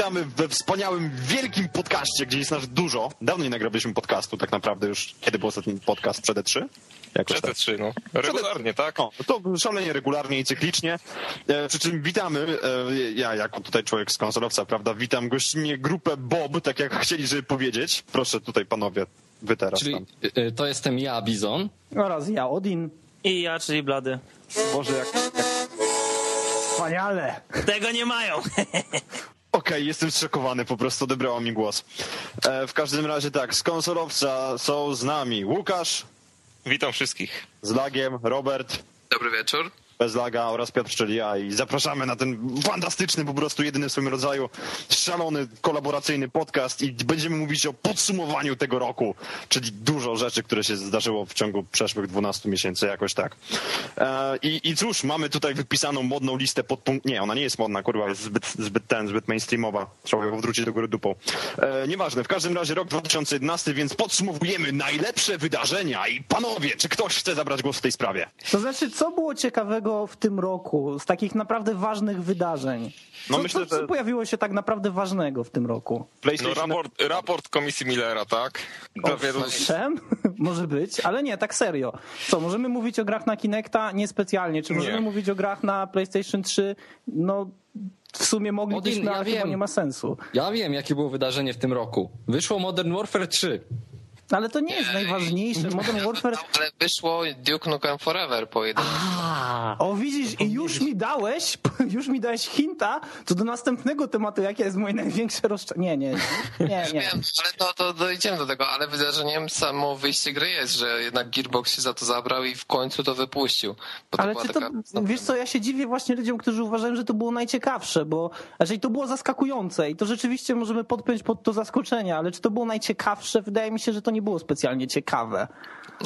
Witamy we wspaniałym, wielkim podcaście, gdzie jest nas dużo. Dawno nie nagraliśmy podcastu tak naprawdę już. Kiedy był ostatni podcast? Przed E3? Jakoś Przed tak. te trzy, no. Regularnie, tak? O, to szalenie regularnie i cyklicznie. E, przy czym witamy, e, ja jako tutaj człowiek z konsolowca, prawda, witam gościnnie grupę Bob, tak jak chcieli, żeby powiedzieć. Proszę tutaj panowie, wy teraz Czyli tam. y, to jestem ja, Bizon. Oraz ja, Odin. I ja, czyli Blady. Boże, jak... jak... Wspaniale. Tego nie mają. Okej, jestem zszokowany, po prostu odebrała mi głos. E, w każdym razie tak, z konsolowca są z nami Łukasz, Witam wszystkich. z Lagiem, Robert, Dobry wieczór. Bez Laga oraz Piotr, czyli ja i zapraszamy na ten fantastyczny, po prostu jedyny w swoim rodzaju, szalony, kolaboracyjny podcast i będziemy mówić o podsumowaniu tego roku, czyli dużo rzeczy, które się zdarzyło w ciągu przeszłych 12 miesięcy, jakoś tak. E, I, I cóż, mamy tutaj wypisaną modną listę podpunkt... Nie, ona nie jest modna, kurwa, jest zbyt, zbyt ten, zbyt mainstreamowa. Trzeba ją wrócić do góry dupą. E, nieważne, w każdym razie rok 2011, więc podsumowujemy najlepsze wydarzenia i panowie, czy ktoś chce zabrać głos w tej sprawie? To znaczy, co było ciekawego w tym roku z takich naprawdę ważnych wydarzeń? Co, No myślę, co, co że- pojawiło się tak naprawdę ważnego w tym roku? No PlayStation... raport, raport Komisji Millera, tak? Dla wielu... Owszem, może być, ale nie, tak serio. Co, możemy mówić o grach na Kinecta? Niespecjalnie. Czy możemy Nie. mówić o grach na PlayStation 3? No, w sumie moglibyśmy, Odin, ja ale chyba wiem. nie ma sensu. Ja wiem, jakie było wydarzenie w tym roku. Wyszło Modern Warfare 3. Ale to nie jest najważniejsze. Modern Warfare... Ale wyszło Duke Nukem Forever po jednym. O, widzisz, i już mi dałeś, już mi dałeś hinta, to do następnego tematu, jakie jest moje największe rozczarowanie. Nie, nie, nie, nie. Wiem, ale to, to dojdziemy do tego, ale wydarzeniem samo wyjście gry jest, że jednak Gearbox się za to zabrał i w końcu to wypuścił. Bo to Ale była czy to, taka... wiesz co, ja się dziwię właśnie ludziom, którzy uważają, że to było najciekawsze, bo raczej to było zaskakujące i to rzeczywiście możemy podpiąć pod to zaskoczenie, ale czy to było najciekawsze? Wydaje mi się, że to nie było specjalnie ciekawe.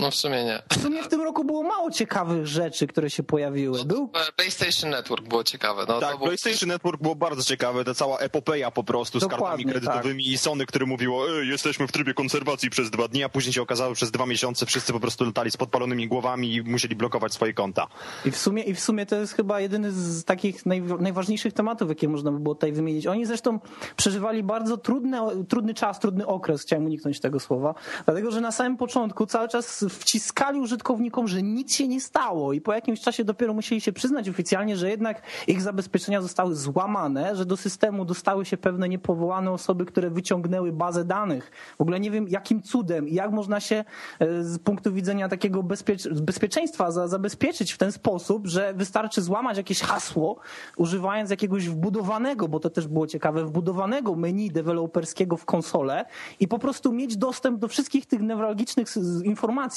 No w sumie nie. W sumie w tym roku było mało ciekawych rzeczy, które się pojawiły. Był PlayStation Network było ciekawe. No, Tak. PlayStation Network było bardzo ciekawe, ta cała epopeja po prostu z Dokładnie, kartami kredytowymi i Sony, które mówiło, Ej, jesteśmy w trybie konserwacji przez dwa dni, a później się okazało, że przez dwa miesiące wszyscy po prostu latali z podpalonymi głowami i musieli blokować swoje konta. I w sumie, i w sumie to jest chyba jedyny z takich naj, najważniejszych tematów, jakie można by było tutaj wymienić. Oni zresztą przeżywali bardzo trudny, trudny czas, trudny okres, chciałem uniknąć tego słowa, dlatego że na samym początku cały czas wciskali użytkownikom, że nic się nie stało i po jakimś czasie dopiero musieli się przyznać oficjalnie, że jednak ich zabezpieczenia zostały złamane, że do systemu dostały się pewne niepowołane osoby, które wyciągnęły bazę danych. W ogóle nie wiem jakim cudem i jak można się e, z punktu widzenia takiego bezpiecz bezpieczeństwa za zabezpieczyć w ten sposób, że wystarczy złamać jakieś hasło, używając jakiegoś wbudowanego, bo to też było ciekawe, wbudowanego menu deweloperskiego w konsolę i po prostu mieć dostęp do wszystkich tych newralgicznych z-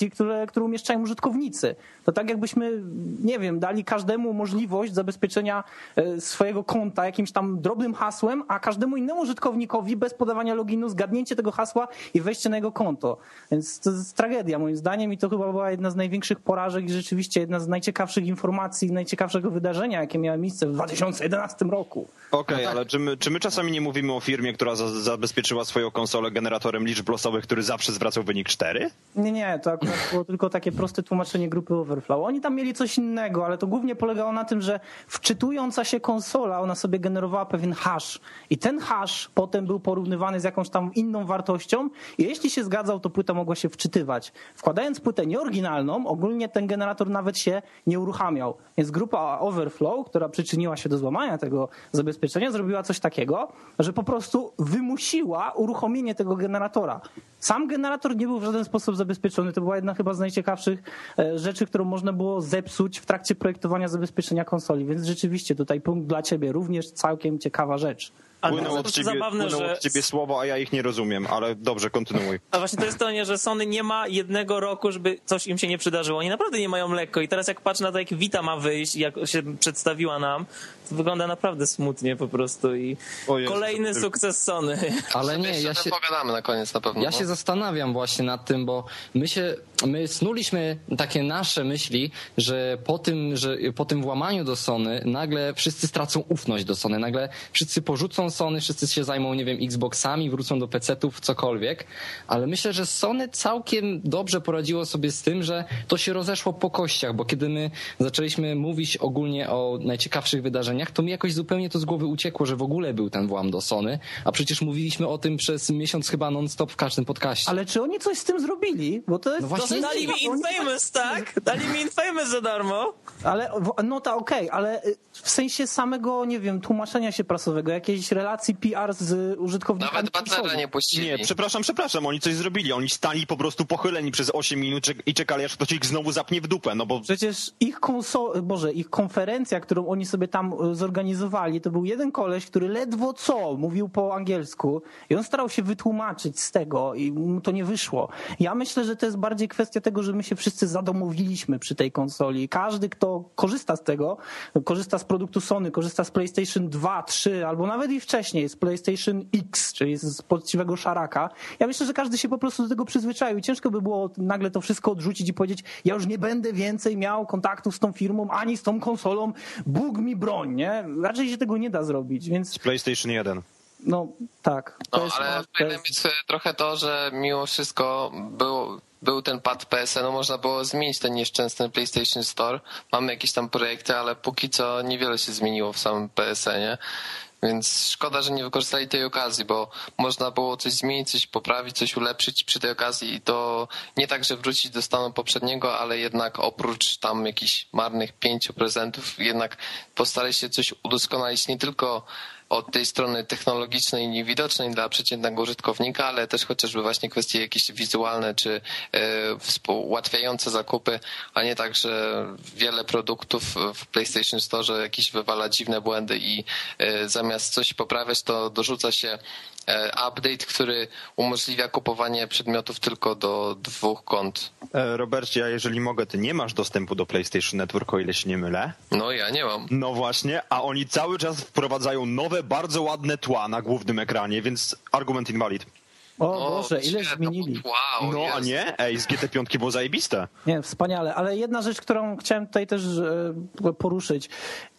informacji, które, które umieszczają użytkownicy. To tak jakbyśmy, nie wiem, dali każdemu możliwość zabezpieczenia e, swojego konta jakimś tam drobnym hasłem, a każdemu innemu użytkownikowi bez podawania loginu zgadnięcie tego hasła i wejście na jego konto. Więc to jest tragedia moim zdaniem i to chyba była jedna z największych porażek i rzeczywiście jedna z najciekawszych informacji, najciekawszego wydarzenia, jakie miało miejsce w 2011 roku. Okej, ale czy my, czy my czasami nie mówimy o firmie, która za, zabezpieczyła swoją konsolę generatorem liczb losowych, który zawsze zwracał wynik 4? Nie, nie, to akurat było tylko takie proste tłumaczenie grupy Overflow. Oni tam mieli coś innego, ale to głównie polegało na tym, że wczytująca się konsola, ona sobie generowała pewien hash i ten hash potem był porównywany z jakąś tam inną wartością i jeśli się zgadzał, to płyta mogła się wczytywać. Wkładając płytę nieoryginalną, ogólnie ten generator nawet się nie uruchamiał. Więc grupa Overflow, która przyczyniła się do złamania tego zabezpieczenia, zrobiła coś takiego, że po prostu wymusiła uruchomienie tego generatora. Sam generator nie był w żaden sposób zabezpieczony. To była jedna chyba z najciekawszych e, rzeczy, którą można było zepsuć w trakcie projektowania zabezpieczenia konsoli. Więc rzeczywiście tutaj punkt dla ciebie również całkiem ciekawa rzecz. Ale Płyną to od jest ciebie, zabawne, płyną że od ciebie słowa, a ja ich nie rozumiem, ale dobrze, kontynuuj. A właśnie to jest to, nie, że Sony nie ma jednego roku, żeby coś im się nie przydarzyło. Oni naprawdę nie mają lekko. I teraz jak patrzę na to, jak Vita ma wyjść, jak się przedstawiła nam, to wygląda naprawdę smutnie po prostu. I Jezu, kolejny to- sukces Sony. Ale nie, ja się, pogadamy na koniec na pewno. Ja się zastanawiam właśnie nad tym, bo my się, my snuliśmy takie nasze myśli, że po tym, że po tym włamaniu do Sony nagle wszyscy stracą ufność do Sony, nagle wszyscy porzucą Sony, wszyscy się zajmą, nie wiem, Xboxami, wrócą do PC-ów, cokolwiek, ale myślę, że Sony całkiem dobrze poradziło sobie z tym, że to się rozeszło po kościach, bo kiedy my zaczęliśmy mówić ogólnie o najciekawszych wydarzeniach, to mi jakoś zupełnie to z głowy uciekło, że w ogóle był ten włam do Sony, a przecież mówiliśmy o tym przez miesiąc chyba non-stop w każdym podcaście. Ale czy oni coś z tym zrobili? Bo to jest... No jest Dali mi Infamous, tak? Dali mi Infamous za darmo. Ale, no to okej, ale y, w sensie samego, nie wiem, tłumaczenia się prasowego, jakiejś relacji PR z użytkownikami Nawet Butlera nie puścili. Nie, przepraszam, przepraszam, oni coś zrobili. Oni stali po prostu pochyleni przez 8 minut i czekali, aż ktoś ich znowu zapnie w dupę, no bo Przecież ich konso- Boże, ich konferencja, którą oni sobie tam y, zorganizowali, to był jeden koleś, który ledwo co mówił po angielsku i on starał się wytłumaczyć z tego i mu to nie wyszło. Ja myślę, że to jest bardziej kwestia tego, że my się wszyscy zadomowiliśmy przy tej konsoli. Każdy, kto korzysta z tego, korzysta z produktu Sony, korzysta z PlayStation 2, 3 albo nawet i wcześniej z PlayStation X, czyli z poczciwego szaraka. Ja myślę, że każdy się po prostu do tego przyzwyczaił. Ciężko by było nagle to wszystko odrzucić i powiedzieć, ja już nie będę więcej miał kontaktów z tą firmą, ani z tą konsolą, Bóg mi broń, nie? Raczej się tego nie da zrobić, więc PlayStation 1. no tak. No, jest, ale to fajnym jest, jest trochę to, że mimo wszystko był, był ten pad PSN-u, można było zmienić ten nieszczęsny PlayStation Store. Mamy jakieś tam projekty, ale póki co niewiele się zmieniło w samym PSN-ie. Więc szkoda, że nie wykorzystali tej okazji, bo można było coś zmienić, coś poprawić, coś ulepszyć przy tej okazji i to nie tak, że wrócić do stanu poprzedniego, ale jednak oprócz tam jakichś marnych pięciu prezentów, jednak postarali się coś udoskonalić nie tylko od tej strony technologicznej, niewidocznej dla przeciętnego użytkownika, ale też chociażby właśnie kwestie jakieś wizualne czy e, ułatwiające zakupy, a nie tak, że wiele produktów w PlayStation Store jakieś wywala dziwne błędy i e, zamiast coś poprawiać, to dorzuca się update, który umożliwia kupowanie przedmiotów tylko do dwóch kont. E, Robercie, a jeżeli mogę, ty nie masz dostępu do PlayStation Network, o ile się nie mylę. No ja nie mam. No właśnie, a oni cały czas wprowadzają nowe, bardzo ładne tła na głównym ekranie, więc argument invalid. o O, Boże, ile zmienili. Wow, No a nie? Ej, z GT5 było zajebiste. Nie, wspaniale, ale jedna rzecz, którą chciałem tutaj też e, poruszyć.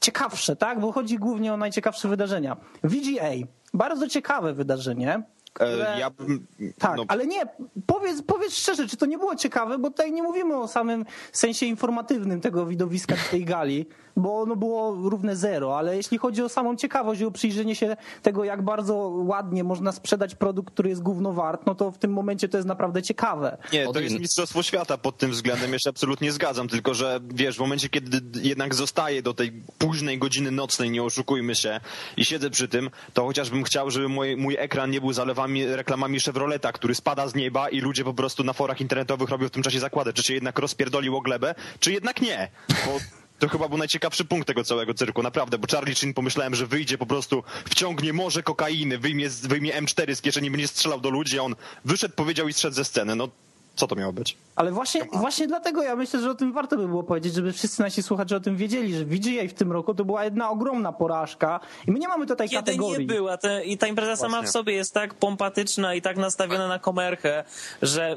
Ciekawsze, tak? Bo chodzi głównie o najciekawsze wydarzenia. VGA. Bardzo ciekawe wydarzenie. które- E, ja bym... Tak, no, ale nie, powiedz, powiedz szczerze, czy to nie było ciekawe, bo tutaj nie mówimy o samym sensie informatywnym tego widowiska tej gali, bo ono było równe zero, ale jeśli chodzi o samą ciekawość i o przyjrzenie się tego, jak bardzo ładnie można sprzedać produkt, który jest gówno wart, no to w tym momencie to jest naprawdę ciekawe. Nie, to jest mistrzostwo świata pod tym względem, ja się absolutnie zgadzam, tylko że wiesz, w momencie, kiedy jednak zostaję do tej późnej godziny nocnej, nie oszukujmy się, i siedzę przy tym, to chociażbym chciał, żeby mój, mój ekran nie był zalewami reklamami Chevroleta, który spada z nieba i ludzie po prostu na forach internetowych robią w tym czasie zakłady, czy się jednak rozpierdolił o glebę, czy jednak nie, bo to chyba był najciekawszy punkt tego całego cyrku, naprawdę, bo Charlie Chin pomyślałem, że wyjdzie po prostu, wciągnie morze kokainy, wyjmie, wyjmie M4 z kieszeni, będzie strzelał do ludzi, a on wyszedł, powiedział i zszedł ze sceny, no co to miało być? Ale właśnie, właśnie dlatego ja myślę, że o tym warto by było powiedzieć, żeby wszyscy nasi słuchacze o tym wiedzieli, że VGA w tym roku to była jedna ogromna porażka i my nie mamy tutaj Kiedy kategorii. nie była. Te, I ta impreza sama Właśnie. w sobie jest tak pompatyczna i tak nastawiona na komerchę, że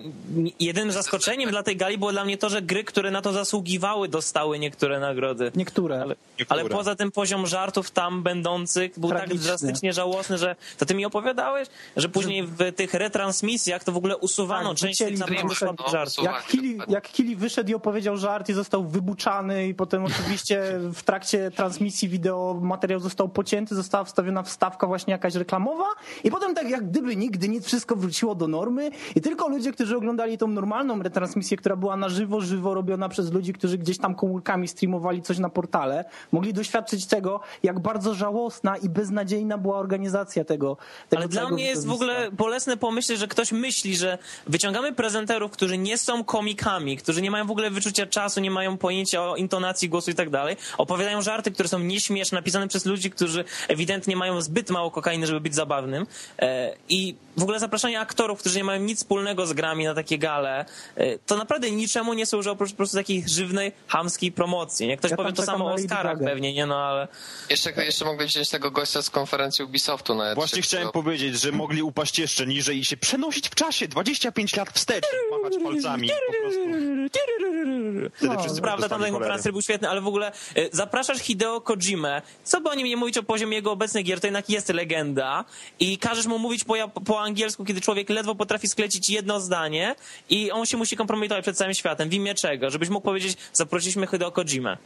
jedynym zaskoczeniem dla tej gali było dla mnie to, że gry, które na to zasługiwały, dostały niektóre nagrody. Niektóre. Ale, Niektóre. ale poza tym poziom żartów tam będących był Tragiczny. tak drastycznie żałosny, że to ty mi opowiadałeś, że później w tych retransmisjach to w ogóle usuwano Tak, część tych naprawdę żartów. Jak Kili, jak Kili wyszedł i opowiedział żart i został wybuczany i potem oczywiście w trakcie transmisji wideo materiał został pocięty, została wstawiona wstawka właśnie jakaś reklamowa i potem tak jak gdyby nigdy nic, wszystko wróciło do normy i tylko ludzie, którzy oglądali tą normalną retransmisję, która była na żywo, żywo robiona przez ludzi, którzy gdzieś tam komórkami streamowali coś na portale, mogli doświadczyć tego, jak bardzo żałosna i beznadziejna była organizacja tego, tego Ale dla mnie jest w ogóle bolesne pomyśleć, że ktoś myśli, że wyciągamy prezenterów, którzy nie są są komikami, którzy nie mają w ogóle wyczucia czasu, nie mają pojęcia o intonacji głosu i tak dalej, opowiadają żarty, które są nieśmieszne, napisane przez ludzi, którzy ewidentnie mają zbyt mało kokainy, żeby być zabawnym. E, I w ogóle zapraszanie aktorów, którzy nie mają nic wspólnego z grami na takie gale, e, to naprawdę niczemu nie służy oprócz po prostu takiej żywnej, hamskiej promocji. Nie? Ktoś Ja powie to samo o Oscarach pewnie, nie no, ale... Jeszcze, jeszcze mogli wziąć tego gościa z konferencji Ubisoftu na E3. Właśnie chciałem powiedzieć, że mogli upaść jeszcze niżej i się przenosić w czasie 25 lat wstecz, machać palcami Wtedy No, Prawda, tam dostali ten cholery. konferencja był świetny, ale w ogóle e, zapraszasz Hideo Kojimę, co by o nim nie mówić o poziomie jego obecnych gier, to jednak jest legenda i każesz mu mówić po, po angielsku, kiedy człowiek ledwo potrafi sklecić jedno zdanie i on się musi kompromitować przed całym światem. W imię czego? Żebyś mógł powiedzieć, zaprosiliśmy Hideo Kojimę.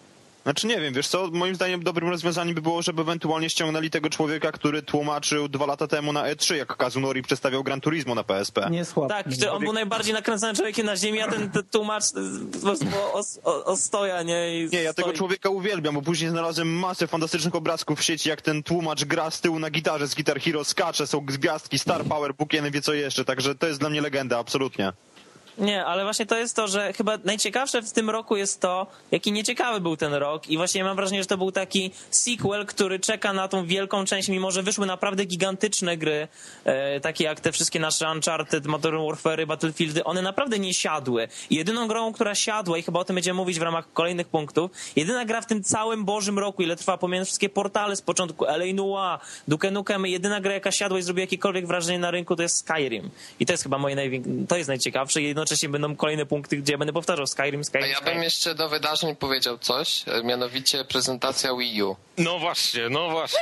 Znaczy nie wiem, wiesz co, moim zdaniem dobrym rozwiązaniem by było, żeby ewentualnie ściągnęli tego człowieka, który tłumaczył dwa lata temu na E3, jak Kazunori przedstawiał Gran Turismo na PSP. Nie słabo. Tak, że on był najbardziej nakręcanym człowiekiem na ziemi, a ten, ten tłumacz e, po prostu o, o, o stoja, nie? I Nie, ja tego człowieka uwielbiam, bo później znalazłem masę fantastycznych obrazków w sieci, jak ten tłumacz gra z tyłu na gitarze z Guitar Hero, skacze, są gwiazdki, Star Power, jeden wie co jeszcze, także to jest dla mnie legenda, absolutnie. Nie, ale właśnie to jest to, że chyba najciekawsze w tym roku jest to, jaki nieciekawy był ten rok i właśnie mam wrażenie, że to był taki sequel, który czeka na tą wielką część, mimo że wyszły naprawdę gigantyczne gry, e, takie jak te wszystkie nasze Uncharted, Modern Warfare, Battlefieldy, one naprawdę nie siadły. Jedyną grą, która siadła i chyba o tym będziemy mówić w ramach kolejnych punktów, jedyna gra w tym całym Bożym roku, ile trwa, pomijając wszystkie portale z początku, L.A. Noir, Duke Nukem, jedyna gra, jaka siadła i zrobiła jakiekolwiek wrażenie na rynku, to jest Skyrim. I to jest chyba moje największe, to jest najciekawsze i jednocześnie będą kolejne punkty, gdzie ja będę powtarzał Skyrim, A Skyrim, ja Skyrim. bym jeszcze do wydarzeń powiedział coś, mianowicie prezentacja Wii U. No właśnie, no właśnie.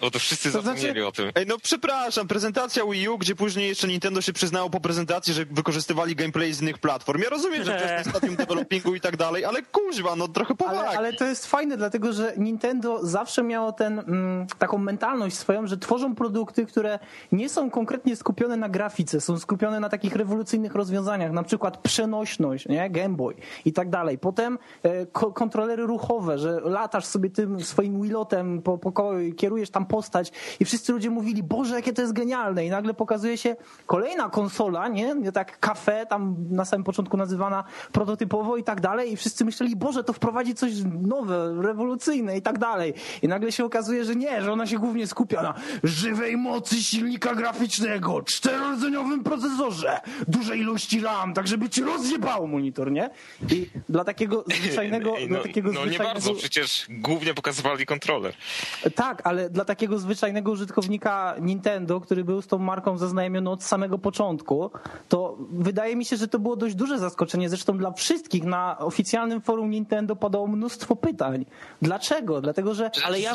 Bo to wszyscy To znaczy- zapomnieli o tym. Ej, no przepraszam, prezentacja Wii U, gdzie później jeszcze Nintendo się przyznało po prezentacji, że wykorzystywali gameplay z innych platform. Ja rozumiem, że wczesne stadium developingu i tak dalej, ale kuźwa, no trochę powagi. Ale, ale to jest fajne, dlatego że Nintendo zawsze miało ten, mm, taką mentalność swoją, że tworzą produkty, które nie są konkretnie skupione na grafice, są skupione na takich rewolucyjnych rozwiązaniach, na przykład przenośność, nie? Game Boy i tak dalej. Potem e, ko- kontrolery ruchowe, że latasz sobie tym swoim Wilotem po pokoju i kierujesz tam postać i wszyscy ludzie mówili, Boże, jakie to jest genialne i nagle pokazuje się kolejna konsola, nie? nie tak kafe, tam na samym początku nazywana prototypowo i tak dalej i wszyscy myśleli, Boże, to wprowadzi coś nowe, rewolucyjne i tak dalej. I nagle się okazuje, że nie, że ona się głównie skupia na żywej mocy silnika graficznego, czterordzeniowym procesorze, dużej ilości RAM, tak żeby ci rozjebało monitor, nie? I dla takiego zwyczajnego... Ej, dla no, takiego no nie zwyczajnego... bardzo, przecież głównie pokazywali kontroler. Tak, ale dla takiego zwyczajnego użytkownika Nintendo, który był z tą marką zaznajomiony od samego początku, to wydaje mi się, że to było dość duże zaskoczenie. Zresztą dla wszystkich na oficjalnym forum Nintendo padało mnóstwo pytań. Dlaczego? Dlatego, że... Ale ja,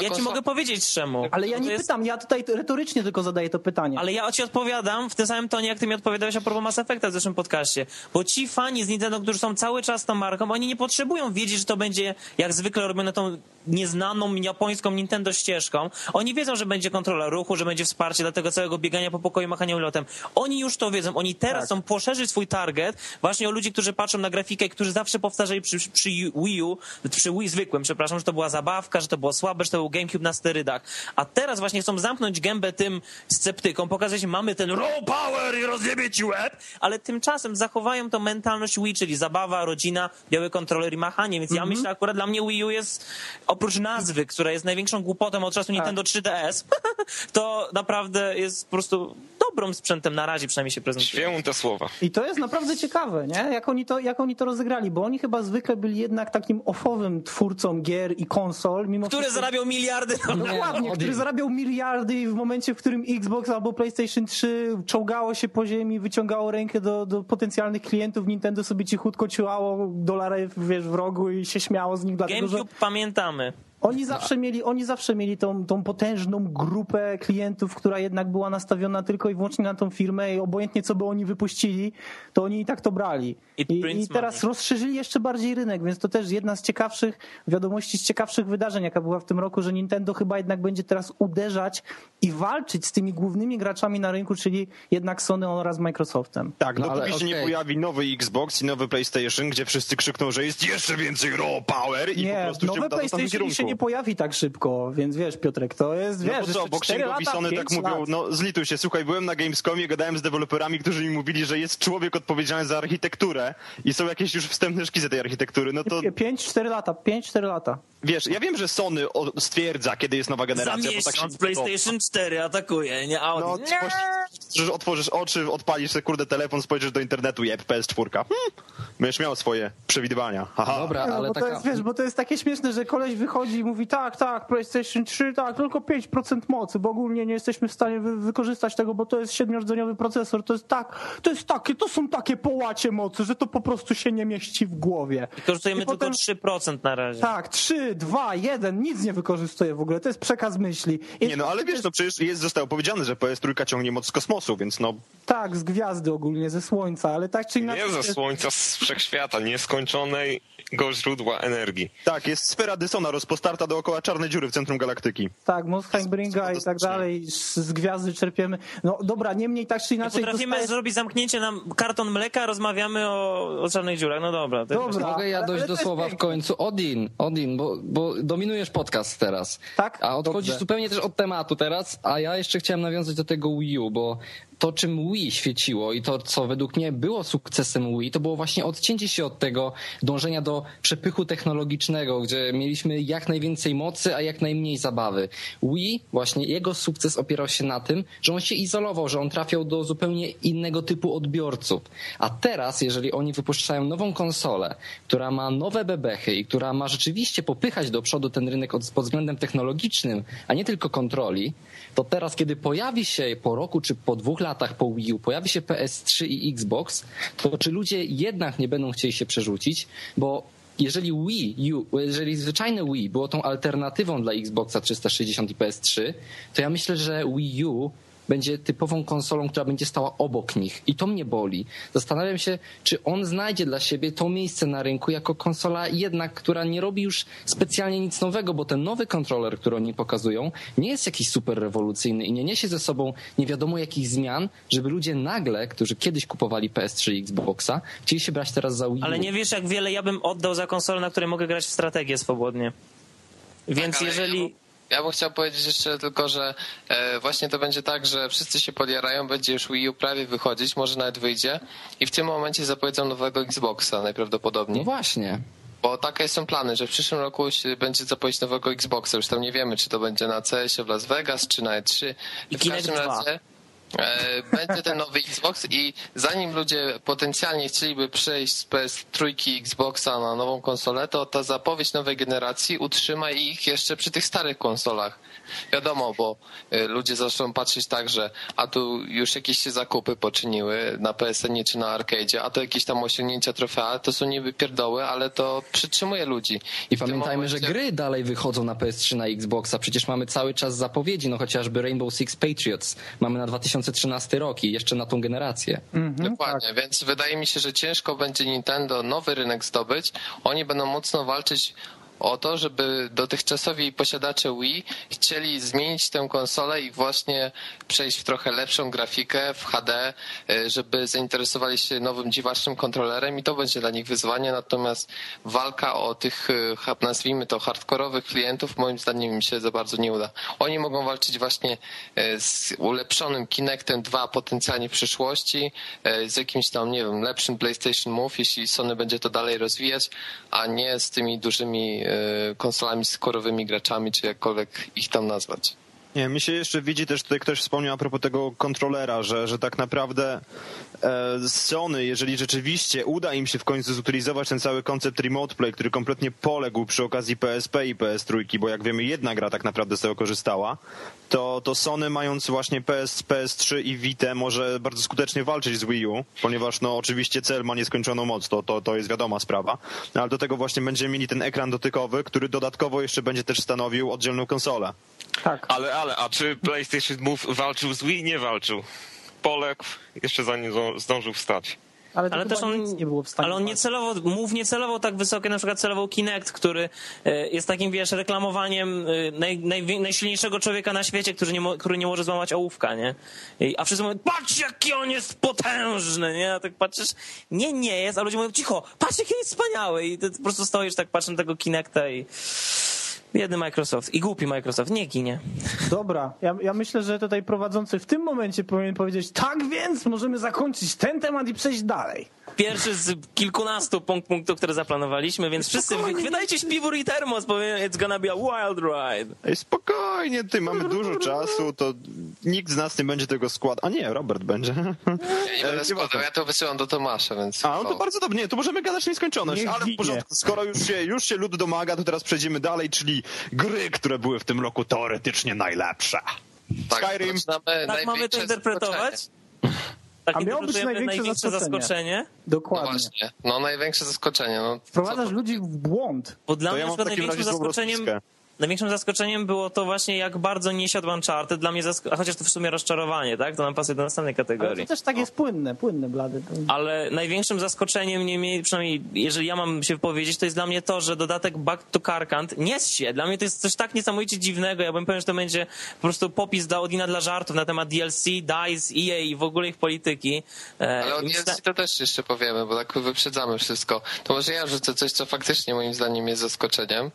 ja ci mogę powiedzieć czemu. Ale ja nie jest- pytam, ja tutaj retorycznie tylko zadaję to pytanie. Ale ja ci odpowiadam w tym samym tonie, jak ty mi odpowiadałeś a propos Mass Effecta w zeszłym podcaście. Bo ci fani z Nintendo, którzy są cały czas tą marką, oni nie potrzebują wiedzieć, że to będzie jak zwykle robione tą nieznaną japońską Nintendo ścieżką. Oni wiedzą, że będzie kontrola ruchu, że będzie wsparcie dla tego całego biegania po pokoju, machania ulotem. Oni już to wiedzą. Oni teraz chcą poszerzyć swój target właśnie o ludzi, którzy patrzą na grafikę, którzy zawsze powtarzali przy, przy Wii U, przy Wii zwykłym, przepraszam, że to była zabawka, że to było słabe, że to był GameCube na sterydach. A teraz właśnie chcą zamknąć gębę tym sceptykom, pokazać, mamy ten raw power i rozjebie ci łeb, ale tymczasem zachowają tą mentalność Wii, czyli zabawa, rodzina, biały kontroler i machanie, więc ja myślę akurat dla mnie Wii U jest oprócz nazwy, która jest największą głupotą czasu Nintendo 3DS, to naprawdę jest po prostu dobrym sprzętem na razie przynajmniej się prezentuje. Święte słowa. I to jest naprawdę ciekawe, nie? Jak oni, to, jak oni to rozegrali, bo oni chyba zwykle byli jednak takim ofowym twórcą gier i konsol, mimo Który wszystko- zarabiał miliardy dolarów. Dokładnie, który zarabiał miliardy i w momencie, w którym Xbox albo PlayStation 3 czołgało się po ziemi, wyciągało rękę do, do potencjalnych klientów, Nintendo sobie cichutko ciułało dolary wiesz, w rogu i się śmiało z nich, dlatego że GameCube pamiętamy. Oni zawsze mieli, oni zawsze mieli tą, tą potężną grupę klientów, która jednak była nastawiona tylko i wyłącznie na tą firmę i obojętnie co by oni wypuścili, to oni i tak to brali. I, i teraz money. rozszerzyli jeszcze bardziej rynek, więc to też jedna z ciekawszych wiadomości, z ciekawszych wydarzeń, jaka była w tym roku, że Nintendo chyba jednak będzie teraz uderzać i walczyć z tymi głównymi graczami na rynku, czyli jednak Sony oraz Microsoftem. Tak, No, dopóki ale się nie okej. pojawi nowy Xbox i nowy PlayStation, gdzie wszyscy krzykną, że jest jeszcze więcej raw power i po Nie, prostu się uda tamtym PlayStation nie pojawi tak szybko, więc wiesz, Piotrek, to jest, wiesz, no bo co, bo księgowi tak mówią, lat. no zlituj się, słuchaj, byłem na Gamescomie, gadałem z deweloperami, którzy mi mówili, że jest człowiek odpowiedzialny za architekturę i są jakieś już wstępne szkice tej architektury, no to Pięć, cztery lata, pięć, cztery lata. wiesz, ja wiem, że Sony stwierdza, kiedy jest nowa Za generacja, bo tak się... PlayStation 4 atakuje, nie Audi. No, Nie. otworzysz oczy, odpalisz sobie, kurde, telefon, spojrzysz do internetu, jeb, PS4. Hmm. Będziesz miał swoje przewidywania. Aha. Dobra, No, ale bo to taka... jest, wiesz, bo to jest takie śmieszne, że koleś wychodzi i mówi tak, tak, PlayStation 3, tak, tylko 5% mocy, bo ogólnie nie jesteśmy w stanie wy wykorzystać tego, bo to jest siedmiordzeniowy procesor, to jest tak, to jest takie, to są takie połacie mocy, że to po prostu się nie mieści w głowie. Korzystujemy I tylko potem- 3% na razie. Tak, 3, 2, 1, nic nie wykorzystuje w ogóle, to jest przekaz myśli. I Nie no, ale wiesz, no przecież jest, zostało powiedziane, że PS3 ciągnie moc z kosmosu, więc no, Tak, z gwiazdy ogólnie, ze słońca, ale tak czy inaczej... Nie ze słońca, z wszechświata, nieskończonego źródła energii. tak, jest sfera Dysona rozpostarta dookoła czarnej dziury w centrum galaktyki. Tak, Mostheimbringa i tak dalej, z, z gwiazdy czerpiemy. No dobra, niemniej tak czy inaczej... Potrafimy dostaje- zrobić zamknięcie na karton mleka, rozmawiamy o, o czarnych dziurach. No dobra. to jest- Dobra. Mogę ja dojść do słowa w końcu. Odin, Odin, bo, bo dominujesz podcast teraz. Tak? A odchodzisz Dobrze. zupełnie też od tematu teraz, a ja jeszcze chciałem nawiązać do tego Wii U, bo to, czym Wii świeciło i to, co według mnie było sukcesem Wii, to było właśnie odcięcie się od tego dążenia do przepychu technologicznego, gdzie mieliśmy jak najwięcej mocy, a jak najmniej zabawy. Wii, właśnie jego sukces opierał się na tym, że on się izolował, że on trafiał do zupełnie innego typu odbiorców. A teraz, jeżeli oni wypuszczają nową konsolę, która ma nowe bebechy i która ma rzeczywiście popychać do przodu ten rynek od, pod względem technologicznym, a nie tylko kontroli, to teraz, kiedy pojawi się po roku czy po dwóch latach po Wii U, pojawi się PS3 i Xbox, to czy ludzie jednak nie będą chcieli się przerzucić, bo jeżeli Wii U, jeżeli zwyczajne Wii było tą alternatywą dla Xboxa 360 i PS3, to ja myślę, że Wii U będzie typową konsolą, która będzie stała obok nich. I to mnie boli. Zastanawiam się, czy on znajdzie dla siebie to miejsce na rynku jako konsola jednak, która nie robi już specjalnie nic nowego, bo ten nowy kontroler, który oni pokazują, nie jest jakiś super rewolucyjny i nie niesie ze sobą nie wiadomo jakich zmian, żeby ludzie nagle, którzy kiedyś kupowali PS3 i Xboxa, chcieli się brać teraz za Wii U. Ale nie wiesz, jak wiele ja bym oddał za konsolę, na której mogę grać w strategię swobodnie. Więc Tak, jeżeli... Ja ja bym chciał powiedzieć jeszcze tylko, że e, właśnie to będzie tak, że wszyscy się podjarają, będzie już Wii U prawie wychodzić, może nawet wyjdzie i w tym momencie zapowiedzą nowego Xboxa najprawdopodobniej. No właśnie. Bo takie są plany, że w przyszłym roku się będzie zapowiedź nowego Xboxa. Już tam nie wiemy, czy to będzie na CS-ie w Las Vegas, czy na E3. I w Kinect każdym 2. razie będzie ten nowy Xbox i zanim ludzie potencjalnie chcieliby przejść z PS3 i Xboxa na nową konsolę, to ta zapowiedź nowej generacji utrzyma ich jeszcze przy tych starych konsolach. Wiadomo, bo e, ludzie zaczną patrzeć tak, że a tu już jakieś się zakupy poczyniły na PSN czy na arcade'zie, a to jakieś tam osiągnięcia trofea, to są niby pierdoły, ale to przytrzymuje ludzi. I pamiętajmy, że momencie- gry dalej wychodzą na PS3, na Xboxa. Przecież mamy cały czas zapowiedzi, no chociażby Rainbow Six Patriots. Mamy na 2013 rok i jeszcze na tą generację. Mhm, Dokładnie, więc wydaje mi się, że ciężko będzie Nintendo nowy rynek zdobyć. Oni będą mocno walczyć o to, żeby dotychczasowi posiadacze Wii chcieli zmienić tę konsolę i właśnie przejść w trochę lepszą grafikę w HD, y, żeby zainteresowali się nowym dziwacznym kontrolerem i to będzie dla nich wyzwanie. Natomiast walka o tych, ha- nazwijmy to, hardkorowych klientów moim zdaniem mi się za bardzo nie uda. Oni mogą walczyć właśnie y, z ulepszonym Kinectem 2 potencjalnie w przyszłości, z jakimś tam, nie wiem, lepszym PlayStation Move, jeśli Sony będzie to dalej rozwijać, a nie z tymi dużymi konsolami z korowymi graczami, czy jakkolwiek ich tam nazwać. Nie, mi się jeszcze widzi też tutaj ktoś wspomniał a propos tego kontrolera, że, że tak naprawdę e, Sony, jeżeli rzeczywiście uda im się w końcu zutylizować ten cały koncept remote play, który kompletnie poległ przy okazji PSP i PS3, bo jak wiemy jedna gra tak naprawdę z tego korzystała, to, to Sony mając właśnie PS, PS3 i Vita może bardzo skutecznie walczyć z Wii U, ponieważ no oczywiście cel ma nieskończoną moc, to, to, to jest wiadoma sprawa, no, ale do tego właśnie będziemy mieli ten ekran dotykowy, który dodatkowo jeszcze będzie też stanowił oddzielną konsolę. Tak. Ale, ale, a czy PlayStation Move walczył z Wii? Nie walczył. Poległ, jeszcze zanim zdą- zdążył wstać. Ale, Ale też on, nic nie było w stanie. ale on nie celował, mów nie celował tak wysoko, na przykład celował Kinect, który e, jest takim, wiesz, reklamowaniem e, naj, naj, najsilniejszego człowieka na świecie, który nie, mo, który nie może złamać ołówka, nie? I, a wszyscy mówią, patrz jaki on jest potężny, nie? A tak patrzysz, nie, nie jest, a ludzie mówią, cicho, patrz jaki jest wspaniały i ty po prostu stoisz tak, patrzysz na tego Kinecta i Biedny Microsoft i głupi Microsoft, nie ginie. Dobra, ja, ja myślę, że tutaj prowadzący w tym momencie powinien powiedzieć tak więc możemy zakończyć ten temat i przejść dalej. Pierwszy z kilkunastu punkt, punktów, które zaplanowaliśmy, więc wszyscy Spokojnie, wydajcie śpiwór i termos, bo it's gonna be a wild ride. Ej, spokojnie, ty, mamy dużo czasu, to nikt z nas nie będzie tego składał. A nie, Robert będzie. Ja nie będę składał, ma- ja to wysyłam do Tomasza, więc... A, no to bardzo dobrze. Nie, to możemy gadać nieskończoność, Niech ale w porządku. Skoro już się, już się lud domaga, to teraz przejdziemy dalej, czyli gry, które były w tym roku teoretycznie najlepsze. Tak, Skyrim. Tak mamy to największe interpretować? Tak A miało być interpretujemy największe zaskoczenie. zaskoczenie? No Dokładnie. właśnie, no największe zaskoczenie. No, Wprowadzasz ludzi w błąd. Bo dla To mnie ja największym zaskoczeniem, rozpiskę. Największym zaskoczeniem było to właśnie, jak bardzo nie siadł Uncharted. Dla mnie zask- a chociaż to w sumie rozczarowanie, tak? To nam pasuje do następnej Ale kategorii. to też tak jest płynne, płynne blady. Ale największym zaskoczeniem, niemniej, przynajmniej jeżeli ja mam się wypowiedzieć, to jest dla mnie to, że dodatek Back to Karkant nie się. Dla mnie to jest coś tak niesamowicie dziwnego. Ja bym pewien, że to będzie po prostu popis dla Odina dla żartów na temat DLC, DICE, EA i w ogóle ich polityki. E, Ale o myślę- DLC to też jeszcze powiemy, bo tak wyprzedzamy wszystko. To może ja rzucę coś, co faktycznie moim zdaniem jest zaskoczeniem.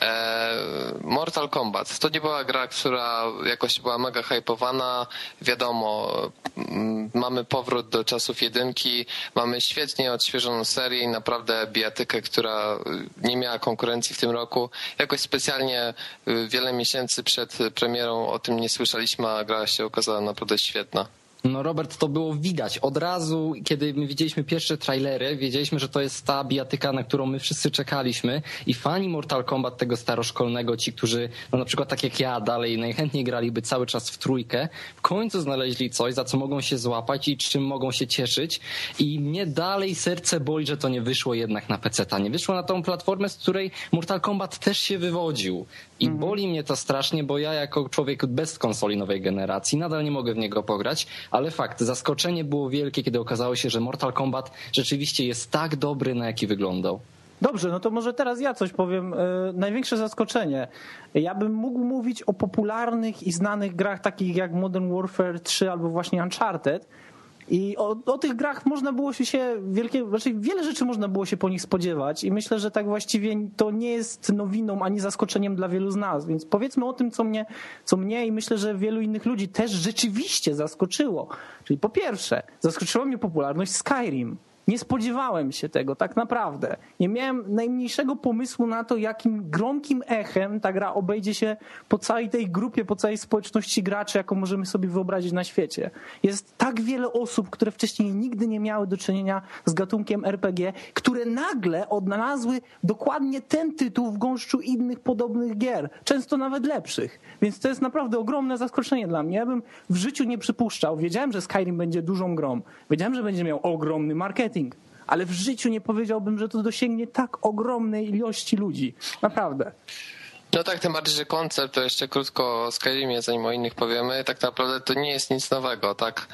E, Mortal Kombat. To nie była gra, która jakoś była mega hypowana. Wiadomo, mm, mamy powrót do czasów jedynki, mamy świetnie odświeżoną serię i naprawdę bijatykę, która y, nie miała konkurencji w tym roku. Jakoś specjalnie y, wiele miesięcy przed premierą o tym nie słyszeliśmy, a gra się okazała naprawdę świetna. No Robert, to było widać. Od razu, kiedy my widzieliśmy pierwsze trailery, wiedzieliśmy, że to jest ta bijatyka, na którą my wszyscy czekaliśmy i fani Mortal Kombat tego staroszkolnego, ci, którzy no na przykład tak jak ja dalej najchętniej graliby cały czas w trójkę, w końcu znaleźli coś, za co mogą się złapać i czym mogą się cieszyć i mnie dalej serce boli, że to nie wyszło jednak na PC-ta. Nie wyszło na tą platformę, z której Mortal Kombat też się wywodził. I boli mnie to strasznie, bo ja jako człowiek bez konsoli nowej generacji nadal nie mogę w niego pograć, ale fakt, zaskoczenie było wielkie, kiedy okazało się, że Mortal Kombat rzeczywiście jest tak dobry, na jaki wyglądał. Dobrze, no to może teraz ja coś powiem. E, Największe zaskoczenie. Ja bym mógł mówić o popularnych i znanych grach takich jak Modern Warfare 3 albo właśnie Uncharted. I o, o tych grach można było się, wielkie, znaczy wiele rzeczy można było się po nich spodziewać i myślę, że tak właściwie to nie jest nowiną ani zaskoczeniem dla wielu z nas, więc powiedzmy o tym, co mnie, co mnie i myślę, że wielu innych ludzi też rzeczywiście zaskoczyło. Czyli po pierwsze, zaskoczyła mnie popularność Skyrim. Nie spodziewałem się tego, tak naprawdę. Nie miałem najmniejszego pomysłu na to, jakim gromkim echem ta gra obejdzie się po całej tej grupie, po całej społeczności graczy, jaką możemy sobie wyobrazić na świecie. Jest tak wiele osób, które wcześniej nigdy nie miały do czynienia z gatunkiem RPG, które nagle odnalazły dokładnie ten tytuł w gąszczu innych podobnych gier, często nawet lepszych. Więc to jest naprawdę ogromne zaskoczenie dla mnie. Ja bym w życiu nie przypuszczał. Wiedziałem, że Skyrim będzie dużą grą. Wiedziałem, że będzie miał ogromny marketing. Ale w życiu nie powiedziałbym, że to dosięgnie tak ogromnej ilości ludzi. Naprawdę. No tak, tym bardziej, że koncept, to jeszcze krótko o Skyrimie, zanim o innych powiemy, tak naprawdę to nie jest nic nowego, tak?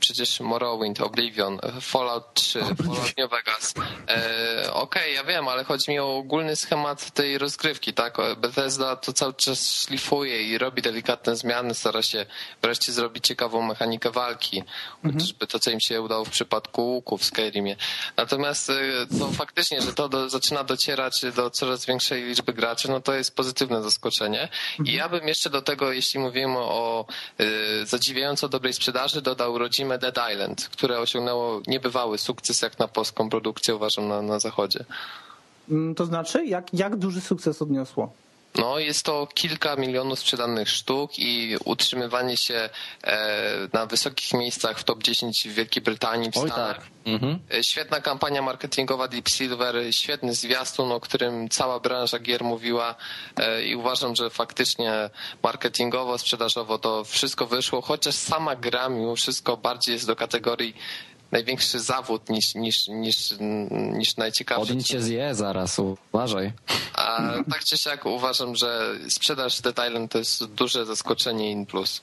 Przecież Morrowind, Oblivion, Fallout 3, Fallout New Vegas. E, Okej, ja wiem, ale chodzi mi o ogólny schemat tej rozgrywki, tak? Bethesda to cały czas szlifuje i robi delikatne zmiany, stara się wreszcie zrobić ciekawą mechanikę walki, chociażby to, co im się udało w przypadku łuku w Skyrimie. Natomiast e, to faktycznie, że to do, zaczyna docierać do coraz większej liczby graczy, no to jest pozytywne zaskoczenie. I ja bym jeszcze do tego, jeśli mówimy o y, zadziwiająco dobrej sprzedaży, dodał rodzime Dead Island, które osiągnęło niebywały sukces jak na polską produkcję, uważam, na, na zachodzie. Mm, To znaczy, jak, jak duży sukces odniosło? No, jest to kilka milionów sprzedanych sztuk i utrzymywanie się e, na wysokich miejscach w top 10 w Wielkiej Brytanii, w Stanach. tak. Mhm. E, Świetna kampania marketingowa Deep Silver, świetny zwiastun, o którym cała branża gier mówiła e, i uważam, że faktycznie marketingowo, sprzedażowo to wszystko wyszło, chociaż sama gra mimo wszystko bardziej jest do kategorii największy zawód niż, niż, niż, niż najciekawszy. Odin cię zje zaraz, uważaj. A tak czy siak uważam, że sprzedaż Dead Island to jest duże zaskoczenie in plus.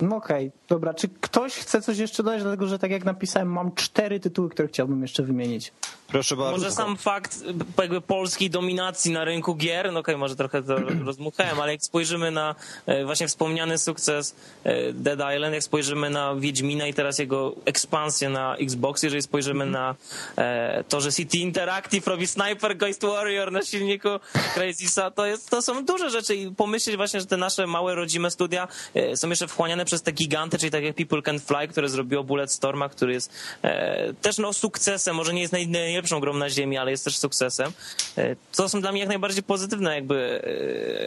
No okej, dobra. Czy ktoś chce coś jeszcze dodać? Dlatego, że tak jak napisałem, mam cztery tytuły, które chciałbym jeszcze wymienić. Proszę bardzo. Może sam fakt jakby polskiej dominacji na rynku gier, no okej, może trochę to rozmuchałem, ale jak spojrzymy na e, właśnie wspomniany sukces e, Dead Island, jak spojrzymy na Wiedźmina i teraz jego ekspansję na Xbox, jeżeli spojrzymy na e, to, że City Interactive robi Sniper Ghost Warrior na silniku Crazysa, to, jest, to są duże rzeczy i pomyśleć właśnie, że te nasze małe rodzime studia są jeszcze wchłaniane przez te giganty, czyli tak jak People Can Fly, które zrobiło Bulletstorma, który jest e, też no sukcesem, może nie jest naj, najlepszą grą na ziemi, ale jest też sukcesem. E, to są dla mnie jak najbardziej pozytywne jakby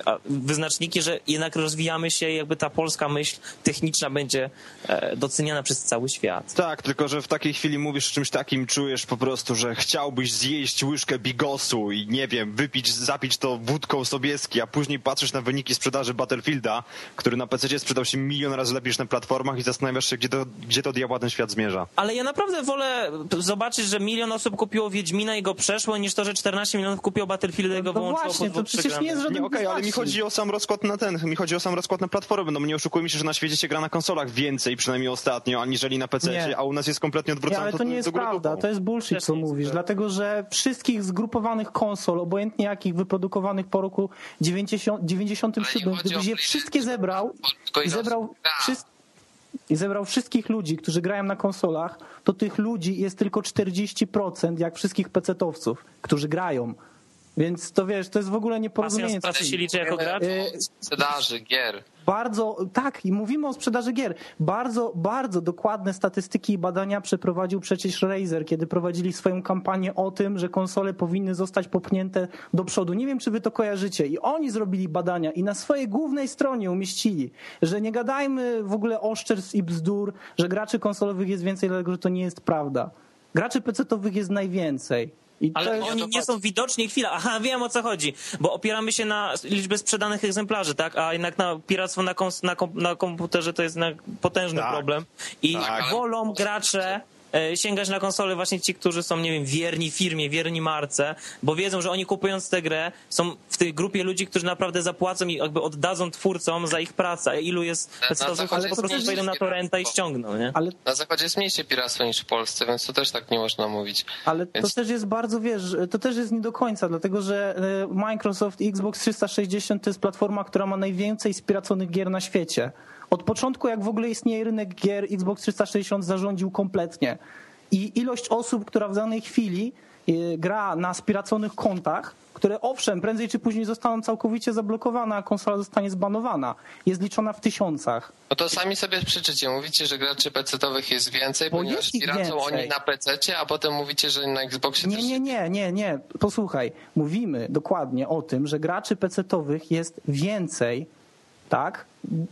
e, wyznaczniki, że jednak rozwijamy się i jakby ta polska myśl techniczna będzie e, doceniana przez cały świat. Tak, tylko że w takiej chwili mówisz o czymś takim, czujesz po prostu, że chciałbyś zjeść łyżkę bigosu i nie wiem, wypić, zapić to wódką sobieski, a później patrzysz na wyniki sprzedaży Battlefielda, który na PC sprzedał się milion razy lepiej niż na platformach i zastanawiasz się, gdzie to, gdzie to diabła ten świat zmierza. Ale ja naprawdę wolę zobaczyć, że milion osób kupiło Wiedźmina i go przeszło, niż to, że 14 milionów kupiło Battlefielda i go No wyłączyło właśnie, to przecież nie jest żaden Nie, okej, ale mi chodzi o sam rozkład na ten, mi chodzi o sam rozkład na platformy, no nie oszukujmy się, że na świecie się gra na konsolach więcej, przynajmniej ostatnio, aniżeli na PC, Nie. a u nas jest kompletnie Nie, odwrócone. ale to nie jest do prawda, to jest bullshit, Też co nie mówisz, dlatego że wszystkich zgrupowanych konsol, obojętnie jakich wyprodukowanych po roku 90, 97, Ale nie chodzi gdybyś je wszystkie zebrał i zebrał, wszys- i zebrał wszystkich ludzi, którzy grają na konsolach, to tych ludzi jest tylko 40% jak wszystkich pecetowców, którzy grają. Więc to wiesz, to jest w ogóle nieporozumienie. z pracy się liczy jako gracz? Y, Sprzedaży gier. Bardzo, tak, i mówimy o sprzedaży gier. Bardzo, bardzo dokładne statystyki i badania przeprowadził przecież Razer, kiedy prowadzili swoją kampanię o tym, że konsole powinny zostać popchnięte do przodu. Nie wiem, czy wy to kojarzycie. I oni zrobili badania i na swojej głównej stronie umieścili, że nie gadajmy w ogóle oszczerstw i bzdur, że graczy konsolowych jest więcej, dlatego że to nie jest prawda. Graczy PC-towych jest najwięcej. I Ale jest... oni nie są widoczni. Chwila, aha, wiem o co chodzi. Bo opieramy się na liczbie sprzedanych egzemplarzy, tak? A jednak na piractwo na, kons- na, kom- na komputerze to jest jednak potężny Tak. problem. I Tak. wolą gracze e, sięgać na konsole właśnie ci, którzy są, nie wiem, wierni firmie, wierni marce, bo wiedzą, że oni kupując tę grę są w tej grupie ludzi, którzy naprawdę zapłacą i jakby oddadzą twórcom za ich pracę. A ilu jest zachodzie którzy po prostu wejdą na mniejsze torrenta i ściągną, nie? Ale Na zachodzie jest mniejsze piractwo niż w Polsce, więc to też tak nie można mówić. Ale to Więc- też jest bardzo, wiesz, to też jest nie do końca, dlatego że e, Microsoft Xbox 360 to jest platforma, która ma najwięcej spiraconych gier na świecie. Od początku, jak w ogóle istnieje rynek gier, Xbox 360 zarządził kompletnie. I ilość osób, która w danej chwili e, gra na spiraconych kontach, które owszem, prędzej czy później zostaną całkowicie zablokowane, a konsola zostanie zbanowana, jest liczona w tysiącach. No to sami sobie przeczycie. Mówicie, że graczy PC-owych jest więcej, Bo ponieważ jest piracą oni na PC, a potem mówicie, że na Xboxie Nie, też nie, nie, nie, nie. Posłuchaj, mówimy dokładnie o tym, że graczy PC-towych jest więcej, tak?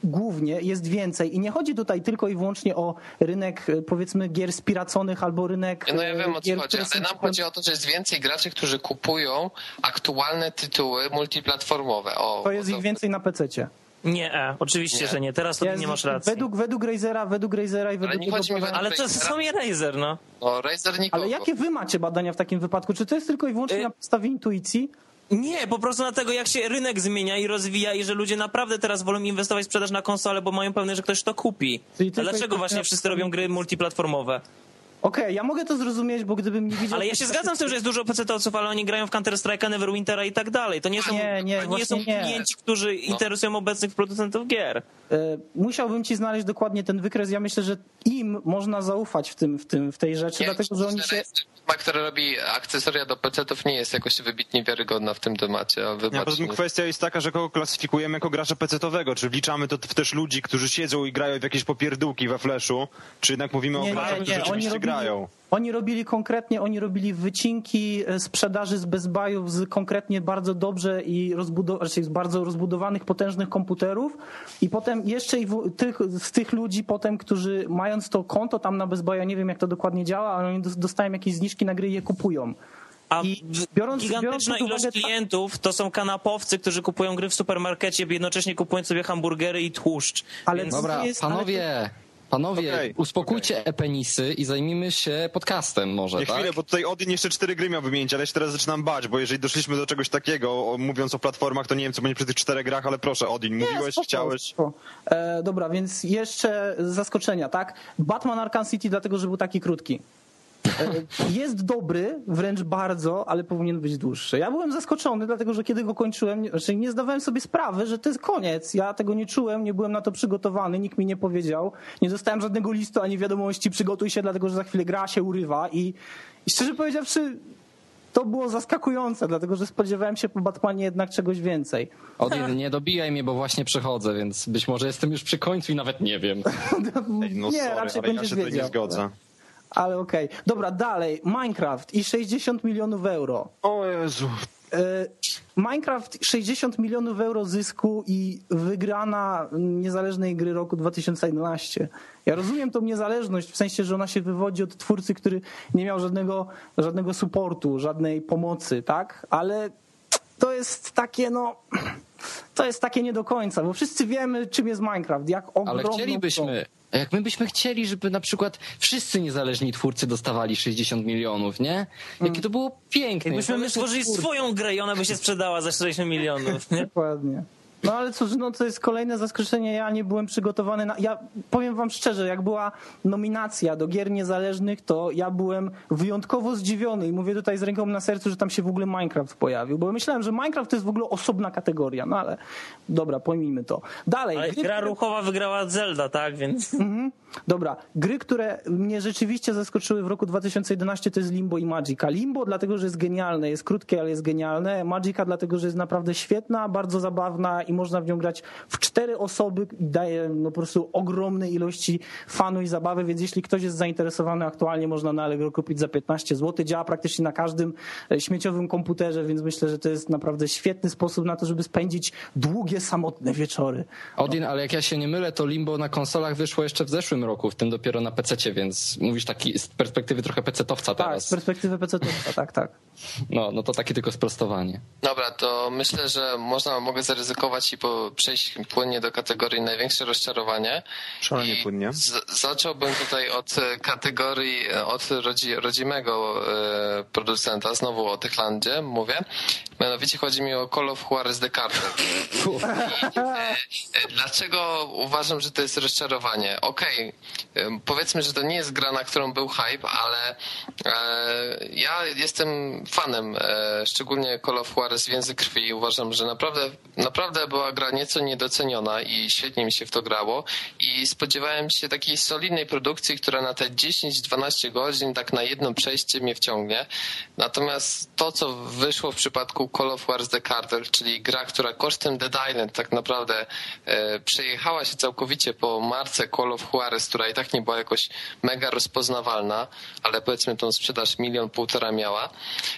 Głównie jest więcej i nie chodzi tutaj tylko i wyłącznie o rynek e, powiedzmy gier spiraconych albo rynek No ja wiem o e, co gier, chodzi, które ale są nam chodzi o to, że jest więcej graczy, którzy kupują aktualne tytuły multiplatformowe. O, To jest o ich więcej na PC-cie. Nie, e, oczywiście, Nie. że nie. Teraz to Jest nie masz racji. Według, według Razera, według Razera i według nie jego chodzi mi Ale to jest sam Razer, no. No, Razer nikogo. Ale jakie wy macie badania w takim wypadku? Czy to jest tylko i wyłącznie Y- na podstawie intuicji? Nie, po prostu dlatego, jak się rynek zmienia i rozwija i że ludzie naprawdę teraz wolą inwestować w sprzedaż na konsolę, bo mają pewność, że ktoś to kupi. Czyli A dlaczego właśnie na wszyscy robią gry multiplatformowe? Okej, ja mogę to zrozumieć, bo gdybym nie widział... Ale ja się zgadzam z tym, że jest dużo PC-owców, ale oni grają w Counter-Strike'a, Neverwintera i tak dalej. To nie są, Nie, nie, to nie są nie. klienci, którzy interesują obecnych producentów gier. E, Musiałbym ci znaleźć dokładnie ten wykres. Ja myślę, że im można zaufać w, tym, w, tym, w tej rzeczy, Nie, dlatego że oni się... Firma, która robi akcesoria do PC-ów nie jest jakoś wybitnie wiarygodna w tym temacie. A poza tym kwestia jest taka, że kogo klasyfikujemy jako gracza PC-owego. Czy wliczamy to w też ludzi, którzy siedzą i grają w jakieś popierdółki we flashu, czy jednak mówimy Nie, o graczach, nie, którzy rzeczywiście robili, grają? Oni robili konkretnie, oni robili wycinki e, sprzedaży z Best Buyów z konkretnie bardzo dobrze i rozbudow- raczej z bardzo rozbudowanych, potężnych komputerów i potem jeszcze i w, tych, z tych ludzi potem, którzy mając to konto tam na Best Buy, ja nie wiem jak to dokładnie działa, ale oni dos- dostają jakieś zniżki na gry i je kupują. A I biorąc- gigantyczna biorąc ilość uwagę klientów to są kanapowcy, którzy kupują gry w supermarkecie, jednocześnie kupując sobie hamburgery i tłuszcz. Ale Więc... Dobra, jest- ale to- panowie, Okej, uspokójcie epenisy i zajmijmy się podcastem może, Nie tak? chwilę, bo tutaj Odin jeszcze cztery gry miał wymienić, ale ja się teraz zaczynam bać, bo jeżeli doszliśmy do czegoś takiego, mówiąc o platformach, to nie wiem, co będzie przy tych czterech grach, ale proszę, Odin, mówiłeś, spoko, chciałeś... spoko. E, dobra, więc jeszcze zaskoczenia, tak? Batman Arkham City dlatego, że był taki krótki. E, jest dobry, wręcz bardzo, ale powinien być dłuższy. Ja byłem zaskoczony, dlatego że kiedy go kończyłem, nie- znaczy nie zdawałem sobie sprawy, że to jest koniec. Ja tego nie czułem, nie byłem na to przygotowany, nikt mi nie powiedział. Nie dostałem żadnego listu ani wiadomości, przygotuj się, dlatego że za chwilę gra się urywa i, i szczerze powiedziawszy, to było zaskakujące, dlatego że spodziewałem się po Batmanie jednak czegoś więcej. Odin, nie dobijaj mnie, bo właśnie przechodzę, więc być może jestem już przy końcu i nawet nie wiem. Ej, no nie, sorry, raczej ale ja się wiedział. nie zgodzę. Ale okej. Dobra, dalej. Minecraft i 60 milionów euro. O Jezu. E, Minecraft 60 milionów euro zysku i wygrana niezależnej gry roku 2011. Ja rozumiem tą niezależność, w sensie, że ona się wywodzi od twórcy, który nie miał żadnego, żadnego supportu, żadnej pomocy, tak? Ale to jest takie, no... To jest takie nie do końca, bo wszyscy wiemy, czym jest Minecraft, jak ogromną Ale chcielibyśmy, a jak my byśmy chcieli, żeby na przykład wszyscy niezależni twórcy dostawali 60 milionów, nie? Jakie to było piękne. Jakbyśmy my stworzyli swoją grę i ona by się sprzedała za 60 milionów, nie? Dokładnie. No ale cóż, no to jest kolejne zaskoczenie. Ja nie byłem przygotowany na. Ja powiem wam szczerze, jak była nominacja do gier niezależnych, to ja byłem wyjątkowo zdziwiony i mówię tutaj z ręką na sercu, że tam się w ogóle Minecraft pojawił, bo myślałem, że Minecraft to jest w ogóle osobna kategoria. No ale dobra, pojmijmy to. Dalej. Ale gry, gra ruchowa wygrała Zelda, tak? Więc Mhm. Dobra, gry, które mnie rzeczywiście zaskoczyły w roku 2011 to jest Limbo i Magica. Limbo dlatego, że jest genialne, jest krótkie, ale jest genialne. Magica dlatego, że jest naprawdę świetna, bardzo zabawna i można w nią grać w cztery osoby i daje no, po prostu ogromne ilości fanu i zabawy, więc jeśli ktoś jest zainteresowany aktualnie można na Allegro kupić za 15 zł. Działa praktycznie na każdym e, śmieciowym komputerze, więc myślę, że to jest naprawdę świetny sposób na to, żeby spędzić długie, samotne wieczory. Odin, ale jak ja się nie mylę, to Limbo na konsolach wyszło jeszcze w zeszłym roku, w tym dopiero na PC, więc mówisz taki z perspektywy trochę PC-towca Tak, teraz. z perspektywy PC, tak, tak. No, no to takie tylko sprostowanie. Dobra, to myślę, że można, mogę zaryzykować i po, przejść płynnie do kategorii największe rozczarowanie. Szalenie płynnie. Z, zacząłbym tutaj od kategorii, od rodzi, rodzimego e, producenta, znowu o Techlandzie mówię. Mianowicie chodzi mi o Call of Juarez The Cartel. I, e, dlaczego uważam, że to jest rozczarowanie? Okej, powiedzmy, że to nie jest gra, na którą był hype, ale e, ja jestem fanem, e, szczególnie Call of Juarez Więzy Krwi i uważam, że naprawdę, naprawdę była gra nieco niedoceniona i świetnie mi się w to grało i spodziewałem się takiej solidnej produkcji, która na te 10-12 godzin tak na jedno przejście mnie wciągnie. Natomiast to, co wyszło w przypadku Call of Juarez The Cartel, czyli gra, która kosztem Dead Island tak naprawdę e, przejechała się całkowicie po marce Call of Juarez, która i tak nie była jakoś mega rozpoznawalna, ale powiedzmy tą sprzedaż milion, półtora miała,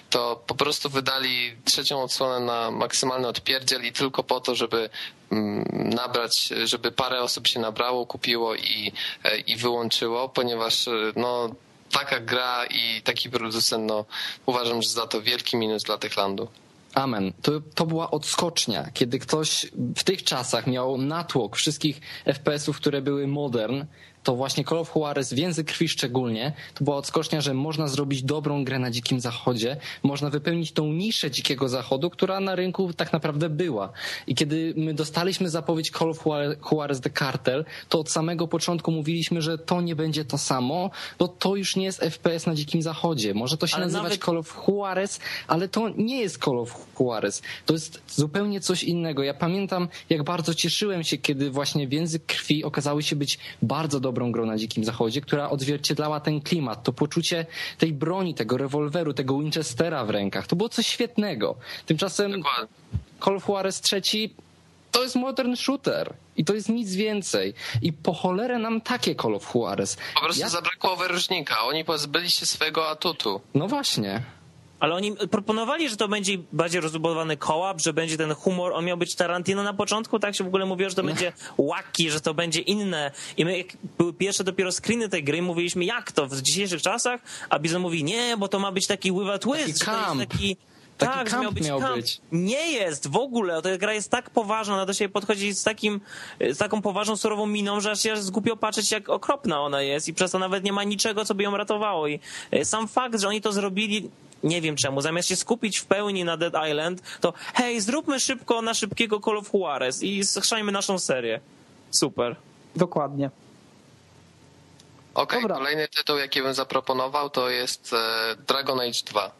to po prostu wydali trzecią odsłonę na maksymalny odpierdziel i tylko po to, żeby mm, nabrać, żeby parę osób się nabrało, kupiło i, e, i wyłączyło, ponieważ e, no, taka gra i taki producent, no, uważam, że za to wielki minus dla Techlandu. Amen. To, to była odskocznia, kiedy ktoś w tych czasach miał natłok wszystkich FPS-ów, które były modern, to właśnie Call of Juarez, Więzy Krwi szczególnie, to była odskocznia, że można zrobić dobrą grę na Dzikim Zachodzie, można wypełnić tą niszę Dzikiego Zachodu, która na rynku tak naprawdę była. I kiedy my dostaliśmy zapowiedź Call of Juarez The Cartel, to od samego początku mówiliśmy, że to nie będzie to samo, bo to już nie jest FPS na Dzikim Zachodzie. Może to się Ale nazywać nawet- Call of Juarez, ale to nie jest Call of Juarez. To jest zupełnie coś innego. Ja pamiętam, jak bardzo cieszyłem się, kiedy właśnie Więzy Krwi okazały się być bardzo dobrą grą na Dzikim Zachodzie, która odzwierciedlała ten klimat, to poczucie tej broni, tego rewolweru, tego Winchestera w rękach. To było coś świetnego. Tymczasem Dokładnie. Call of Juarez trzeci to jest modern shooter i to jest nic więcej. I po cholerę nam takie Call of Juarez. Po prostu Ja- zabrakło wyróżnika. Oni pozbyli się swojego atutu. No właśnie. Ale oni proponowali, że to będzie bardziej rozbudowany kołap, że będzie ten humor, on miał być Tarantino na początku, tak się w ogóle mówiło, że to będzie łaki, że to będzie inne. I my, jak były pierwsze dopiero screeny tej gry, mówiliśmy, jak to w dzisiejszych czasach? A Bizon mówi, nie, bo to ma być taki with a twist, Taki camp. taki Taki tak, camp miał być miał camp. być. Nie jest w ogóle. Ta gra jest tak poważna, ona do siebie podchodzi z takim, z taką poważną, surową miną, że aż się zgupio patrzeć, jak okropna ona jest i przez to nawet nie ma niczego, co by ją ratowało. I e, sam fakt, że oni to zrobili, nie wiem czemu, zamiast się skupić w pełni na Dead Island, to hej, zróbmy szybko na szybkiego Call of Juarez i schrzajmy naszą serię. Super. Dokładnie. Okej, Dobra. kolejny tytuł, jaki bym zaproponował, to jest e, Dragon Age 2.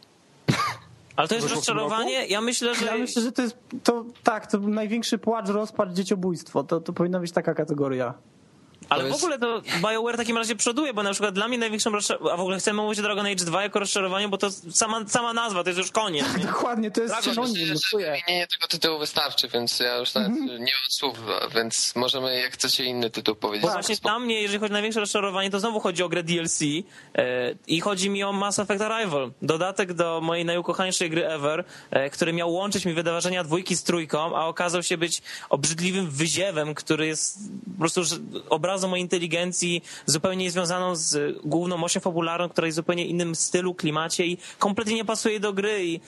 Ale to jest rozczarowanie? Ja myślę, że... Ja myślę, że to jest, to tak, to największy płacz, rozpacz, dzieciobójstwo. To, to powinna być taka kategoria. Ale To w jest- ogóle to BioWare w takim razie przoduje, bo na przykład dla mnie największym rozczarowaniem, a w ogóle chcemy mówić o Dragon Age 2 jako rozczarowanie, bo to sama, sama nazwa, to jest już koniec. Nie? Dokładnie, to jest że wymienienie tego tytułu wystarczy, więc ja już nawet Mhm. nie mam słów, więc możemy, jak chcecie, inny tytuł powiedzieć. Bo właśnie dla mnie, jeżeli chodzi o największe rozczarowanie, to znowu chodzi o grę DLC e, i chodzi mi o Mass Effect Arrival. Dodatek do mojej najukochańszej gry ever, e, który miał łączyć mi wydarzenia dwójki z trójką, a okazał się być obrzydliwym wyziewem, który jest po prostu że- obrazem o inteligencji zupełnie niezwiązaną z główną osią fabularną, która jest w zupełnie innym stylu, klimacie i kompletnie nie pasuje do gry i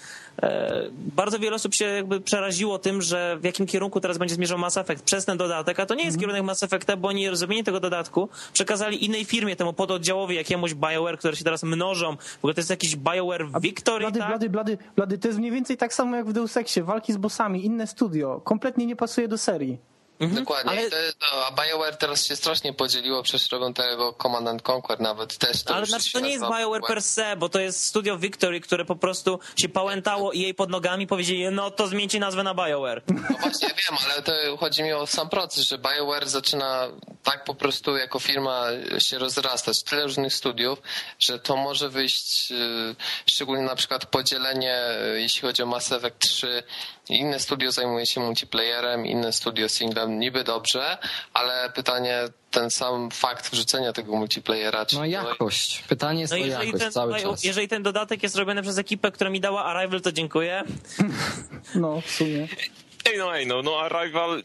e, bardzo wiele osób się jakby przeraziło tym, że w jakim kierunku teraz będzie zmierzał Mass Effect przez ten dodatek, a to nie jest kierunek Mass Effecta, bo oni rozumienie tego dodatku przekazali innej firmie, temu pododdziałowi, jakiemuś BioWare, które się teraz mnożą. W ogóle to jest jakiś BioWare Victory, Blady, tak? blady, blady, blady, to jest mniej więcej tak samo jak w Deus Exie, walki z bossami, inne studio. Kompletnie nie pasuje do serii. Dokładnie. Ale-. To, to, a BioWare teraz się strasznie podzieliło, przecież robią tego Command and Conquer nawet też. To Ale znaczy, to nie jest BioWare per se, bo to jest studio Victory, które po prostu się pałętało i jej pod nogami powiedzieli, no to zmieńcie nazwę na BioWare. No właśnie, wiem, ale to chodzi mi o sam proces, że BioWare zaczyna tak po prostu jako firma się rozrastać, tyle różnych studiów, że to może wyjść, y, szczególnie na przykład podzielenie, y, jeśli chodzi o Mass Effect 3, inne studio zajmuje się multiplayerem, inne studio singlem, niby dobrze, ale pytanie, ten sam fakt wrzucenia tego multiplayera, czy No to- jakość. Pytanie jest No o jakość ten, cały czas. jeżeli ten dodatek jest robiony przez ekipę, która mi dała Arrival, to dziękuję. No, w sumie. Ej no, ej no, no Arrival,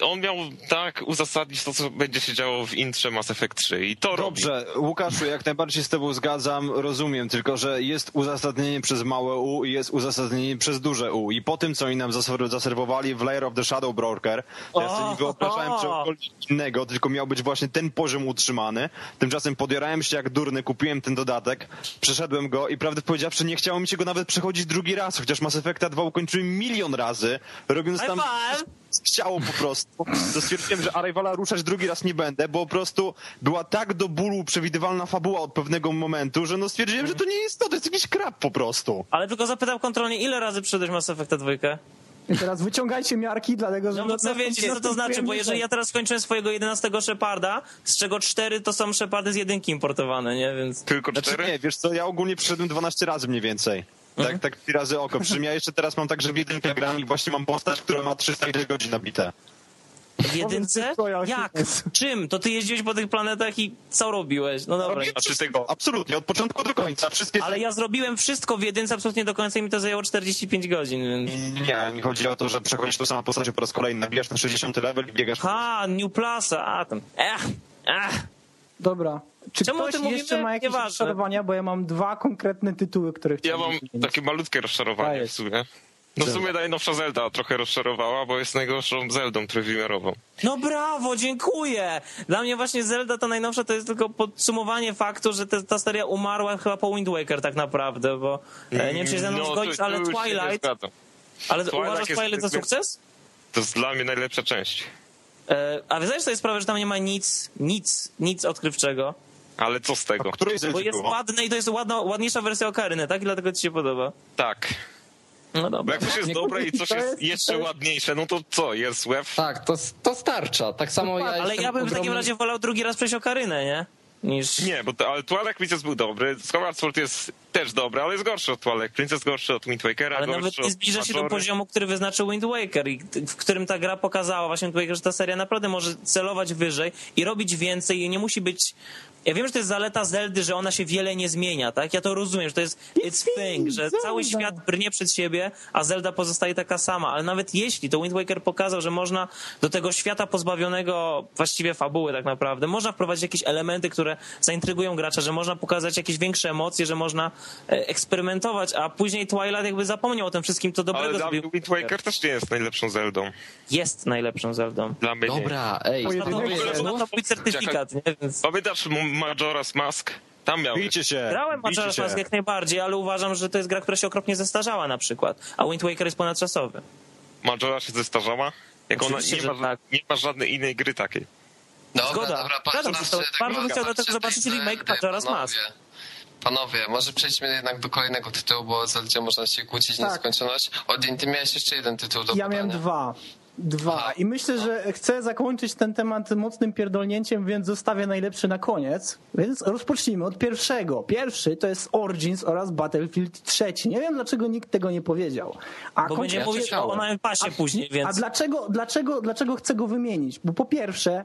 on miał tak uzasadnić to, co będzie się działo w intrze Mass Effect 3 i to robi. Dobrze, Łukaszu, jak najbardziej się z tobą zgadzam, rozumiem, tylko że jest uzasadnienie przez małe U i jest uzasadnienie przez duże U. I po tym, co oni nam zaser- zaserwowali w Layer of the Shadow Broker, ja sobie nie wyobrażałem czegokolwiek innego, tylko miał być właśnie ten poziom utrzymany. Tymczasem podjarałem się jak durny, kupiłem ten dodatek, przeszedłem go i prawdę powiedziawszy nie chciało mi się go nawet przechodzić drugi raz, chociaż Mass Effecta 2 ukończyłem milion razy, robiąc High tam five! Chciało po prostu. To stwierdziłem, że Arrivala ruszać drugi raz nie będę, bo po prostu była tak do bólu przewidywalna fabuła od pewnego momentu, że no stwierdziłem, że to nie jest to, to jest jakiś krab po prostu. Ale tylko zapytam kontrolnie, ile razy przyszedłeś Mass Effecta 2? I teraz wyciągajcie miarki, dlatego że... No bo chcę wiedzieć, co to znaczy, bo jeżeli ja teraz skończyłem swojego 11 Sheparda, z czego 4 to są Shepardy z jedynki importowane, nie? Więc... Tylko Znaczy cztery? nie, wiesz co, ja ogólnie przyszedłem 12 razy mniej więcej. Tak, tak trzy razy oko. Przy ja jeszcze teraz mam tak, że w jedynkę gram i właśnie mam postać, która ma 300 ile godzin nabite. W jedynce? Jak? Czym? To ty jeździłeś po tych planetach i co robiłeś? No dobra. Znaczy tego. Absolutnie, od początku do końca. Wszystkie... Ale ja zrobiłem wszystko w jedynce absolutnie do końca i mi to zajęło 45 godzin, więc... Nie, mi chodzi o to, że przechodzisz tą samą postać po raz kolejny, nabijasz na 60 level i biegasz... Ha, New Plusa, a tam... Ech, ech. Dobra. Czy Czemu ktoś jeszcze mówimy? ma jakieś Nieważne. rozczarowania, bo ja mam dwa konkretne tytuły, które Ja chciałbym mam wymienić. takie malutkie rozczarowanie w sumie. No w sumie najnowsza Zelda trochę rozczarowała, bo jest najgorszą Zeldą trójwymiarową. No brawo, dziękuję! Dla mnie właśnie Zelda ta najnowsza to jest tylko podsumowanie faktu, że te, ta seria umarła chyba po Wind Waker tak naprawdę, bo e, nie wiem, czy się ze mną No, zgodzisz, ale Twilight, ale Twilight uważasz Twilight za sukces? To jest dla mnie najlepsza część. E, a wy zdajesz sobie sprawę, że tam nie ma nic, nic, nic odkrywczego? Ale co z tego? Bo jest było? ładne i to jest ładna, ładniejsza wersja Okaryny, tak? I dlatego ci się podoba. Tak. No Bo dobra. jak coś jest dobre i coś jest jeszcze ładniejsze, no to co, jest łeb? Tak, to, to starcza. Tak samo ja Ale jestem ja bym w takim razie wolał drugi raz przejść Okarynę, nie? Niż... Nie, bo to, ale Twilight Princess był dobry, Skyward Sword jest też dobry, ale jest gorszy od Twilight Princess, gorszy od Wind Wakera, Ale gorszy nawet nie zbliża się do poziomu, który wyznaczył Wind Waker i w którym ta gra pokazała właśnie Wind Waker, że ta seria naprawdę może celować wyżej i robić więcej i nie musi być... Ja wiem, że to jest zaleta Zeldy, że ona się wiele nie zmienia, tak? Ja to rozumiem, że to jest it's thing, że cały świat brnie przed siebie, a Zelda pozostaje taka sama. Ale nawet jeśli, to Wind Waker pokazał, że można do tego świata pozbawionego właściwie fabuły tak naprawdę, można wprowadzić jakieś elementy, które zaintrygują gracza, że można pokazać jakieś większe emocje, że można eksperymentować, a później Twilight jakby zapomniał o tym wszystkim, co dobrego Ale dla mnie zrobił. Wind Waker też nie jest najlepszą Zeldą. Jest najlepszą Zeldą. Dla mnie nie. Dobra, ej, No to, Zelda. no to mój certyfikat, nie? Więc... Pamiętasz Majora's Mask? Tam miał. Bijcie się, Grałem Majora's. Mask jak najbardziej, ale uważam, że to jest gra, która się okropnie zestarzała na przykład, a Wind Waker jest ponadczasowy. Majora się zestarzała? Jak ona nie ma, tak. nie ma żadnej innej gry takiej. Dobra, Zgoda. dobra, Zgadzam się, tak bardzo bym chciał dlatego zobaczyć remake Majora's Mask. Panowie. Może przejdźmy jednak do kolejnego tytułu, bo Zeldzie można się kłócić Tak. nieskończoność. Odin, ty miałeś jeszcze jeden tytuł do Ja miałem dwa. Dwa. I myślę, że chcę zakończyć ten temat mocnym pierdolnięciem, więc zostawię najlepszy na koniec. Więc rozpocznijmy od pierwszego. Pierwszy to jest Origins oraz Battlefield 3. Nie wiem, dlaczego nikt tego nie powiedział. A Bo konkretnie- mówić o, o nowym pasie później, A więc... dlaczego, dlaczego, dlaczego chcę go wymienić? Bo po pierwsze,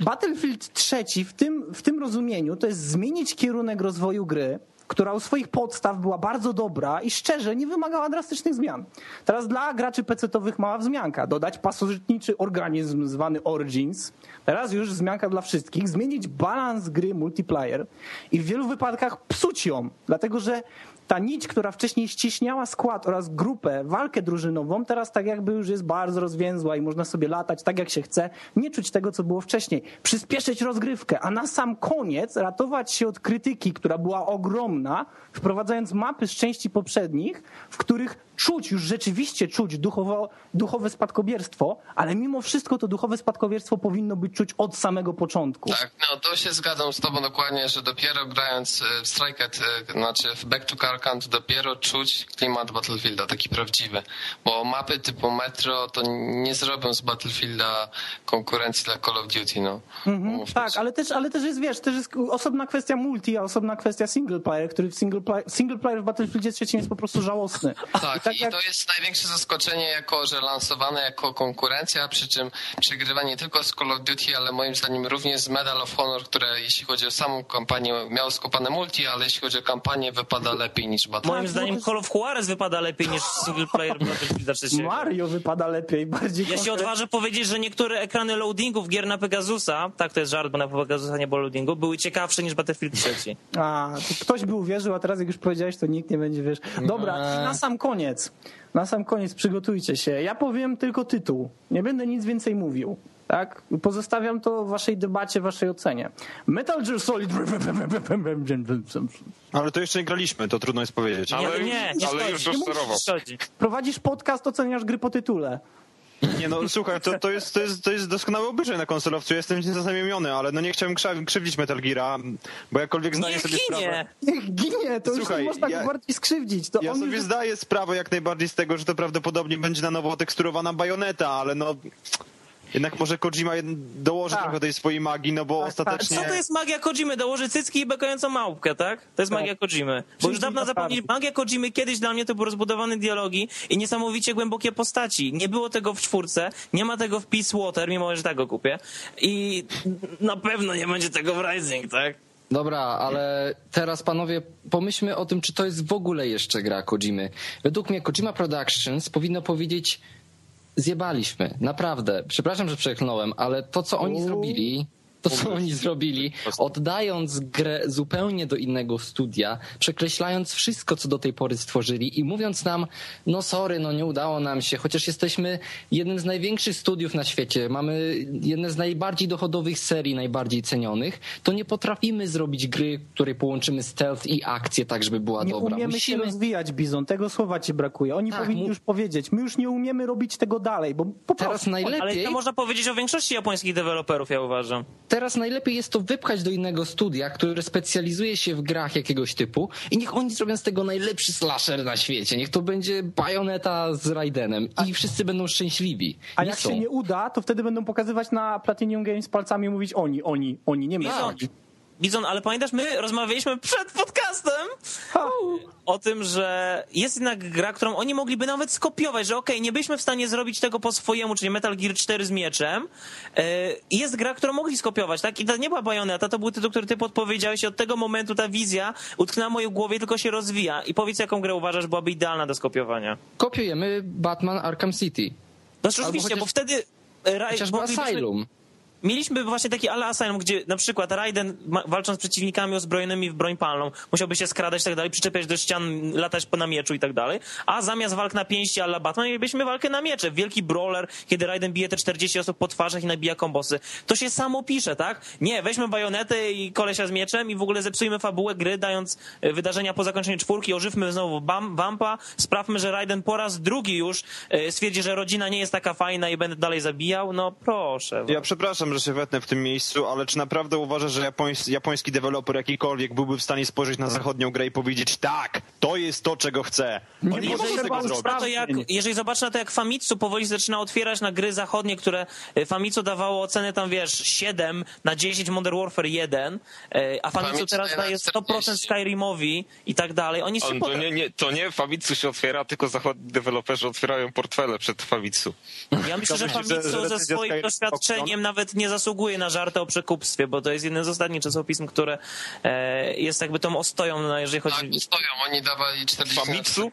Battlefield 3 w tym, w tym rozumieniu to jest zmienić kierunek rozwoju gry, która u swoich podstaw była bardzo dobra i szczerze nie wymagała drastycznych zmian. Teraz dla graczy PC-owych mała wzmianka. Dodać pasożytniczy organizm zwany Origins. Teraz już wzmianka dla wszystkich. Zmienić balans gry multiplayer i w wielu wypadkach psuć ją, dlatego że ta nić, która wcześniej ściśniała skład oraz grupę, walkę drużynową, teraz tak jakby już jest bardzo rozwięzła i można sobie latać tak jak się chce, nie czuć tego, co było wcześniej. Przyspieszyć rozgrywkę, a na sam koniec ratować się od krytyki, która była ogromna, wprowadzając mapy z części poprzednich, w których czuć, już rzeczywiście czuć duchowo, duchowe spadkobierstwo, ale mimo wszystko to duchowe spadkobierstwo powinno być czuć od samego początku. Tak, no to się zgadzam z tobą dokładnie, że dopiero grając e, w Strike'et, e, znaczy w Back to Karkant, dopiero czuć klimat Battlefielda, taki prawdziwy. Bo mapy typu Metro to nie zrobią z Battlefielda konkurencji dla Call of Duty, no. Umówmy Tak, ale też, ale też jest, wiesz, też jest osobna kwestia multi, a osobna kwestia single player, który w single player, single player w Battlefieldzie trzecim jest po prostu żałosny. Tak, tak i jak- to jest największe zaskoczenie, jako że lansowane jako konkurencja, przy czym przegrywa nie tylko z Call of Duty, ale moim zdaniem również z Medal of Honor, które jeśli chodzi o samą kampanię miało skopane multi, ale jeśli chodzi o kampanię wypada lepiej niż Battlefield. Moim zdaniem Call of Juarez wypada lepiej niż single player Battlefielda 3. Mario wypada lepiej, bardziej Ja się odważę powiedzieć, że niektóre ekrany loadingów gier na Pegasusa, tak to jest żart, bo na Pegasusa nie było loadingu, były ciekawsze niż Battlefield 3. A, to ktoś by uwierzył, a teraz jak już powiedziałeś, to nikt nie będzie, wiesz. Dobra, i na sam koniec, na sam koniec przygotujcie się. Ja powiem tylko tytuł. Nie będę nic więcej mówił. Tak? Pozostawiam to waszej debacie, waszej ocenie. Metal Gear Solid... Ale to jeszcze nie graliśmy, to trudno jest powiedzieć. Nie, Ale- nie, nie, nie ale już szkodzi. Prowadzisz podcast, oceniasz gry po tytule. Nie no, słuchaj, to, to, jest, to, jest, to jest doskonały obyczaj na konsolowcu, jestem zaznamiony, ale no nie chciałem krzywdzić Metal Geara, bo jakkolwiek zdaję Niech sobie sprawę... ginie! Niech ginie, to Słuchaj, już nie można ja- go bardziej skrzywdzić. To Ja on sobie już... zdaję sprawę jak najbardziej z tego, że to prawdopodobnie będzie na nowo teksturowana bajoneta, ale no... Jednak może Kojima dołoży Tak. trochę tej swojej magii, no bo Tak, tak. ostatecznie... Co to jest magia Kojimy? Dołoży cycki i bekającą małpkę, tak? To jest Tak. magia Kojimy. Bo już dawno zapomnieli. Magia Kojimy kiedyś dla mnie to były rozbudowane dialogi i niesamowicie głębokie postaci. Nie było tego w czwórce, nie ma tego w Peace Water, mimo że tak go kupię. I na pewno nie będzie tego w Rising, tak? Dobra, ale teraz panowie pomyślmy o tym, czy to jest w ogóle jeszcze gra Kojimy. Według mnie Kojima Productions powinno powiedzieć zjebaliśmy, naprawdę. Przepraszam, że przeklnąłem, ale to, co oni zrobili, to, co oni zrobili, oddając grę zupełnie do innego studia, przekreślając wszystko, co do tej pory stworzyli i mówiąc nam, no sorry, no nie udało nam się, chociaż jesteśmy jednym z największych studiów na świecie, mamy jedne z najbardziej dochodowych serii, najbardziej cenionych, to nie potrafimy zrobić gry, której połączymy stealth i akcję tak, żeby była Nie dobra. umiemy się rozwijać, Bizon. Tego słowa ci brakuje. Oni Tak, powinni mu- już powiedzieć. My już nie umiemy robić tego dalej, bo po Teraz prostu... Ale najlepiej... to można powiedzieć o większości japońskich deweloperów, ja uważam. Teraz najlepiej jest to wypchać do innego studia, które specjalizuje się w grach jakiegoś typu i niech oni zrobią z tego najlepszy slasher na świecie. Niech to będzie Bayonetta z Raidenem i wszyscy będą szczęśliwi. A Nie jak są. się nie uda, to wtedy będą pokazywać na Platinum Games palcami i mówić oni, oni, oni, nie my. Bizon, Bizon, ale pamiętasz, my rozmawialiśmy przed podcastem Ha. o tym, że jest jednak gra, którą oni mogliby nawet skopiować, że okej, nie byliśmy w stanie zrobić tego po swojemu, czyli Metal Gear 4 z mieczem. Yy, Jest gra, którą mogli skopiować, tak? I to nie była Bayonetta, to był tytuł, który ty podpowiedziałeś i od tego momentu ta wizja utknęła w mojej głowie, tylko się rozwija. I powiedz, jaką grę uważasz byłaby idealna do skopiowania. Kopiujemy Batman Arkham City. No oczywiście, chociaż- bo wtedy... e, Chociażby moglibyśmy- Asylum. Mieliśmy właśnie taki ala Asylum, gdzie na przykład Raiden walcząc z przeciwnikami uzbrojonymi w broń palną, musiałby się skradać i tak dalej, przyczepiać do ścian, latać po na mieczu i tak dalej, a zamiast walk na pięści ala Batman mielibyśmy walkę na miecze, wielki brawler, kiedy Raiden bije te 40 osób po twarzach i nabija kombosy. To się samo pisze, tak? Nie, weźmy bajonetę i kolesia z mieczem i w ogóle zepsujmy fabułę gry, dając e, wydarzenia po zakończeniu czwórki, ożywmy znowu bam, sprawmy, że Raiden po raz drugi już e, stwierdzi, że rodzina nie jest taka fajna i będę dalej zabijał, no proszę. Ja przepraszam, że się wetnę w tym miejscu, ale czy naprawdę uważasz, że japońs japoński deweloper jakikolwiek byłby w stanie spojrzeć na zachodnią grę i powiedzieć tak, to jest to, czego chcę. Nie Oni nie potrzeba mogą tego zrobić. To jak, jeżeli zobaczę na to, jak Famitsu powoli zaczyna otwierać na gry zachodnie, które e, Famitsu dawało oceny tam, wiesz, 7 na 10 Modern Warfare 1, e, a Famitsu Famitsu teraz daje daje na 100% 40. Skyrimowi i tak dalej. Oni się On, to, nie, nie, to nie Famitsu się otwiera, tylko zachodni deweloperzy otwierają portfele przed Famitsu. Ja myślę, że Famitsu ze swoim doświadczeniem nawet nie zasługuje na żarty o przekupstwie, bo to jest jeden z ostatnich czasopism, które e, jest jakby tą ostoją, no, jeżeli Tak, chodzi... stoją, oni dawali 40 Famitsu?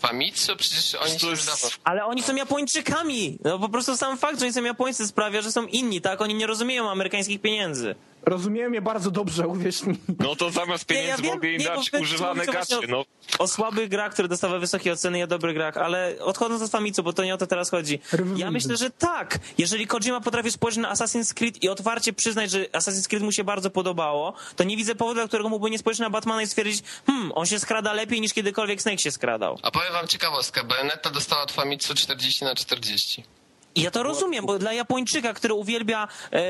Famitsu? Przecież oni To wydawał. Ale oni są Japończykami! No po prostu sam fakt, że oni są Japońcy sprawia, że są inni, tak? Oni nie rozumieją amerykańskich pieniędzy. Rozumiem je bardzo dobrze, uwierz mi. No to zamiast Nie, ja pieniędzy wiem, mogę im nie, dać używane gacie, no. O słabych grach, które dostały wysokie oceny i o dobrych grach, ale odchodząc od Famitsu, bo to nie o to teraz chodzi. Ja myślę, że tak. Jeżeli Kojima potrafi spojrzeć na Assassin's Creed i otwarcie przyznać, że Assassin's Creed mu się bardzo podobało, to nie widzę powodu, dla którego mógłby nie spojrzeć na Batmana i stwierdzić, hmm, on się skrada lepiej niż kiedykolwiek Snake się skradał. A powiem wam ciekawostkę, Bayonetta dostała od Famitsu 40 na 40. I ja to rozumiem, bo dla Japończyka, który uwielbia, e,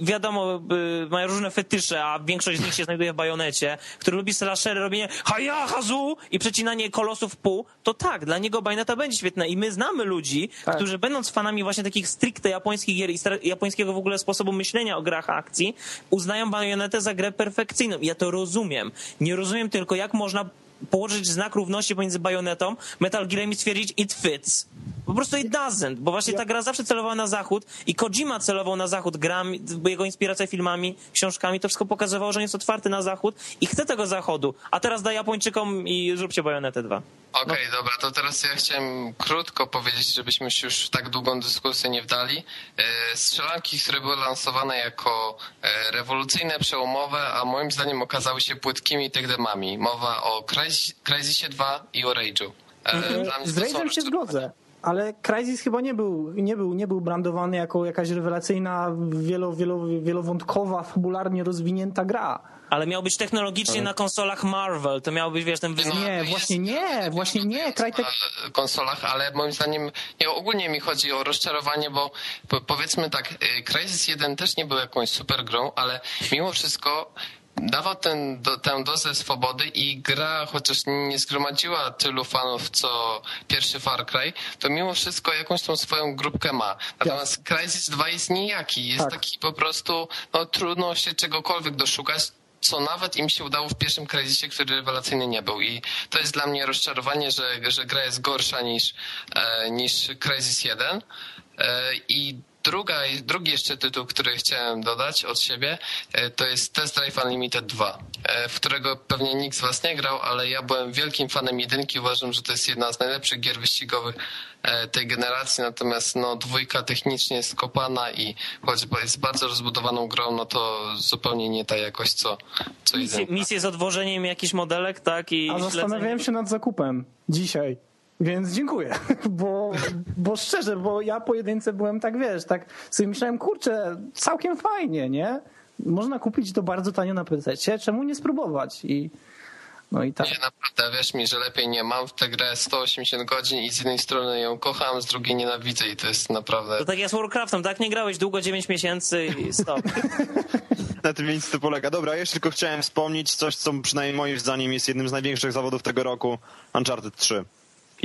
wiadomo, e, mają różne fetysze, a większość z nich się znajduje w bajonecie, który lubi slashery, robienie haja, hazu i przecinanie kolosów w pół, to tak, dla niego bajoneta będzie świetna. I my znamy ludzi, Tak. którzy będąc fanami właśnie takich stricte japońskich gier i japońskiego w ogóle sposobu myślenia o grach akcji, uznają bajonetę za grę perfekcyjną. I ja to rozumiem. Nie rozumiem tylko, jak można położyć znak równości pomiędzy bajonetą, Metal Gearem i stwierdzić it fits. Po prostu it doesn't, bo właśnie ta gra zawsze celowała na zachód i Kojima celował na zachód grami, jego inspiracja filmami, książkami, to wszystko pokazywało, że on jest otwarty na zachód i chce tego zachodu, a teraz da Japończykom i zróbcie Bajonetę 2. Okej, dobra, to teraz ja chciałem krótko powiedzieć, żebyśmy się już w tak długą dyskusję nie wdali. E, Strzelanki, które były lansowane jako e, rewolucyjne, przełomowe, a moim zdaniem okazały się płytkimi tech-demami. Mowa o Crysis- Crysisie 2 i o Rage'u. E, dla mnie Z Raidem się zgodzę. Ale Crysis chyba nie był, nie był, nie był brandowany jako jakaś rewelacyjna, wielo, wielo, wielowątkowa, fabularnie rozwinięta gra. Ale miał być technologicznie na konsolach Marvel, to miał być, wiesz, ten wyzwanie. Nie, jest- właśnie nie, właśnie nie. Na konsolach, ale moim zdaniem nie, ogólnie mi chodzi o rozczarowanie, bo po, powiedzmy tak, y, Crysis 1 też nie był jakąś super grą, ale mimo wszystko dawał ten, do, tę dozę swobody i gra, chociaż nie zgromadziła tylu fanów co pierwszy Far Cry, to mimo wszystko jakąś tą swoją grupkę ma. Natomiast Crysis 2 jest nijaki, jest Tak. taki po prostu, no trudno się czegokolwiek doszukać co nawet im się udało w pierwszym Crysisie, który rewelacyjny nie był. I to jest dla mnie rozczarowanie, że, że gra jest gorsza niż, e, niż Crysis 1. E, I druga, drugi jeszcze tytuł, który chciałem dodać od siebie, e, to jest Test Drive Unlimited 2, e, w którego pewnie nikt z was nie grał, ale ja byłem wielkim fanem jedynki. Uważam, że to jest jedna z najlepszych gier wyścigowych e, tej generacji, natomiast no, dwójka technicznie jest kopana i choć jest bardzo rozbudowaną grą, no to zupełnie nie ta jakość, co, co Misje, jedynka. misje z odwożeniem jakichś modelek, tak? I A zastanawiałem się nad zakupem dzisiaj. Więc dziękuję, bo, bo szczerze, bo ja po jedynce byłem tak, wiesz, tak sobie myślałem, kurczę, całkiem fajnie, nie? Można kupić to bardzo tanio na PC, czemu nie spróbować? I no i tak. Nie, naprawdę, wierz mi, że lepiej nie. Mam w tę grę 180 godzin i z jednej strony ją kocham, z drugiej nienawidzę i to jest naprawdę... To tak jak z Warcraftem, tak? Nie grałeś długo, 9 miesięcy i stop. Na tym więc to polega. Dobra, ja jeszcze tylko chciałem wspomnieć coś, co przynajmniej moim zdaniem jest jednym z największych zawodów tego roku, Uncharted 3.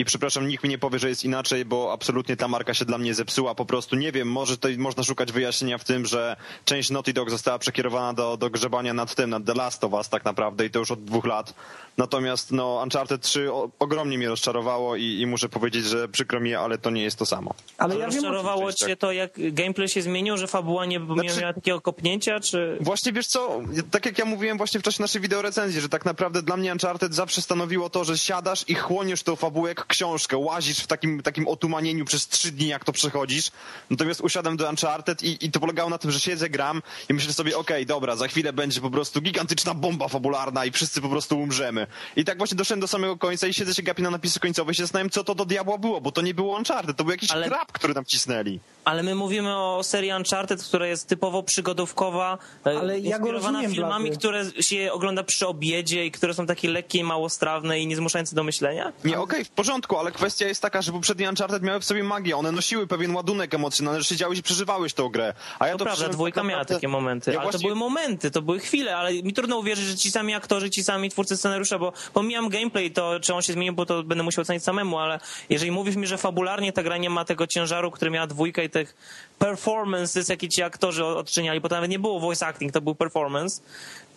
I przepraszam, nikt mi nie powie, że jest inaczej, bo absolutnie ta marka się dla mnie zepsuła. Po prostu nie wiem, może tutaj można szukać wyjaśnienia w tym, że część Naughty Dog została przekierowana do, do grzebania nad tym, nad The Last of Us tak naprawdę i to już od dwóch lat. Natomiast no, Uncharted 3 o, ogromnie mnie rozczarowało i, i muszę powiedzieć, że przykro mi, ale to nie jest to samo. Ale Ale ja wiem, rozczarowało tak. cię to, jak gameplay się zmienił, że fabuła nie, Znaczy- miała takiego kopnięcia, czy... Właśnie wiesz co, tak jak ja mówiłem właśnie w czasie naszej wideorecenzji, że tak naprawdę dla mnie Uncharted zawsze stanowiło to, że siadasz i chłoniesz tą fabułę jak książkę, łazisz w takim, takim otumanieniu przez trzy dni, jak to przechodzisz. Natomiast usiadłem do Uncharted i, i to polegało na tym, że siedzę, gram i myślę sobie, okej, dobra, za chwilę będzie po prostu gigantyczna bomba fabularna i wszyscy po prostu umrzemy. I tak właśnie doszedłem do samego końca i siedzę się gapię na napisy końcowe i się zastanawiam, co to do diabła było, bo to nie było Uncharted, to był jakiś Ale- krab, który nam cisnęli. Ale my mówimy o serii Uncharted, która jest typowo przygodówkowa, e, Ale ja inspirowana rozumiem, filmami, Blady. które się ogląda przy obiedzie i które są takie lekkie i małostrawne i niezmuszające do myślenia. Nie, okej, w porządku, ale kwestia jest taka, że poprzednie Uncharted miały w sobie magię, one nosiły pewien ładunek emocjonalny, że siedziałeś i przeżywałeś tą grę. A ja To to prawda, dwójka tak miała takie momenty, Ja ale to właśnie- były momenty, to były chwile, ale mi trudno uwierzyć, że ci sami aktorzy, ci sami twórcy scenariusza, bo pomijam gameplay, to czy on się zmienił, bo to będę musiał ocenić samemu, ale jeżeli mówisz mi, że fabularnie ta gra nie ma tego ciężaru, który miała dwójka i tych performances, jakie ci aktorzy odczyniali, bo to nawet nie było voice acting, to był performance,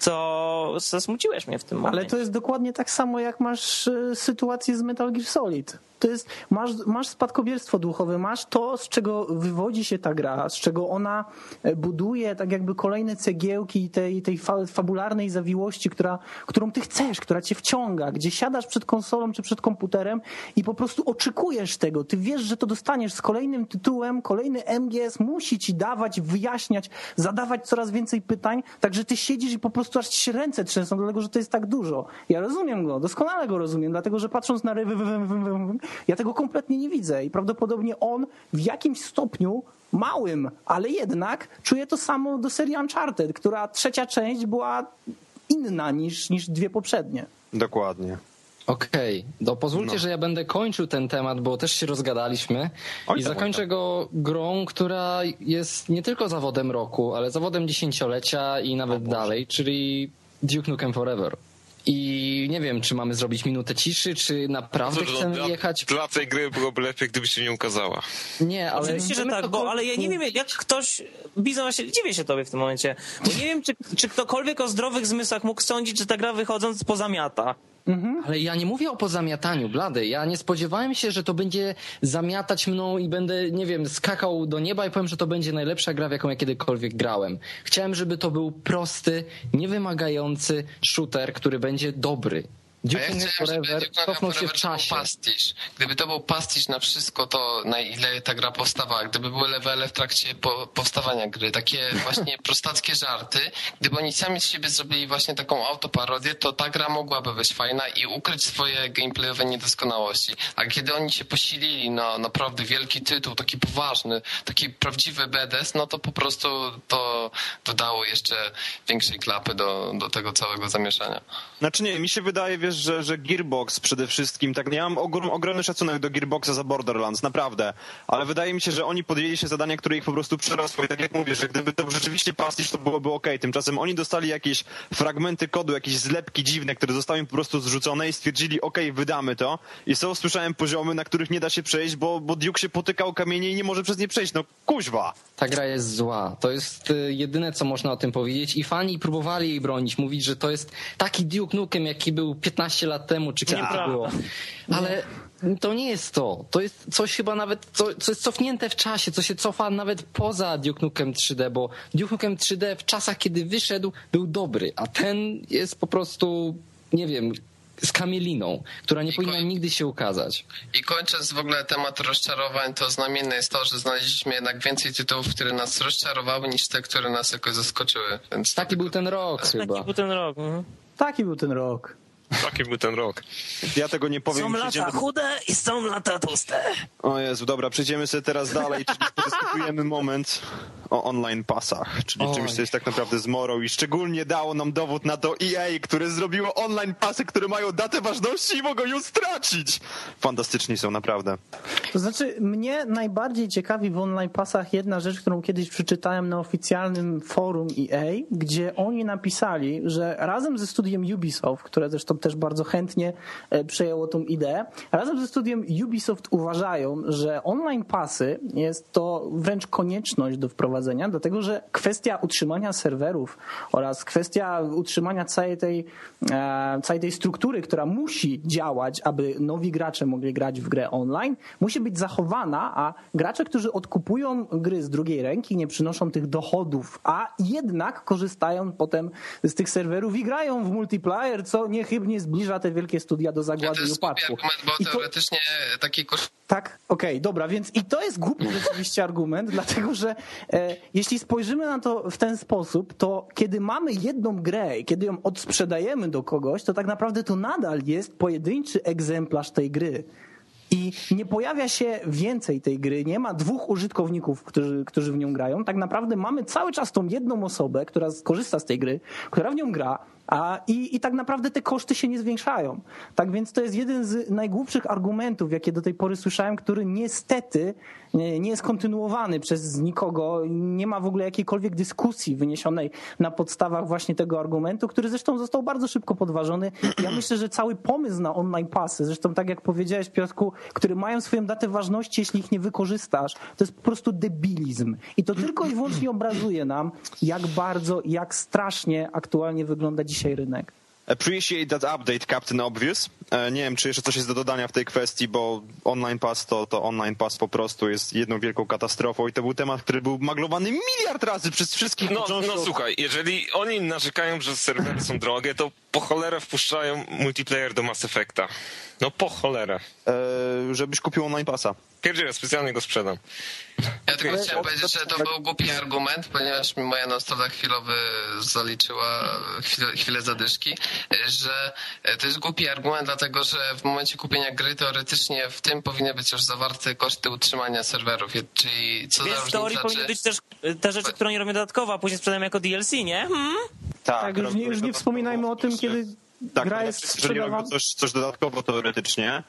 to zasmuciłeś mnie w tym momencie. Ale to jest dokładnie tak samo, jak masz e, sytuację z Metal Gear Solid. To jest, masz, masz spadkobierstwo duchowe, masz to, z czego wywodzi się ta gra, z czego ona e, buduje tak jakby kolejne cegiełki tej, tej fa, fabularnej zawiłości, która, którą ty chcesz, która cię wciąga, gdzie siadasz przed konsolą czy przed komputerem i po prostu oczekujesz tego. Ty wiesz, że to dostaniesz z kolejnym tytułem, kolejny MGS musi ci dawać, wyjaśniać, zadawać coraz więcej pytań, także ty siedzisz i po prostu aż ci się ręce trzęsą, dlatego że to jest tak dużo. Ja rozumiem go, doskonale go rozumiem, dlatego że patrząc na ryby, ja tego kompletnie nie widzę i prawdopodobnie on w jakimś stopniu małym, ale jednak czuje to samo do serii Uncharted, która trzecia część była inna niż, niż dwie poprzednie. Dokładnie. Okej, to pozwólcie, No. że ja będę kończył ten temat, bo też się rozgadaliśmy Oj, i zakończę tam. go grą, która jest nie tylko zawodem roku, ale zawodem dziesięciolecia i nawet dalej, czyli Duke Nukem Forever. I nie wiem, czy mamy zrobić minutę ciszy, czy naprawdę Cóż, no, chcemy dla, jechać. Dla tej gry byłoby lepiej, gdyby się nie ukazała. Nie, ale. Oczywiście, że tak, bo, ale ja nie wiem, jak ktoś. Bizon, właśnie dziwię się tobie w tym momencie. Bo nie wiem, czy, czy ktokolwiek o zdrowych zmysłach mógł sądzić, że ta gra wychodząc pozamiata. Ale ja nie mówię o pozamiataniu, blady. Ja nie spodziewałem się, że to będzie zamiatać mną i będę, nie wiem, skakał do nieba i powiem, że to będzie najlepsza gra, w jaką ja kiedykolwiek grałem. Chciałem, żeby to był prosty, niewymagający shooter, który będzie dobry. Duke ja chciałem, żeby Forever cofnął się w Forever to był czasie. pastisz. Gdyby to był pastisz na wszystko to, na ile ta gra powstawała, gdyby były levele w trakcie po, powstawania gry, takie właśnie prostackie żarty, gdyby oni sami z siebie zrobili właśnie taką autoparodię, to ta gra mogłaby być fajna i ukryć swoje gameplayowe niedoskonałości. A kiedy oni się posilili na naprawdę wielki tytuł, taki poważny, taki prawdziwy BDS, no to po prostu to dodało jeszcze większej klapy do, do tego całego zamieszania. Znaczy nie, mi się wydaje, wiesz, że, że Gearbox przede wszystkim, tak, ja mam ogrom, ogromny szacunek do Gearboxa za Borderlands, naprawdę, ale wydaje mi się, że oni podjęli się zadania, które ich po prostu przerosło i tak jak mówię, że gdyby to rzeczywiście pastisz, to byłoby okej. Tymczasem oni dostali jakieś fragmenty kodu, jakieś zlepki dziwne, które zostały im po prostu zrzucone i stwierdzili, okej, wydamy to i są, słyszałem, poziomy, na których nie da się przejść, bo, bo Duke się potyka o kamienie i nie może przez nie przejść, no kuźwa. Ta gra jest zła. To jest y, jedyne, co można o tym powiedzieć. I fani próbowali jej bronić, mówić, że to jest taki Duke Nukem, jaki był 15 lat temu, czy kiedy to było. Ale to nie jest to. To jest coś chyba nawet, co, co jest cofnięte w czasie, co się cofa nawet poza Duke Nukem 3D, bo Duke Nukem 3D w czasach, kiedy wyszedł, był dobry, a ten jest po prostu, nie wiem, z kamieliną, która nie I powinna koń- nigdy się ukazać. I kończąc w ogóle temat rozczarowań, to znamienne jest to, że znaleźliśmy jednak więcej tytułów, które nas rozczarowały, niż te, które nas jakoś zaskoczyły. Więc Taki był ten rok chyba. Taki był ten rok. Mhm. Taki był ten rok. Taki był ten rok. Ja tego nie powiem. Są lata chude i są lata tłuste. O Jezu, dobra, przejdziemy sobie teraz dalej, czyli podyskutujemy moment o online pasach, czyli Oj. czymś, co jest tak naprawdę zmorą i szczególnie dało nam dowód na to EA, które zrobiło online pasy, które mają datę ważności i mogą ją stracić. Fantastyczni są, naprawdę. To znaczy, mnie najbardziej ciekawi w online pasach jedna rzecz, którą kiedyś przeczytałem na oficjalnym forum EA, gdzie oni napisali, że razem ze studiem Ubisoft, które zresztą też bardzo chętnie e, przejęło tą ideę, razem ze studiem Ubisoft uważają, że online pasy jest to wręcz konieczność do wprowadzenia prowadzenia, dlatego że kwestia utrzymania serwerów oraz kwestia utrzymania całej tej, e, całej tej struktury, która musi działać, aby nowi gracze mogli grać w grę online, musi być zachowana, a gracze, którzy odkupują gry z drugiej ręki, nie przynoszą tych dochodów, a jednak korzystają potem z tych serwerów i grają w multiplayer, co niechybnie zbliża te wielkie studia do To zagłady i jest głupi upadku. argument, bo I to- teoretycznie taki koszt tak, okej, dobra, więc i to jest głupi rzeczywiście argument, dlatego że e, jeśli spojrzymy na to w ten sposób, to kiedy mamy jedną grę i kiedy ją odsprzedajemy do kogoś, to tak naprawdę to nadal jest pojedynczy egzemplarz tej gry. I nie pojawia się więcej tej gry, nie ma dwóch użytkowników, którzy, którzy w nią grają. Tak naprawdę mamy cały czas tą jedną osobę, która korzysta z tej gry, która w nią gra, a i, i tak naprawdę te koszty się nie zwiększają. Tak więc to jest jeden z najgłupszych argumentów, jakie do tej pory słyszałem, który niestety nie, jest kontynuowany przez nikogo. Nie ma w ogóle jakiejkolwiek dyskusji wyniesionej na podstawach właśnie tego argumentu, który zresztą został bardzo szybko podważony. Ja myślę, że cały pomysł na online pasy, zresztą tak jak powiedziałeś Piotrku, które mają swoją datę ważności, jeśli ich nie wykorzystasz, to jest po prostu debilizm. I to tylko i wyłącznie obrazuje nam, jak bardzo, jak strasznie aktualnie wygląda dzisiaj rynek. Appreciate that update, Captain Obvious. E, Nie wiem, czy jeszcze coś jest do dodania w tej kwestii, bo online pass to, to online pass po prostu jest jedną wielką katastrofą i to był temat, który był maglowany miliard razy przez wszystkich. No, no słuchaj, jeżeli oni narzekają, że serwery są drogie, to po cholerę wpuszczają multiplayer do Mass Effecta. No po cholerę. E, żebyś kupił online passa. Pierdzielę, specjalnie go sprzedam. Ja tylko chciałem powiedzieć, że to był głupi argument, ponieważ mi moja nostalgia chwilowy zaliczyła chwilę, chwilę zadyszki, że to jest głupi argument, dlatego że w momencie kupienia gry teoretycznie w tym powinny być już zawarte koszty utrzymania serwerów, czyli co Więc za w teorii powinny być też te rzeczy, które oni robią dodatkowo, a później sprzedają jako DLC, nie? Hmm? Tak, już nie, już nie wspominajmy o tym, kiedy Tak, gra jest jeżeli robią coś, coś dodatkowo teoretycznie,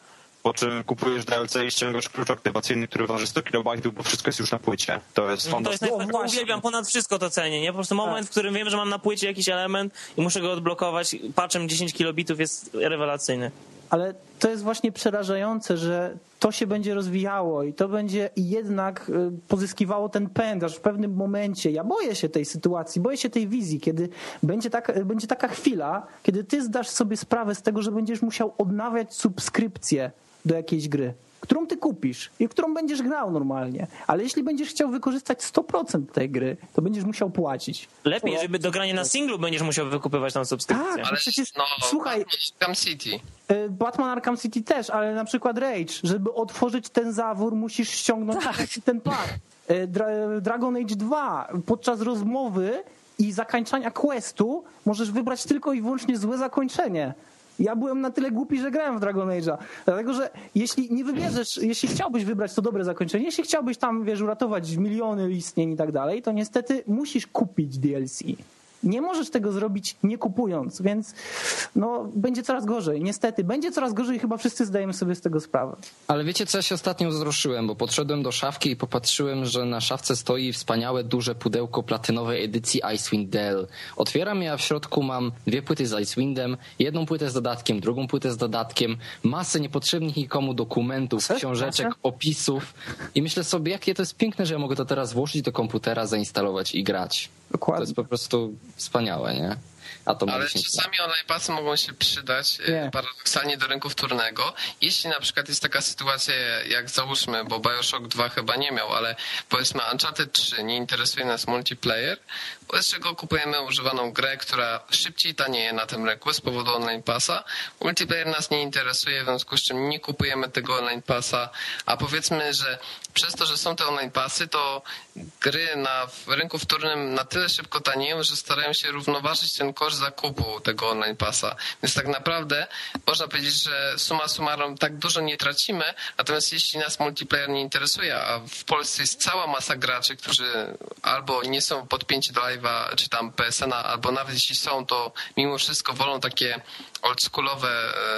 po czym kupujesz DLC i ściągasz klucz aktywacyjny, który waży 100 KB, bo wszystko jest już na płycie. To jest To jest fantastyczne. naj... właśnie. uwielbiam ponad wszystko to cenię, nie? Po prostu moment, w którym wiem, że mam na płycie jakiś element i muszę go odblokować patchem 10 kilobitów jest rewelacyjny. Ale to jest właśnie przerażające, że to się będzie rozwijało i to będzie jednak y, pozyskiwało ten pęd, aż w pewnym momencie, ja boję się tej sytuacji, boję się tej wizji, kiedy będzie taka, będzie taka chwila, kiedy ty zdasz sobie sprawę z tego, że będziesz musiał odnawiać subskrypcję do jakiejś gry, którą ty kupisz i w którą będziesz grał normalnie. Ale jeśli będziesz chciał wykorzystać 100% tej gry, to będziesz musiał płacić. Lepiej, żeby do grania na singlu będziesz musiał wykupywać tą subskrypcję. Tak. Ale przecież, no, słuchaj, Arkham City. Y, Batman Arkham City też, ale na przykład Rage. Żeby otworzyć ten zawór, musisz ściągnąć ten pack. Y, Dra- Dragon Age 2. Podczas rozmowy i zakończania questu możesz wybrać tylko i wyłącznie złe zakończenie. Ja byłem na tyle głupi, że grałem w Dragon Age'a. Dlatego, że jeśli nie wybierzesz, jeśli chciałbyś wybrać to dobre zakończenie, jeśli chciałbyś tam, wiesz, uratować miliony istnień i tak dalej, to niestety musisz kupić DLC. Nie możesz tego zrobić nie kupując, więc no, będzie coraz gorzej. Niestety, będzie coraz gorzej i chyba wszyscy zdajemy sobie z tego sprawę. Ale wiecie, co ja się ostatnio wzruszyłem, bo podszedłem do szafki i popatrzyłem, że na szafce stoi wspaniałe, duże pudełko platynowej edycji Icewind Dale. Otwieram je, a w środku mam dwie płyty z Icewindem, jedną płytę z dodatkiem, drugą płytę z dodatkiem, masę niepotrzebnych nikomu dokumentów, Chcesz? książeczek, opisów i myślę sobie, jakie to jest piękne, że ja mogę to teraz włożyć do komputera, zainstalować i grać. To Dokładnie. jest po prostu wspaniałe, nie? A to Ale czasami online pasy mogą się przydać e, Nie. paradoksalnie do rynku wtórnego. Jeśli na przykład jest taka sytuacja, jak załóżmy, bo Bioshock 2 chyba nie miał, ale powiedzmy Uncharted 3 nie interesuje nas multiplayer, wobec czego kupujemy używaną grę, która szybciej tanieje na tym rynku z powodu online pasa. Multiplayer nas nie interesuje, w związku z czym nie kupujemy tego online pasa, a powiedzmy, że przez to, że są te online pasy, to gry na rynku wtórnym na tyle szybko tanieją, że starają się równoważyć ten koszt zakupu tego online pasa. Więc tak naprawdę można powiedzieć, że suma summarum tak dużo nie tracimy, natomiast jeśli nas multiplayer nie interesuje, a w Polsce jest cała masa graczy, którzy albo nie są podpięci do live'a, czy tam PSN-a, albo nawet jeśli są, to mimo wszystko wolą takie oldschoolowe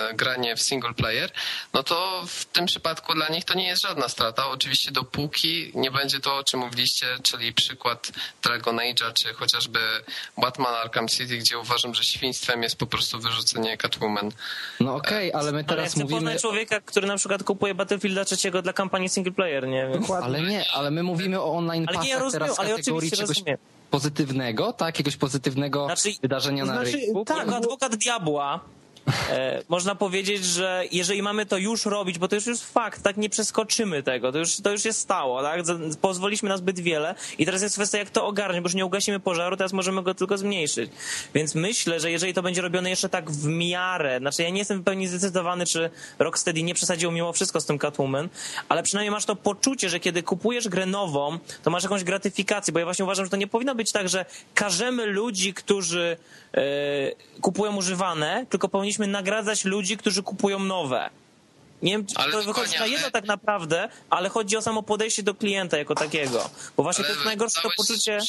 e, granie w single player, no to w tym przypadku dla nich to nie jest żadna strata. Oczywiście dopóki nie będzie to, o czym mówiliście, czyli przykład Dragon Age'a, czy chociażby Batman Arkham City, gdzie uważam, że świństwem jest po prostu wyrzucenie Catwoman. No okej, ale my Ale ja teraz chcę mówimy... poznać człowieka, który na przykład kupuje Battlefielda trzeciego dla kampanii single player, nie wiem. Ale nie, ale my mówimy o online Ale nie, ja rozumiem, teraz w ale kategorii oczywiście czegoś rozumiem. pozytywnego, tak? Jakiegoś pozytywnego Znaczy- wydarzenia na Znaczy, rynku. tak, adwokat diabła e, można powiedzieć, że jeżeli mamy to już robić, bo to już jest fakt, tak nie przeskoczymy tego, to już, to już się stało, tak? Pozwoliliśmy na zbyt wiele i teraz jest kwestia, jak to ogarnąć, bo już nie ugasimy pożaru, teraz możemy go tylko zmniejszyć. Więc myślę, że jeżeli to będzie robione jeszcze tak w miarę, znaczy ja nie jestem w pełni zdecydowany, czy Rocksteady nie przesadził mimo wszystko z tym Catwoman, ale przynajmniej masz to poczucie, że kiedy kupujesz grę nową, to masz jakąś gratyfikację, bo ja właśnie uważam, że to nie powinno być tak, że każemy ludzi, którzy e, kupują używane, tylko powinniśmy nagradzać ludzi, którzy kupują nowe. Nie wiem, czy Ale to wychodzi na ale- jedno tak naprawdę, ale chodzi o samo podejście do klienta jako takiego. Bo właśnie to jest najgorsze to poczucie...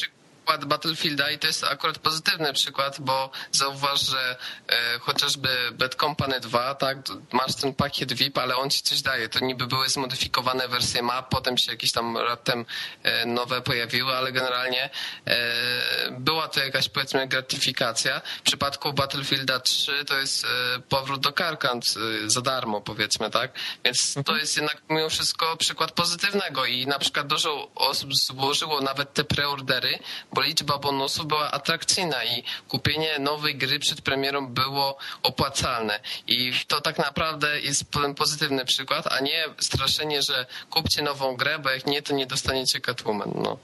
Przykład Battlefielda i to jest akurat pozytywny przykład, bo zauważ, że e, chociażby Bad Company 2, tak, masz ten pakiet VIP, ale on ci coś daje. To niby były zmodyfikowane wersje map, potem się jakieś tam raptem e, nowe pojawiły, ale generalnie e, była to jakaś powiedzmy gratyfikacja. W przypadku Battlefielda 3 to jest e, powrót do Karkand e, za darmo powiedzmy, tak? Więc to jest jednak mimo wszystko przykład pozytywnego i na przykład dużo osób złożyło nawet te preordery, bo liczba bonusów była atrakcyjna i kupienie nowej gry przed premierą było opłacalne. I to tak naprawdę jest pozytywny przykład, a nie straszenie, że kupcie nową grę, bo jak nie, to nie dostaniecie Catwoman. No.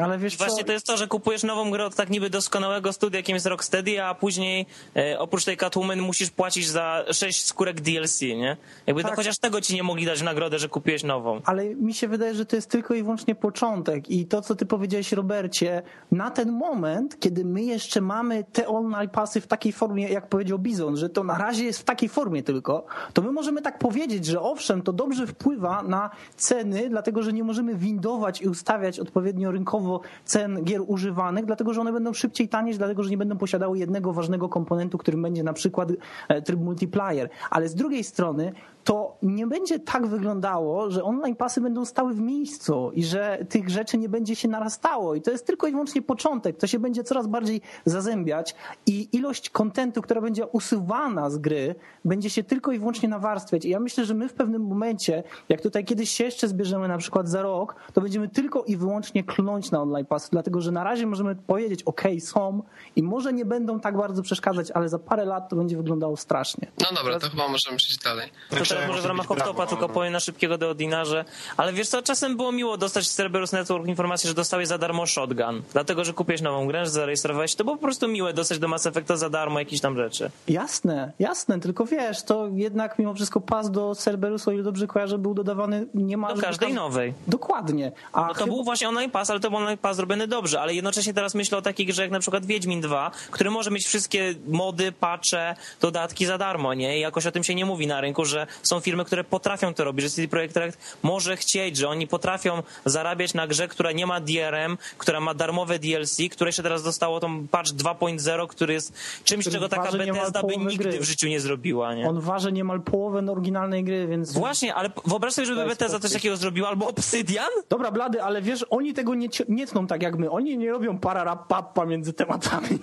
Ale wiesz I właśnie co? to jest to, że kupujesz nową grę od tak niby doskonałego studia, jakim jest Rocksteady, a później e, oprócz tej Catwoman musisz płacić za sześć skórek DLC, nie? Jakby to Tak. chociaż tego ci nie mogli dać w nagrodę, że kupiłeś nową. Ale mi się wydaje, że to jest tylko i wyłącznie początek. I to, co ty powiedziałeś, Robercie, na ten moment, kiedy my jeszcze mamy te online pasy w takiej formie, jak powiedział Bizon, że to na razie jest w takiej formie tylko, to my możemy tak powiedzieć, że owszem, to dobrze wpływa na ceny, dlatego że nie możemy windować i ustawiać odpowiednio rynkowo cen gier używanych, dlatego że one będą szybciej tanieć, dlatego że nie będą posiadały jednego ważnego komponentu, którym będzie na przykład e, tryb multiplayer. Ale z drugiej strony to nie będzie tak wyglądało, że online pasy będą stały w miejscu i że tych rzeczy nie będzie się narastało. I to jest tylko i wyłącznie początek. To się będzie coraz bardziej zazębiać i ilość kontentu, która będzie usuwana z gry, będzie się tylko i wyłącznie nawarstwiać. I ja myślę, że my w pewnym momencie, jak tutaj kiedyś się jeszcze zbierzemy na przykład za rok, to będziemy tylko i wyłącznie klnąć na online pasy, dlatego że na razie możemy powiedzieć, ok, są i może nie będą tak bardzo przeszkadzać, ale za parę lat to będzie wyglądało strasznie. no dobra, to chyba możemy przejść dalej. To może w ramach brawo, tylko no. powiem na szybkiego do Odina, że... Ale wiesz co, czasem było miło dostać z Cerberus Network informację, że dostałeś za darmo shotgun. Dlatego, że kupiłeś nową grę, że zarejestrowałeś. To było po prostu miłe dostać do Mass Effecta za darmo jakieś tam rzeczy. Jasne, jasne, tylko wiesz, to jednak mimo wszystko pas do Cerberusu, o ile dobrze kojarzę, był dodawany niemalże... Do każdej każ- nowej. Dokładnie. A No to chyba- był właśnie online pass, ale to był online pass zrobiony dobrze, ale jednocześnie teraz myślę o takich grze jak na przykład Wiedźmin 2, który może mieć wszystkie mody, patche, dodatki za darmo, nie? I jakoś o tym się nie mówi na rynku, że są firmy, które potrafią to robić, że CD Projekt Red może chcieć, że oni potrafią zarabiać na grze, która nie ma DRM, która ma darmowe DLC, które jeszcze teraz dostało tą patch 2.0, który jest czymś, czego taka Bethesda by nigdy gry. w życiu nie zrobiła, nie? On waży niemal połowę oryginalnej gry, więc... Właśnie, ale wyobraź sobie, żeby Bethesda coś takiego zrobiła, albo Obsydian? Dobra, Blady, ale wiesz, oni tego nie, nie tną tak jak my. Oni nie robią pararapappa między tematami.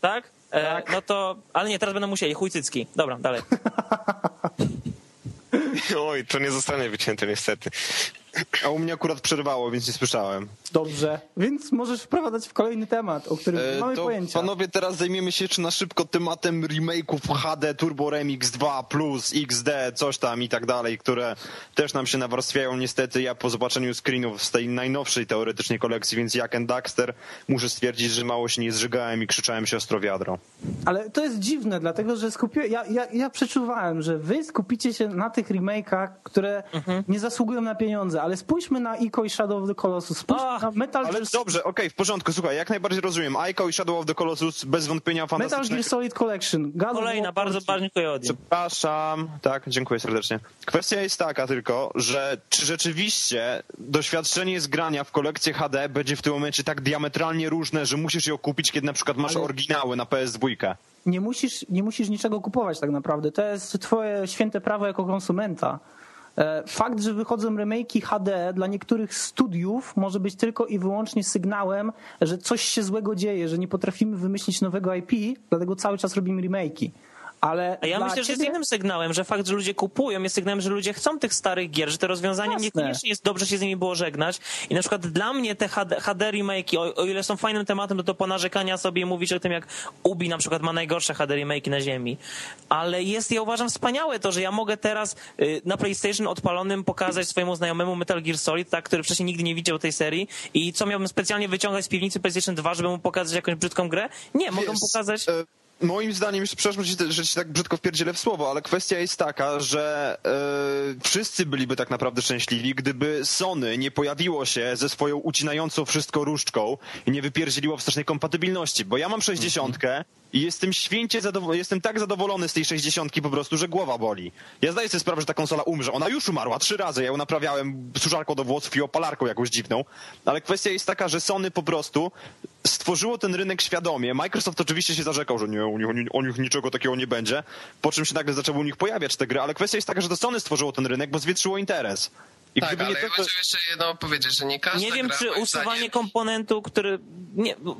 Tak? E, no to, ale nie, teraz będą musieli, chuj cycki. Dobra, dalej. Oj, to nie zostanie wycięte niestety. A u mnie akurat przerwało, więc nie słyszałem. Dobrze, więc możesz wprowadzać w kolejny temat, o którym nie E, mamy to pojęcia. panowie, teraz zajmiemy się jeszcze na szybko tematem remake'ów HD Turbo Remix 2 Plus, XD, coś tam i tak dalej, które też nam się nawarstwiają niestety. Ja po zobaczeniu screenów z tej najnowszej teoretycznie kolekcji, więc jak and Daxter, muszę stwierdzić, że mało się nie zżygałem i krzyczałem siostro wiadro. Ale to jest dziwne, dlatego że skupiłem, ja, ja, ja przeczuwałem, że wy skupicie się na tych remake'ach, które Mhm. nie zasługują na pieniądze, ale ale spójrzmy na Ico i Shadow of the Colossus, spójrzmy Ach, na Metal Ale Gear dobrze, okej, w porządku, słuchaj, jak najbardziej rozumiem. Ico i Shadow of the Colossus bez wątpienia Metal fantastyczne. Gear Solid Collection. God Kolejna, bardzo, 14. bardzo dziękuję Odin. Przepraszam, tak, dziękuję serdecznie. Kwestia jest taka tylko, że czy rzeczywiście doświadczenie z grania w kolekcję HD będzie w tym momencie tak diametralnie różne, że musisz ją kupić, kiedy na przykład masz Ale- oryginały na PS2? nie musisz, nie musisz niczego kupować tak naprawdę. To jest twoje święte prawo jako konsumenta. E, Fakt, że wychodzą remake'i HD dla niektórych studiów może być tylko i wyłącznie sygnałem, że coś się złego dzieje, że nie potrafimy wymyślić nowego IP, dlatego cały czas robimy remake'i. Ale A ja myślę, że jest ciebie- innym sygnałem, że fakt, że ludzie kupują, jest sygnałem, że ludzie chcą tych starych gier, że te rozwiązania Jasne. niekoniecznie jest dobrze się z nimi było żegnać. I na przykład dla mnie te HD, HD remake'i, o, o ile są fajnym tematem, to to ponarzekania sobie i mówić o tym, jak Ubi na przykład ma najgorsze HD remake'i na ziemi. Ale jest, ja uważam, wspaniałe to, że ja mogę teraz y, na PlayStation odpalonym pokazać swojemu znajomemu Metal Gear Solid, tak, który wcześniej nigdy nie widział tej serii i co miałbym specjalnie wyciągać z piwnicy PlayStation 2, żeby mu pokazać jakąś brzydką grę? Nie, mogę mu pokazać... Moim zdaniem, już przepraszam, że ci, że ci tak brzydko wpierdzielę w słowo, ale kwestia jest taka, że e, wszyscy byliby tak naprawdę szczęśliwi, gdyby Sony nie pojawiło się ze swoją ucinającą wszystko różdżką i nie wypierdzieliło wstecznej kompatybilności, bo ja mam 60 i jestem święcie zadowolony, jestem tak zadowolony z tej 60 po prostu, że głowa boli. Ja zdaję sobie sprawę, że ta konsola umrze. Ona już umarła trzy razy, ja ją naprawiałem suszarką do włosów i opalarką jakąś dziwną, ale kwestia jest taka, że Sony po prostu stworzyło ten rynek świadomie. Microsoft oczywiście się zarzekał, że nie, u nich, u nich- niczego takiego nie będzie, po czym się nagle zaczęły u nich pojawiać te gry, ale kwestia jest taka, że to Sony stworzyło ten rynek, bo zwietrzyło interes. I Tak, gdyby ale nie ja to, jeszcze jedno powiedzieć, że nie każda Nie wiem, gra, czy usuwanie zdaniem- komponentu, który. Nie, bo,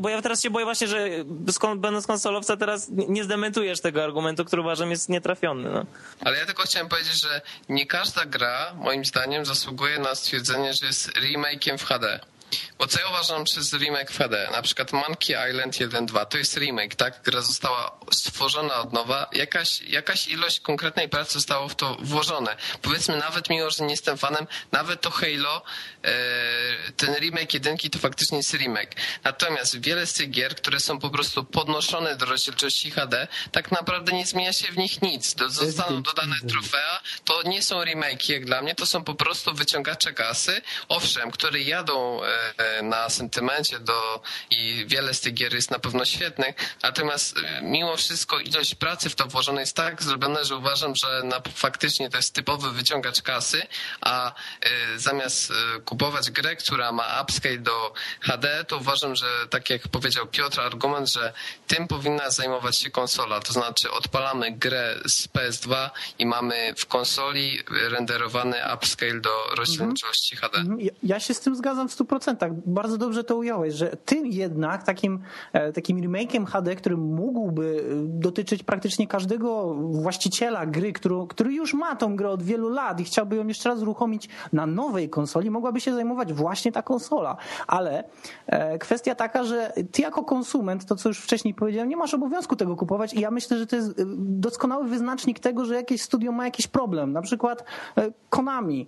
bo- ja teraz się boję właśnie, że skon- będąc konsolowca teraz nie nie zdementujesz tego argumentu, który uważam jest nietrafiony. No. Ale ja tylko chciałem powiedzieć, że nie każda gra, moim zdaniem, zasługuje na stwierdzenie, że jest remake'iem w HD. Bo co ja uważam przez remake HD? Na przykład Monkey Island 1.2 to jest remake, tak? Gra została stworzona od nowa. Jakaś, jakaś ilość konkretnej pracy zostało w to włożone. Powiedzmy, nawet mimo, że nie jestem fanem, nawet to Halo, e, ten remake jedynki to faktycznie jest remake. Natomiast wiele z tych gier, które są po prostu podnoszone do rozdzielczości HD, tak naprawdę nie zmienia się w nich nic. Zostaną dodane trofea, to nie są remake jak dla mnie, to są po prostu wyciągacze kasy, owszem, które jadą e, e, na sentymencie do i wiele z tych gier jest na pewno świetnych, natomiast e, mimo wszystko ilość pracy w to włożona jest tak zrobiona, że uważam, że na, faktycznie to jest typowy wyciągacz kasy, a e, zamiast e, kupować grę, która ma upscale do HD, to uważam, że tak jak powiedział Piotr, argument, że tym powinna zajmować się konsola, to znaczy odpalamy grę z PS2 i mamy w konsoli renderowany upscale do rozdzielczości HD. Mhm. Ja- Ja się z tym zgadzam w 100%. Bardzo dobrze to ująłeś, że tym jednak takim, e, takim remake'iem HD, który mógłby e, dotyczyć praktycznie każdego właściciela gry, który, który już ma tą grę od wielu lat i chciałby ją jeszcze raz uruchomić na nowej konsoli, mogłaby się zajmować właśnie ta konsola. Ale e, kwestia taka, że ty jako konsument, to co już wcześniej powiedziałem, nie masz obowiązku tego kupować i ja myślę, że to jest doskonały wyznacznik tego, że jakieś studio ma jakiś problem. Na przykład Konami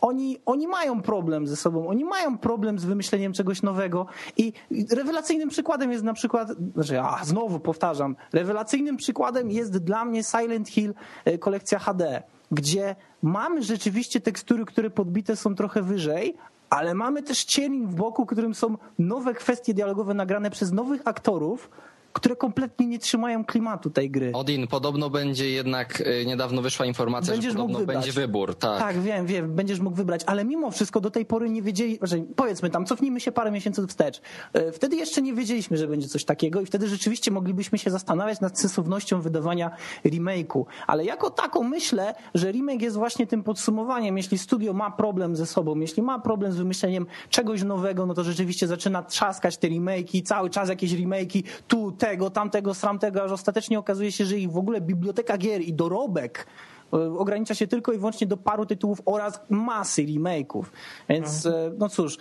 oni, oni mają problem ze sobą, oni mają problem z wymyśleniem czegoś nowego i rewelacyjnym przykładem jest na przykład, znaczy, a znowu powtarzam, rewelacyjnym przykładem jest dla mnie Silent Hill e, kolekcja HD, gdzie mamy rzeczywiście tekstury, które podbite są trochę wyżej, ale mamy też cień w boku, którym są nowe kwestie dialogowe nagrane przez nowych aktorów, które kompletnie nie trzymają klimatu tej gry. Odin, podobno będzie jednak, y, niedawno wyszła informacja, Będziesz że mógł podobno wybrać. będzie wybór. Tak. Tak, wiem, wiem, będziesz mógł wybrać, ale mimo wszystko do tej pory nie wiedzieli, powiedzmy tam, cofnijmy się parę miesięcy wstecz. E, Wtedy jeszcze nie wiedzieliśmy, że będzie coś takiego i wtedy rzeczywiście moglibyśmy się zastanawiać nad sensownością wydawania remake'u. Ale jako taką myślę, że remake jest właśnie tym podsumowaniem. Jeśli studio ma problem ze sobą, jeśli ma problem z wymyśleniem czegoś nowego, no to rzeczywiście zaczyna trzaskać te remake'i, cały czas jakieś remake'i, tu, tego, tamtego, sramtego, aż ostatecznie okazuje się, że ich w ogóle biblioteka gier i dorobek ogranicza się tylko i wyłącznie do paru tytułów oraz masy remake'ów. Więc e, no cóż,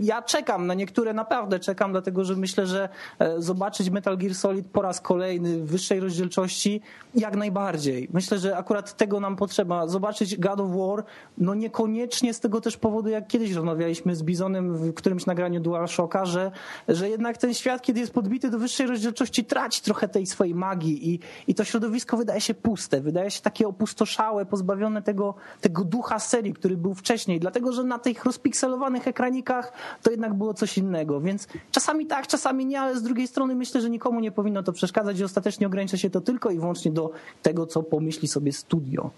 ja czekam na niektóre, naprawdę czekam, dlatego że myślę, że e, zobaczyć Metal Gear Solid po raz kolejny w wyższej rozdzielczości jak najbardziej. Myślę, że akurat tego nam potrzeba. Zobaczyć God of War, no niekoniecznie z tego też powodu, jak kiedyś rozmawialiśmy z Bizonem w którymś nagraniu DualShocka, że, że jednak ten świat, kiedy jest podbity do wyższej rozdzielczości, traci trochę tej swojej magii i, i to środowisko wydaje się puste, wydaje się takie opustoszałe opustoszałe, pozbawione tego, tego ducha serii, który był wcześniej, dlatego że na tych rozpikselowanych ekranikach to jednak było coś innego, więc czasami tak, czasami nie, ale z drugiej strony myślę, że nikomu nie powinno to przeszkadzać i ostatecznie ogranicza się to tylko i wyłącznie do tego, co pomyśli sobie studio.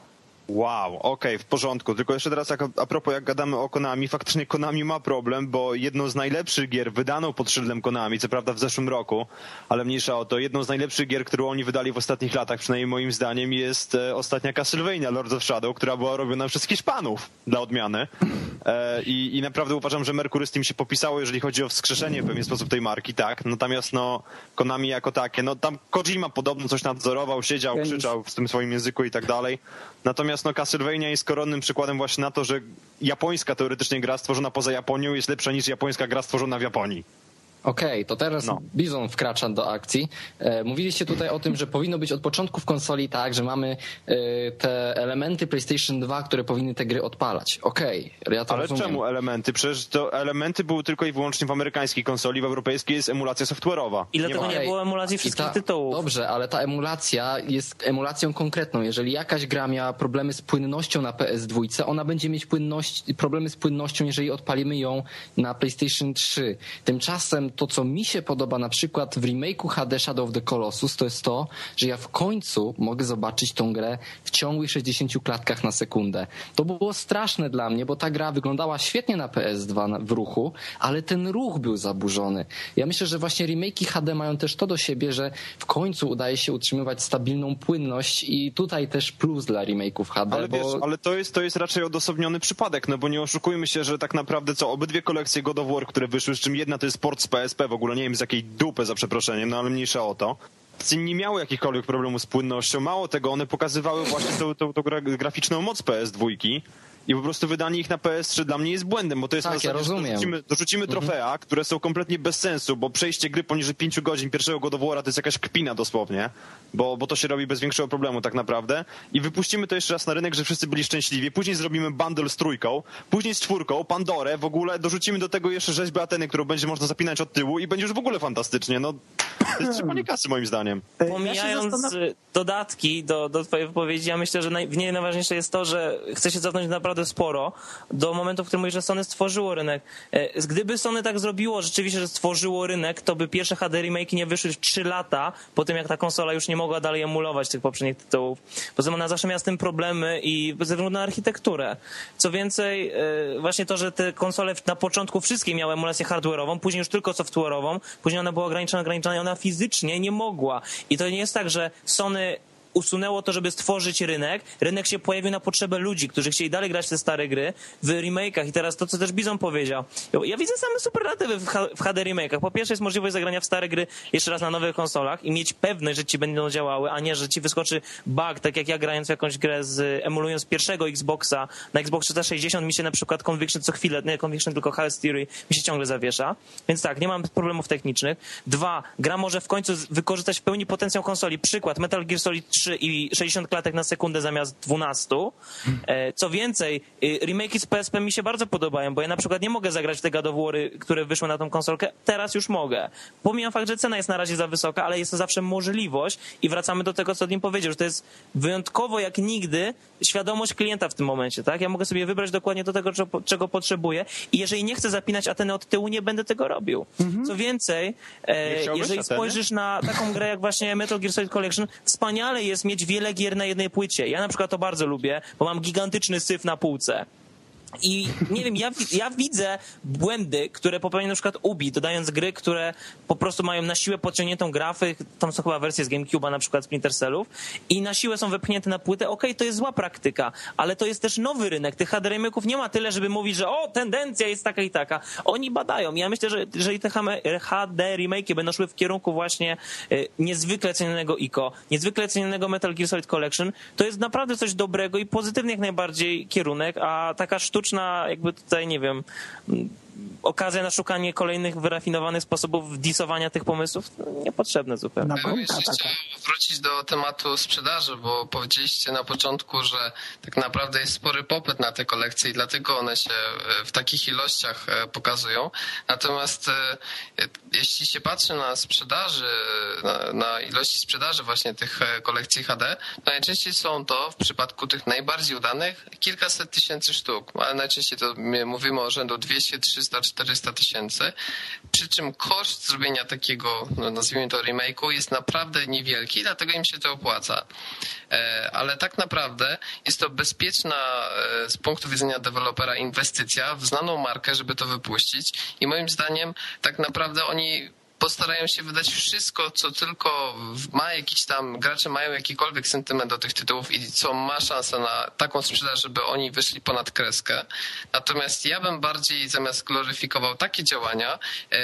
Wow, okej, w porządku. Tylko jeszcze teraz jak, a propos jak gadamy o Konami, faktycznie Konami ma problem, bo jedną z najlepszych gier wydaną pod szyldem Konami, co prawda w zeszłym roku, ale mniejsza o to, jedną z najlepszych gier, którą oni wydali w ostatnich latach, przynajmniej moim zdaniem, jest e, ostatnia Castlevania Lords of Shadow, która była robiona przez Hiszpanów dla odmiany. E, i, I naprawdę uważam, że Mercury z tym się popisało, jeżeli chodzi o wskrzeszenie w pewien sposób tej marki, tak. Natomiast no, Konami jako takie, no tam Kojima podobno coś nadzorował, siedział, krzyczał w tym swoim języku i tak dalej. Natomiast no, Castlevania jest koronnym przykładem właśnie na to, że japońska teoretycznie gra stworzona poza Japonią jest lepsza niż japońska gra stworzona w Japonii. Okej, to teraz No. Bizon wkracza do akcji. E, mówiliście tutaj o tym, że powinno być od początku w konsoli tak, że mamy e, te elementy PlayStation 2, które powinny te gry odpalać. Okej, ja to Ale rozumiem. czemu elementy? Przecież to elementy były tylko i wyłącznie w amerykańskiej konsoli, w europejskiej jest emulacja software'owa. I dlatego ma- nie Okej. było emulacji wszystkich ta- tytułów. Dobrze, ale ta emulacja jest emulacją konkretną. Jeżeli jakaś gra miała problemy z płynnością na PS2, ona będzie mieć płynność, problemy z płynnością, jeżeli odpalimy ją na PlayStation 3. Tymczasem to, co mi się podoba na przykład w remake'u HD Shadow of the Colossus, to jest to, że ja w końcu mogę zobaczyć tą grę w ciągłych 60 klatkach na sekundę. To było straszne dla mnie, bo ta gra wyglądała świetnie na PS2 na- w ruchu, ale ten ruch był zaburzony. Ja myślę, że właśnie remake'i HD mają też to do siebie, że w końcu udaje się utrzymywać stabilną płynność i tutaj też plus dla remake'ów HD, Ale bo wiesz, ale to jest, to jest raczej odosobniony przypadek, no bo nie oszukujmy się, że tak naprawdę co, obydwie kolekcje God of War, które wyszły, z czym jedna to jest port z PSP, w ogóle nie wiem z jakiej dupy za przeproszeniem, no ale mniejsza o to. Nie miały jakichkolwiek problemów z płynnością, mało tego, one pokazywały właśnie tą, tą, tą gra, graficzną moc PS2 i po prostu wydanie ich na PS3 dla mnie jest błędem, bo to jest Tak, na ja zasadzie, że rozumiem. dorzucimy, dorzucimy trofea, które są kompletnie bez sensu, bo przejście gry poniżej 5 godzin pierwszego God to jest jakaś kpina dosłownie, bo, bo to się robi bez większego problemu tak naprawdę i wypuścimy to jeszcze raz na rynek, że wszyscy byli szczęśliwi, później zrobimy bundle z trójką, później z czwórką, Pandorę, w ogóle dorzucimy do tego jeszcze rzeźbę Ateny, którą będzie można zapinać od tyłu i będzie już w ogóle fantastycznie, no to jest trzymanie kasy moim zdaniem. E, ja Pomijając y, dodatki do, do twojej wypowiedzi, ja myślę, że naj, w niej najważniejsze jest to, że chce się cofnąć naprawdę sporo do momentu, w którym mówisz, że Sony stworzyło rynek. E, Gdyby Sony tak zrobiło rzeczywiście, że stworzyło rynek, to by pierwsze HD remake nie wyszły w 3 lata po tym, jak ta konsola już nie mogła dalej emulować tych poprzednich tytułów. Poza tym ona zawsze miała z tym problemy i ze względu na architekturę. Co więcej, e, właśnie to, że te konsole na początku wszystkie miały emulację hardware'ową, później już tylko software'ową, później ona była ograniczona, ograniczona i ona fizycznie nie mogła. I to nie jest tak, że Sony usunęło to, żeby stworzyć rynek. Rynek się pojawił na potrzebę ludzi, którzy chcieli dalej grać te stare gry w remake'ach. I teraz to, co też Bizon powiedział. Ja widzę same superlatywy w, HD remake'ach. Po pierwsze jest możliwość zagrania w stare gry jeszcze raz na nowych konsolach i mieć pewność, że ci będą działały, a nie, że ci wyskoczy bug, tak jak ja grając w jakąś grę z, emulując pierwszego Xboxa na Xbox 360 mi się na przykład Conviction co chwilę, nie Conviction, tylko Hell's Theory mi się ciągle zawiesza. Więc tak, nie mam problemów technicznych. Dwa, gra może w końcu wykorzystać w pełni potencjał konsoli. Przykład Metal Gear Solid 3 i 60 klatek na sekundę zamiast 12. E, Co więcej, y, remake'i z PSP mi się bardzo podobają, bo ja na przykład nie mogę zagrać w te God które wyszły na tą konsolkę. Teraz już mogę. Pomijam fakt, że cena jest na razie za wysoka, ale jest to zawsze możliwość i wracamy do tego, co Dim powiedział, że to jest wyjątkowo jak nigdy świadomość klienta w tym momencie, tak? Ja mogę sobie wybrać dokładnie do tego, czego, potrzebuję i jeżeli nie chcę zapinać Ateny od tyłu, nie będę tego robił. Co więcej, e, jeżeli Ateny? spojrzysz na taką grę jak właśnie Metal Gear Solid Collection, wspaniale jest mieć wiele gier na jednej płycie. Ja na przykład to bardzo lubię, bo mam gigantyczny syf na półce. I nie wiem, ja, ja widzę błędy, które popełnia na przykład Ubi, dodając gry, które po prostu mają na siłę podciągniętą grafy, tam są chyba wersje z GameCube'a, na przykład Splinter Cellów, i na siłę są wepchnięte na płytę. Okej, to jest zła praktyka, ale to jest też nowy rynek. Tych HD remake'ów nie ma tyle, żeby mówić, że o, tendencja jest taka i taka. Oni badają. Ja myślę, że jeżeli te HD remake'i będą szły w kierunku właśnie e, niezwykle cenionego ICO, niezwykle cenionego Metal Gear Solid Collection, to jest naprawdę coś dobrego i pozytywny jak najbardziej kierunek, a taka sztuczna, jakby tutaj, nie wiem, okazja na szukanie kolejnych wyrafinowanych sposobów disowania tych pomysłów? No, Niepotrzebne zupełnie. Na Ja jeszcze taka. chciał wrócić do tematu sprzedaży, bo powiedzieliście na początku, że tak naprawdę jest spory popyt na te kolekcje i dlatego one się e, w takich ilościach e, pokazują. Natomiast e, jeśli się patrzy na sprzedaży, na, na ilości sprzedaży właśnie tych kolekcji HD, to najczęściej są to w przypadku tych najbardziej udanych kilkaset tysięcy sztuk, ale najczęściej to my mówimy o rzędu 200, 300, 400 tysięcy. Przy czym koszt zrobienia takiego, no nazwijmy to remake'u, jest naprawdę niewielki, dlatego im się to opłaca. E, Ale tak naprawdę jest to bezpieczna e, z punktu widzenia dewelopera inwestycja w znaną markę, żeby to wypuścić. I moim zdaniem tak naprawdę oni postarają się wydać wszystko, co tylko ma jakiś tam, gracze mają jakikolwiek sentyment do tych tytułów i co ma szansę na taką sprzedaż, żeby oni wyszli ponad kreskę. Natomiast ja bym bardziej zamiast gloryfikował takie działania, e,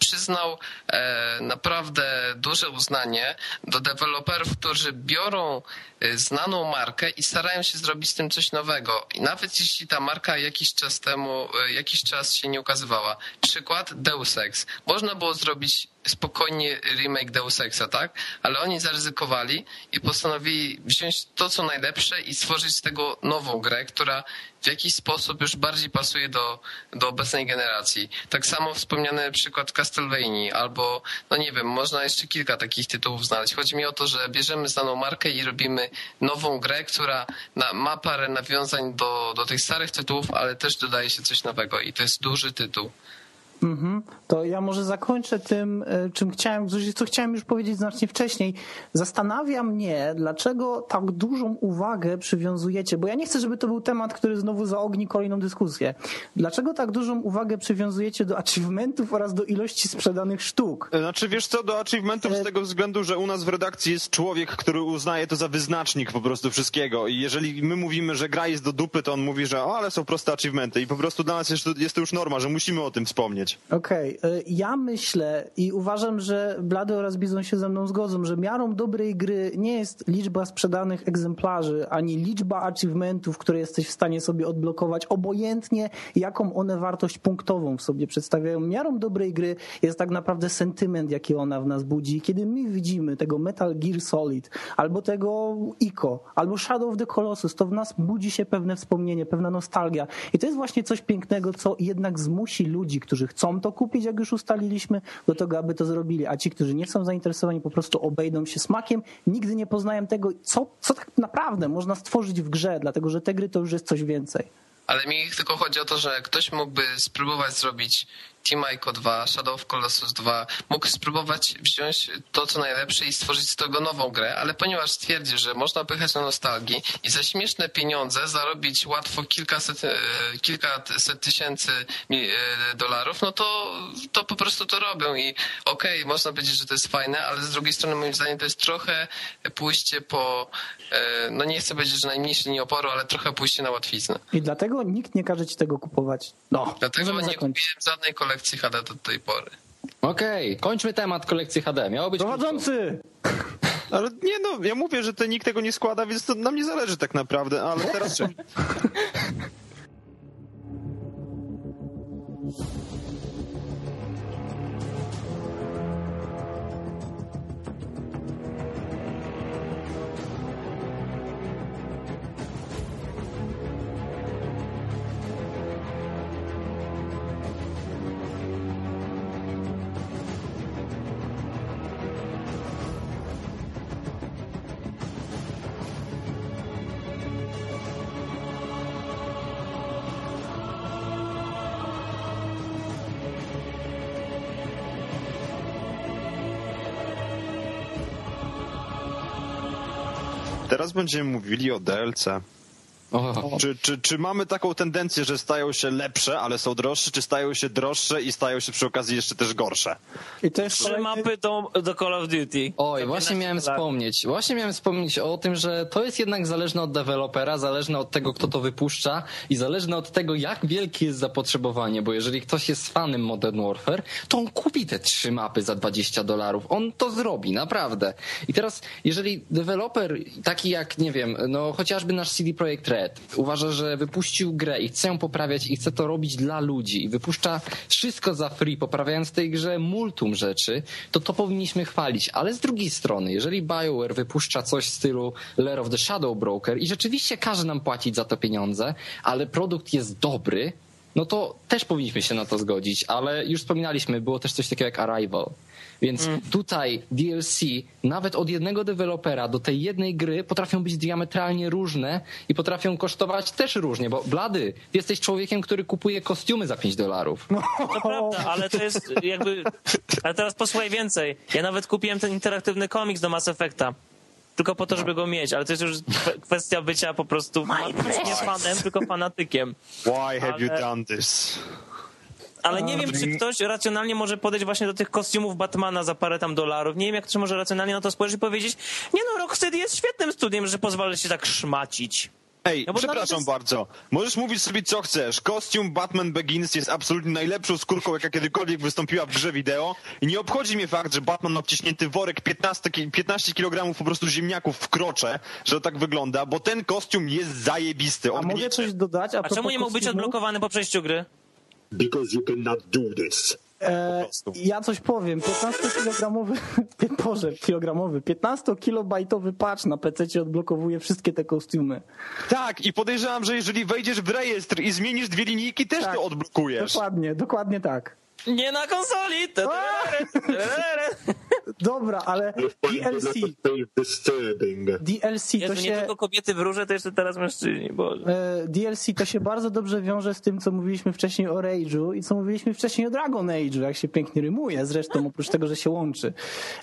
przyznał e, naprawdę duże uznanie do deweloperów, którzy biorą e, znaną markę i starają się zrobić z tym coś nowego. I nawet jeśli ta marka jakiś czas temu, e, jakiś czas się nie ukazywała. Przykład Deus Ex. Można było zrobić spokojnie remake Deus Exa, tak? Ale oni zaryzykowali i postanowili wziąć to, co najlepsze i stworzyć z tego nową grę, która w jakiś sposób już bardziej pasuje do, do obecnej generacji. Tak samo wspomniany przykład Castlevania, albo, no nie wiem, można jeszcze kilka takich tytułów znaleźć. Chodzi mi o to, że bierzemy znaną markę i robimy nową grę, która na, ma parę nawiązań do, do tych starych tytułów, ale też dodaje się coś nowego i to jest duży tytuł. Mhm. To ja może zakończę tym, e, czym chciałem, co chciałem już powiedzieć znacznie wcześniej. Zastanawia mnie, dlaczego tak dużą uwagę przywiązujecie, bo ja nie chcę, żeby to był temat, który znowu zaogni kolejną dyskusję. Dlaczego tak dużą uwagę przywiązujecie do achievementów oraz do ilości sprzedanych sztuk? Znaczy, wiesz co, do achievementów E- z tego względu, że u nas w redakcji jest człowiek, który uznaje to za wyznacznik po prostu wszystkiego i jeżeli my mówimy, że gra jest do dupy, to on mówi, że o, ale są proste achievementy i po prostu dla nas jest jest to już norma, że musimy o tym wspomnieć. Okej, y, ja myślę i uważam, że Blady oraz Bizon się ze mną zgodzą, że miarą dobrej gry nie jest liczba sprzedanych egzemplarzy, ani liczba achievementów, które jesteś w stanie sobie odblokować, obojętnie jaką one wartość punktową w sobie przedstawiają. Miarą dobrej gry jest tak naprawdę sentyment, jaki ona w nas budzi. Kiedy my widzimy tego Metal Gear Solid, albo tego ICO, albo Shadow of the Colossus, to w nas budzi się pewne wspomnienie, pewna nostalgia. I to jest właśnie coś pięknego, co jednak zmusi ludzi, którzy chcą to kupić, jak już ustaliliśmy, do tego, aby to zrobili. A ci, którzy nie są zainteresowani, po prostu obejdą się smakiem, nigdy nie poznają tego, co, co tak naprawdę można stworzyć w grze, dlatego że te gry to już jest coś więcej. Ale mi tylko chodzi o to, że ktoś mógłby spróbować zrobić Team Ico 2, Shadow of Colossus 2, mógł spróbować wziąć to, co najlepsze i stworzyć z tego nową grę, ale ponieważ stwierdził, że można pychać na nostalgii i za śmieszne pieniądze zarobić łatwo kilkaset, e, kilkaset tysięcy e, dolarów, no to, to po prostu to robią i okej, można powiedzieć, że to jest fajne, ale z drugiej strony moim zdaniem to jest trochę pójście po, no nie chcę powiedzieć, że najmniejszy linii oporu, ale trochę pójście na łatwiznę. I dlatego nikt nie każe ci tego kupować. No, Dlatego nie zakończyć. kupiłem żadnej kolekcji HD do tej pory. Okej, kończmy temat kolekcji HD. Miało być. Prowadzący! Ale nie no, ja mówię, że to nikt tego nie składa, więc to nam nie zależy tak naprawdę, ale teraz... Teraz będziemy mówili o DLC. O, Czy, czy, czy mamy taką tendencję, że stają się lepsze, ale są droższe, czy stają się droższe i stają się przy okazji jeszcze też gorsze? I to jest Trzy kolejny... mapy do, do Call of Duty. Oj, właśnie 15 miałem dolarów. wspomnieć. Właśnie miałem wspomnieć o tym, że to jest jednak zależne od dewelopera, zależne od tego, kto to wypuszcza i zależne od tego, jak wielkie jest zapotrzebowanie, bo jeżeli ktoś jest fanem Modern Warfare, to on kupi te trzy mapy za 20 dolarów. On to zrobi, naprawdę. I teraz, jeżeli deweloper taki jak, nie wiem, no chociażby nasz CD Projekt Red, Red uważa, że wypuścił grę i chce ją poprawiać i chce to robić dla ludzi i wypuszcza wszystko za free, poprawiając w tej grze multum rzeczy, to to powinniśmy chwalić. Ale z drugiej strony, jeżeli BioWare wypuszcza coś w stylu Lair of the Shadow Broker i rzeczywiście każe nam płacić za to pieniądze, ale produkt jest dobry, no to też powinniśmy się na to zgodzić, ale już wspominaliśmy, było też coś takiego jak Arrival. Więc tutaj DLC nawet od jednego dewelopera do tej jednej gry potrafią być diametralnie różne i potrafią kosztować też różnie, bo Blady, jesteś człowiekiem, który kupuje kostiumy za 5 dolarów. To prawda, ale to jest jakby... Ale teraz posłuchaj więcej. Ja nawet kupiłem ten interaktywny komiks do Mass Effecta. Tylko po to, żeby go mieć, ale to jest już kwe- kwestia bycia po prostu nie fanem, tylko fanatykiem. Why have you Ale- done this? Ale nie wiem, czy ktoś racjonalnie może podejść właśnie do tych kostiumów Batmana za parę tam dolarów. Nie wiem, jak ktoś może racjonalnie na to spojrzeć i powiedzieć, nie no, Rocksteady jest świetnym studiem, że pozwala się tak szmacić. Ej, No przepraszam jest- bardzo. Możesz mówić sobie co chcesz. Kostium Batman Begins jest absolutnie najlepszą skórką, jaka kiedykolwiek wystąpiła w grze wideo. I nie obchodzi mnie fakt, że Batman ma wciśnięty worek 15, ki- 15 kg po prostu ziemniaków w krocze, że to tak wygląda, bo ten kostium jest zajebisty. A On mogę gniecie. coś dodać? A, A czemu nie mógł być odblokowany po przejściu gry? Because you cannot do this. E, ja coś powiem. 15-kilogramowy, Boże, kilogramowy, 15-kilobajtowy patch na PC odblokowuje wszystkie te kostiumy. Tak, i podejrzewam, że jeżeli wejdziesz w rejestr i zmienisz dwie linijki, też Tak. to odblokujesz. Dokładnie, dokładnie tak. Nie na konsoli! Dobra, ale DLC. DLC to Jezu, nie się... tylko kobiety w róże, to jeszcze teraz mężczyźni, Boże. e, DLC to się bardzo dobrze wiąże z tym, co mówiliśmy wcześniej o Rage'u i co mówiliśmy wcześniej o Dragon Age'u, jak się pięknie rymuje, zresztą oprócz tego, że się łączy.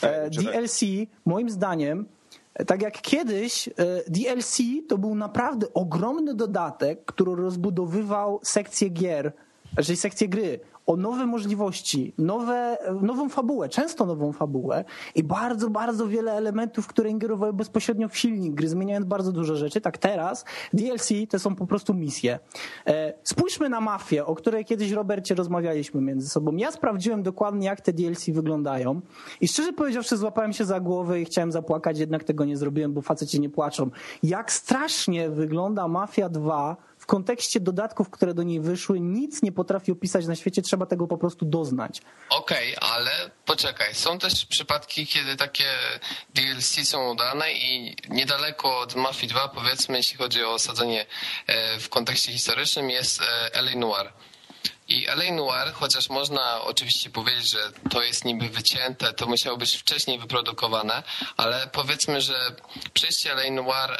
E, DLC, moim zdaniem, e, tak jak kiedyś, DLC to był naprawdę ogromny dodatek, który rozbudowywał sekcję gier, czyli sekcję gry, o nowe możliwości, nowe, nową fabułę, często nową fabułę i bardzo, bardzo wiele elementów, które ingerowały bezpośrednio w silnik gry, zmieniając bardzo dużo rzeczy. Tak teraz DLC to są po prostu misje. E, Spójrzmy na mafię, o której kiedyś, Robercie, rozmawialiśmy między sobą. Ja sprawdziłem dokładnie, jak te DLC wyglądają i szczerze powiedziawszy złapałem się za głowę i chciałem zapłakać, jednak tego nie zrobiłem, bo faceci nie płaczą. Jak strasznie wygląda Mafia 2 w kontekście dodatków, które do niej wyszły, nic nie potrafi opisać na świecie, trzeba tego po prostu doznać. Okej, ale poczekaj, są też przypadki, kiedy takie DLC są udane i niedaleko od Mafii 2, powiedzmy, jeśli chodzi o osadzenie e, w kontekście historycznym, jest e, LA Noir. I LA Noir, chociaż można oczywiście powiedzieć, że to jest niby wycięte, to musiało być wcześniej wyprodukowane, ale powiedzmy, że przejście LA Noir e,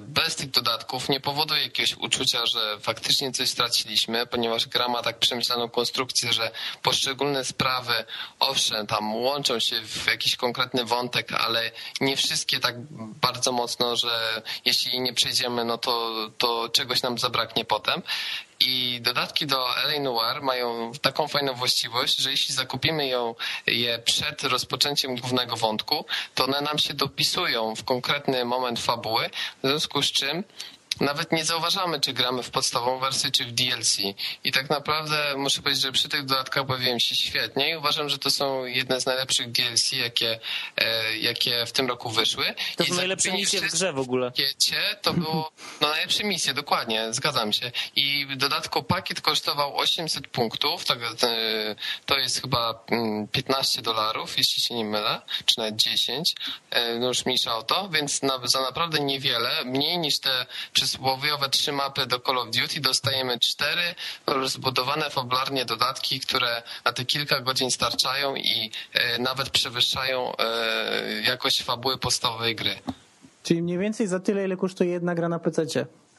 bez tych dodatków nie powoduje jakiegoś uczucia, że faktycznie coś straciliśmy, ponieważ gra ma tak przemyślaną konstrukcję, że poszczególne sprawy, owszem, tam łączą się w jakiś konkretny wątek, ale nie wszystkie tak bardzo mocno, że jeśli nie przejdziemy, no to, to czegoś nam zabraknie potem. I dodatki do LA Noir mają taką fajną właściwość, że jeśli zakupimy ją, je przed rozpoczęciem głównego wątku, to one nam się dopisują w konkretny moment fabuły, w związku z czym nawet nie zauważamy, czy gramy w podstawową wersję, czy w DLC. I tak naprawdę muszę powiedzieć, że przy tych dodatkach bawiłem się świetnie i uważam, że to są jedne z najlepszych DLC, jakie, e, jakie w tym roku wyszły. To są najlepsze misje w grze w ogóle. pakiecie to było no najlepsze misje, dokładnie, zgadzam się. I w dodatku pakiet kosztował 800 punktów, tak, e, to jest chyba mm, 15 dolarów, jeśli się nie mylę, czy nawet 10, e, no już mniejsza o to, więc na, za naprawdę niewiele, mniej niż te przysłowiowe trzy mapy do Call of Duty, dostajemy cztery rozbudowane fabularnie dodatki, które na te kilka godzin starczają i e, nawet przewyższają e, jakość fabuły podstawowej gry. Czyli mniej więcej za tyle, ile kosztuje jedna gra na PC. Dang!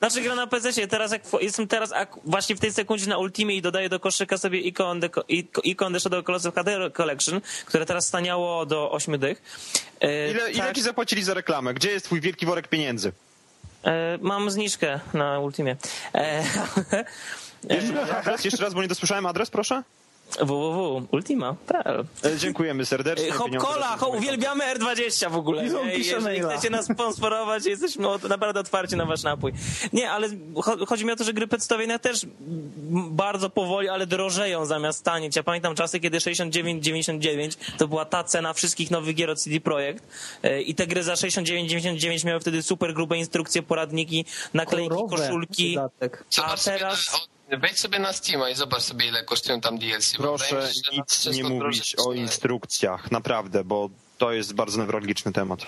Znaczy gra na PC. Teraz jak jestem teraz właśnie w tej sekundzie na Ultimie i dodaję do koszyka sobie Icon, the, Icon The Shadow Colossus HD Collection, które teraz staniało do 8 dych. E, Ile, ile tak, ci zapłacili za reklamę? Gdzie jest twój wielki worek pieniędzy? e, mam zniżkę na Ultimie. E, Jeszcze raz, jeszcze raz, bo nie dosłyszałem adres, proszę. www.ultima.pl E, Dziękujemy serdecznie. Hop Pieniądze Cola, lecą ho, uwielbiamy R20 w ogóle. Nie? pisze Jeżeli maila. chcecie nas sponsorować, jesteśmy naprawdę otwarci na wasz napój. Nie, ale cho- chodzi mi o to, że gry przedstawienia też bardzo powoli, ale drożeją zamiast tanieć. Ja pamiętam czasy, kiedy 69,99 to była ta cena wszystkich nowych gier od CD Projekt e, i te gry za 69,99 miały wtedy super grube instrukcje, poradniki, naklejki, Kolorowe koszulki. dodatek. A teraz... wejdź sobie na Steama i zobacz sobie, ile kosztują tam DLC. Proszę nic nie mówić o instrukcjach, naprawdę, bo to jest bardzo newralgiczny temat.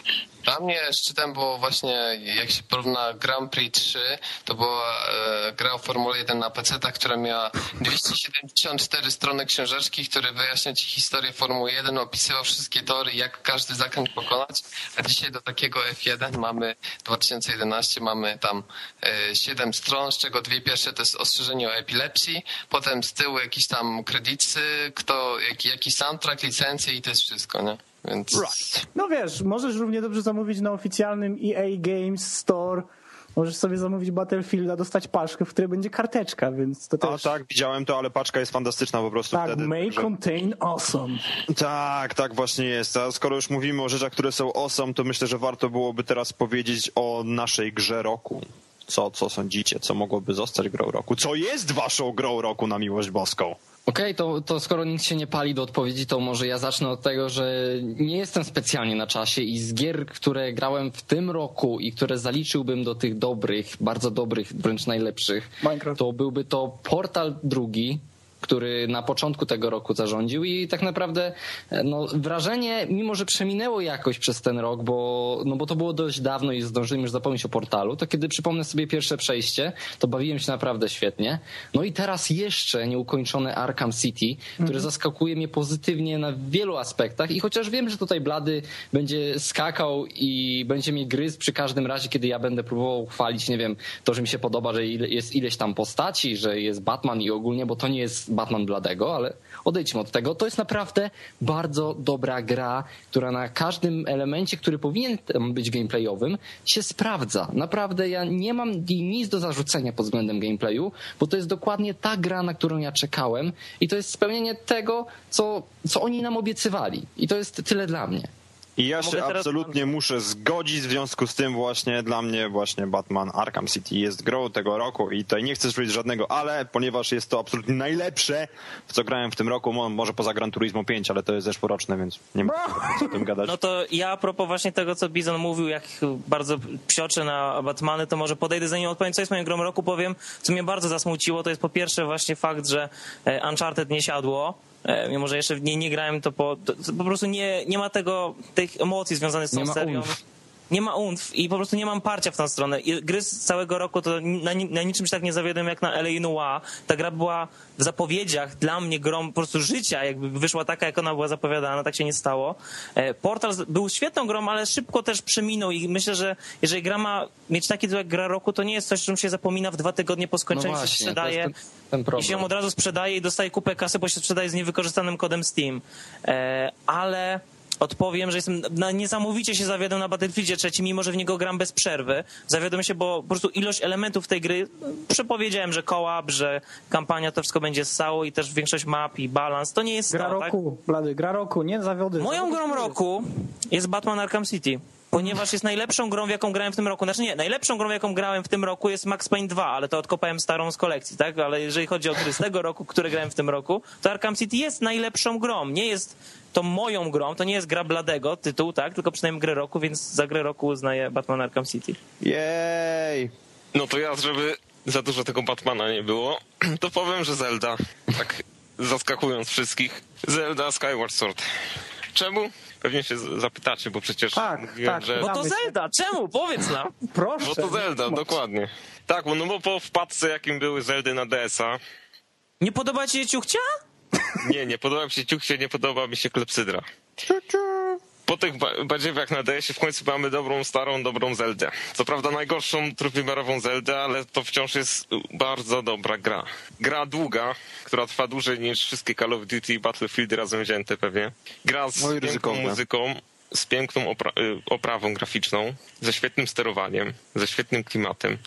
Dla mnie szczytem było właśnie, jak się porówna Grand Prix 3, to była e, gra o Formule 1 na PC, która miała 274 strony książeczki, które wyjaśnia ci historię Formuły 1, opisywał wszystkie tory, jak każdy zakręt pokonać, a dzisiaj do takiego F1 mamy 2011, mamy tam e, 7 stron, z czego dwie pierwsze to jest ostrzeżenie o epilepsji, potem z tyłu jakieś tam kredyty, kto, jaki, jaki soundtrack, licencje i to jest wszystko, nie? Więc... No wiesz, możesz równie dobrze zamówić na oficjalnym EA Games Store. Możesz sobie zamówić Battlefielda, dostać paczkę, w której będzie karteczka, więc to A też... tak, widziałem to, ale paczka jest fantastyczna po prostu Tak, wtedy. may także- contain awesome. Tak, tak właśnie jest. A skoro już mówimy o rzeczach, które są awesome, to myślę, że warto byłoby teraz powiedzieć o naszej grze roku. Co, co sądzicie? Co mogłoby zostać grą roku? Co jest waszą grą roku na miłość boską? Okej, to, to skoro nikt się nie pali do odpowiedzi, to może ja zacznę od tego, że nie jestem specjalnie na czasie i z gier, które grałem w tym roku i które zaliczyłbym do tych dobrych, bardzo dobrych, wręcz najlepszych, Minecraft. to byłby to Portal drugi, który na początku tego roku zarządził i tak naprawdę e, no, wrażenie, mimo że przeminęło jakoś przez ten rok, bo, no, bo to było dość dawno i zdążyłem już zapomnieć o portalu, to kiedy przypomnę sobie pierwsze przejście, to bawiłem się naprawdę świetnie. No i teraz jeszcze nieukończone Arkham City, które zaskakuje mnie pozytywnie na wielu aspektach i chociaż wiem, że tutaj Blady będzie skakał i będzie mnie gryzł przy każdym razie, kiedy ja będę próbował chwalić, nie wiem, to, że mi się podoba, że jest ileś tam postaci, że jest Batman i ogólnie, bo to nie jest Batman Bladego, ale odejdźmy od tego. To jest naprawdę bardzo dobra gra, która na każdym elemencie, który powinien być gameplayowym, się sprawdza. Naprawdę ja nie mam nic do zarzucenia pod względem gameplayu, bo to jest dokładnie ta gra, na którą ja czekałem i to jest spełnienie tego, co, co oni nam obiecywali. I to jest tyle dla mnie. I ja Mogę się teraz- absolutnie muszę zgodzić, w związku z tym właśnie dla mnie właśnie Batman Arkham City jest grą tego roku i tutaj nie chcę powiedzieć żadnego ale, ponieważ jest to absolutnie najlepsze, w co grałem w tym roku, mo- może poza Gran Turismo 5, ale to jest zeszłoroczne, więc nie ma co o tym gadać. No to ja a propos właśnie tego, co Bizon mówił, jak bardzo psioczy na Batmany, to może podejdę za nim odpowiem, co jest moją grą roku, powiem, co mnie bardzo zasmuciło, to jest po pierwsze właśnie fakt, że e, Uncharted nie siadło, mimo że jeszcze w nie, nie grałem, to po, to, po prostu nie, nie ma tego, tych emocji związanych z tą serią. umf. Nie ma umf i po prostu nie mam parcia w tą stronę. I gry z całego roku to na, na niczym się tak nie zawiodłem jak na LA Noir. Ta gra była w zapowiedziach dla mnie grą po prostu życia, jakby wyszła taka, jak ona była zapowiadana, tak się nie stało. E, Portal był świetną grą, ale szybko też przeminął i myślę, że jeżeli gra ma mieć taki tytuł jak gra roku, to nie jest coś, czym się zapomina w dwa tygodnie po No skończeniu się właśnie, to sprzedaje. ten, ten problem. I się ją od razu sprzedaje i dostaje kupę kasy, bo się sprzedaje z niewykorzystanym kodem Steam. E, ale odpowiem, że jestem na, niesamowicie się zawiodłem na Battlefieldzie trzecim, mimo że w niego gram bez przerwy. Zawiodłem się, bo po prostu ilość elementów tej gry, przepowiedziałem, że kołap, że kampania to wszystko będzie ssało i też większość map i balans. To nie jest Gra to, tak? roku, Blady, gra roku, nie zawiody. Moją grą roku jest Batman Arkham City. Ponieważ jest najlepszą grą, w jaką grałem w tym roku. Znaczy nie, najlepszą grą, w jaką grałem w tym roku jest Max Payne 2, ale to odkopałem starą z kolekcji, tak? Ale jeżeli chodzi o gry z tego roku, które grałem w tym roku, to Arkham City jest najlepszą grą. Nie jest to moją grą, to nie jest gra Bladego, tytuł, tak? Tylko przynajmniej grę roku, więc za grę roku uznaję Batman Arkham City. Jej! No to ja, żeby za dużo tego Batmana nie było, to powiem, że Zelda. Tak zaskakując wszystkich. Zelda Skyward Sword. Czemu? Pewnie się zapytacie, bo przecież Tak, mówiłem, tak. że... Bo to. Zelda, czemu? Powiedz nam. Proszę. Bo to Zelda, dokładnie. Tak, bo no bo po wpadce, jakim były Zeldy na DS-a, Nie podoba ci się ciuchcia? nie, nie podoba mi się Ciuchcie, nie podoba mi się Klepsydra. Po tych ba- badziewiach na DS-ie w końcu mamy dobrą, starą, dobrą Zeldę. Co prawda najgorszą trójwymiarową Zeldę, ale to wciąż jest bardzo dobra gra. Gra długa, która trwa dłużej niż wszystkie Call of Duty i Battlefieldy razem wzięte pewnie. Gra z No piękną muzyką, z piękną opra- y, oprawą graficzną, ze świetnym sterowaniem, ze świetnym klimatem.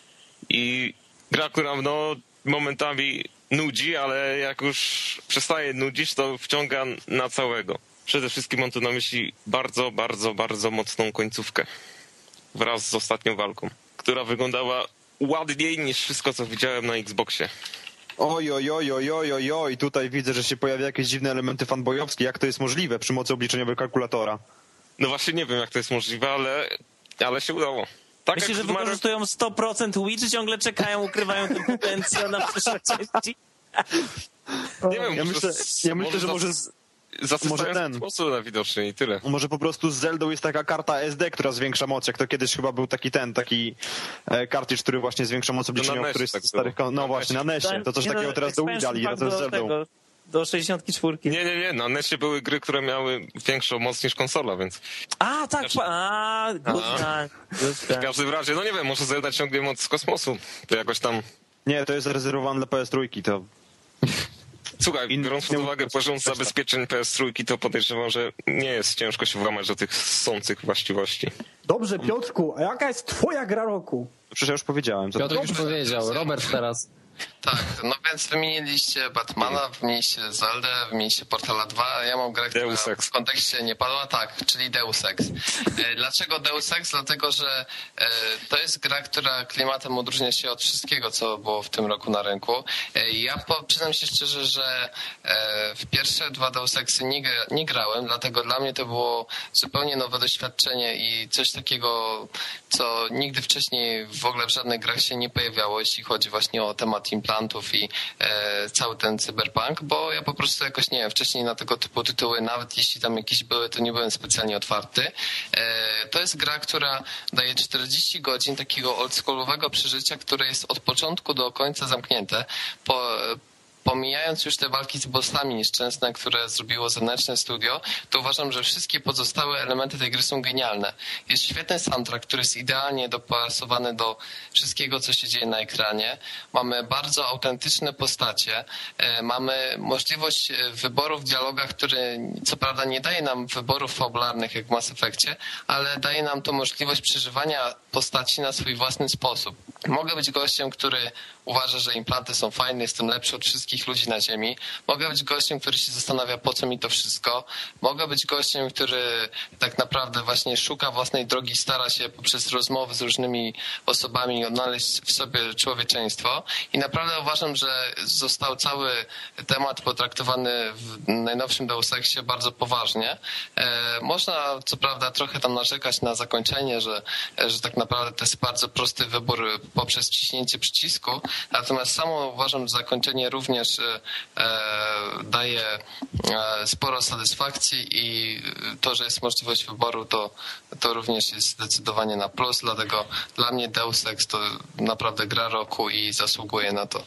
I gra, która no, momentami nudzi, ale jak już przestaje nudzić, to wciąga na całego. Przede wszystkim mam tu na myśli bardzo, bardzo, bardzo mocną końcówkę wraz z ostatnią walką, która wyglądała ładniej niż wszystko, co widziałem na Xboxie. Oj, oj, oj, oj, oj, oj, oj, tutaj widzę, że się pojawiają jakieś dziwne elementy fanboyowskie. Jak to jest możliwe przy mocy obliczeniowego kalkulatora? No właśnie nie wiem, jak to jest możliwe, ale, ale się udało. Tak Myślisz, że wykorzystują 100% Wii, czy ciągle czekają, ukrywają ten potencjał na przyszłe części? Nie wiem, Ja może myślę, ja myślę że może, z- może ten. sposób na widocznie i tyle. może po prostu z Zeldą jest taka karta SD, która zwiększa moc, jak to kiedyś chyba był taki ten, taki e, kartridż, który właśnie zwiększa moc obliczeniową, NES-ie który jest tak z starych... No Na właśnie, na NESie. To coś Nie, no, takiego teraz do Wii expansion dali, pack to z do Zeldą. tego, Do 64. Nie, nie, nie, na NESie były gry, które miały większą moc niż konsola, więc A, tak, pa- a, good time, w każdym razie, no nie wiem, może Zelda ciągnie moc z kosmosu. To jakoś tam... Nie, to jest rezerwowane dla PS3, to... Słuchaj, biorąc pod uwagę poziom zabezpieczeń PS3, to podejrzewam, że nie jest ciężko się włamać do tych sących właściwości. Dobrze, Piotrku, a jaka jest twoja gra roku? Przecież ja już powiedziałem. Co Piotr już powiedział, Robert teraz. Tak, no więc wymieniliście Batmana, wymieniliście Zeldę, wymieniliście Portala 2, ja mam grę, która Deus Ex. w kontekście nie padła, tak, czyli Deus Ex. E, Dlaczego Deus Ex? Dlatego, że e, to jest gra, która klimatem odróżnia się od wszystkiego, co było w tym roku na rynku. E, Ja przyznam się szczerze, że w pierwsze dwa Deus Exy nie, nie grałem, dlatego dla mnie to było zupełnie nowe doświadczenie i coś takiego, co nigdy wcześniej w ogóle w żadnych grach się nie pojawiało, jeśli chodzi właśnie o temat implantów i e, cały ten cyberpunk, bo ja po prostu jakoś, nie wiem, wcześniej na tego typu tytuły, nawet jeśli tam jakieś były, to nie byłem specjalnie otwarty. E, to jest gra, która daje 40 godzin takiego oldschoolowego przeżycia, które jest od początku do końca zamknięte. Po, pomijając już te walki z bossami nieszczęsne, które zrobiło zewnętrzne studio, to uważam, że wszystkie pozostałe elementy tej gry są genialne. Jest świetny soundtrack, który jest idealnie dopasowany do wszystkiego, co się dzieje na ekranie. Mamy bardzo autentyczne postacie. E, Mamy możliwość e, wyboru w dialogach, który co prawda nie daje nam wyborów fabularnych jak w Mass Effectie, ale daje nam to możliwość przeżywania postaci na swój własny sposób. Mogę być gościem, który uważa, że implanty są fajne, jestem lepszy od wszystkich ludzi na Ziemi. Mogę być gościem, który się zastanawia, po co mi to wszystko. Mogę być gościem, który tak naprawdę właśnie szuka własnej drogi, stara się poprzez rozmowy z różnymi osobami odnaleźć w sobie człowieczeństwo. I naprawdę uważam, że został cały temat potraktowany w najnowszym Deus bardzo poważnie. E, można co prawda trochę tam narzekać na zakończenie, że, że tak naprawdę to jest bardzo prosty wybór poprzez wciśnięcie przycisku, natomiast samo uważam, że zakończenie również e, e, daje e, sporo satysfakcji i to, że jest możliwość wyboru, to, to również jest zdecydowanie na plus, dlatego dla mnie Deus Ex to naprawdę gra roku i zasługuje na to.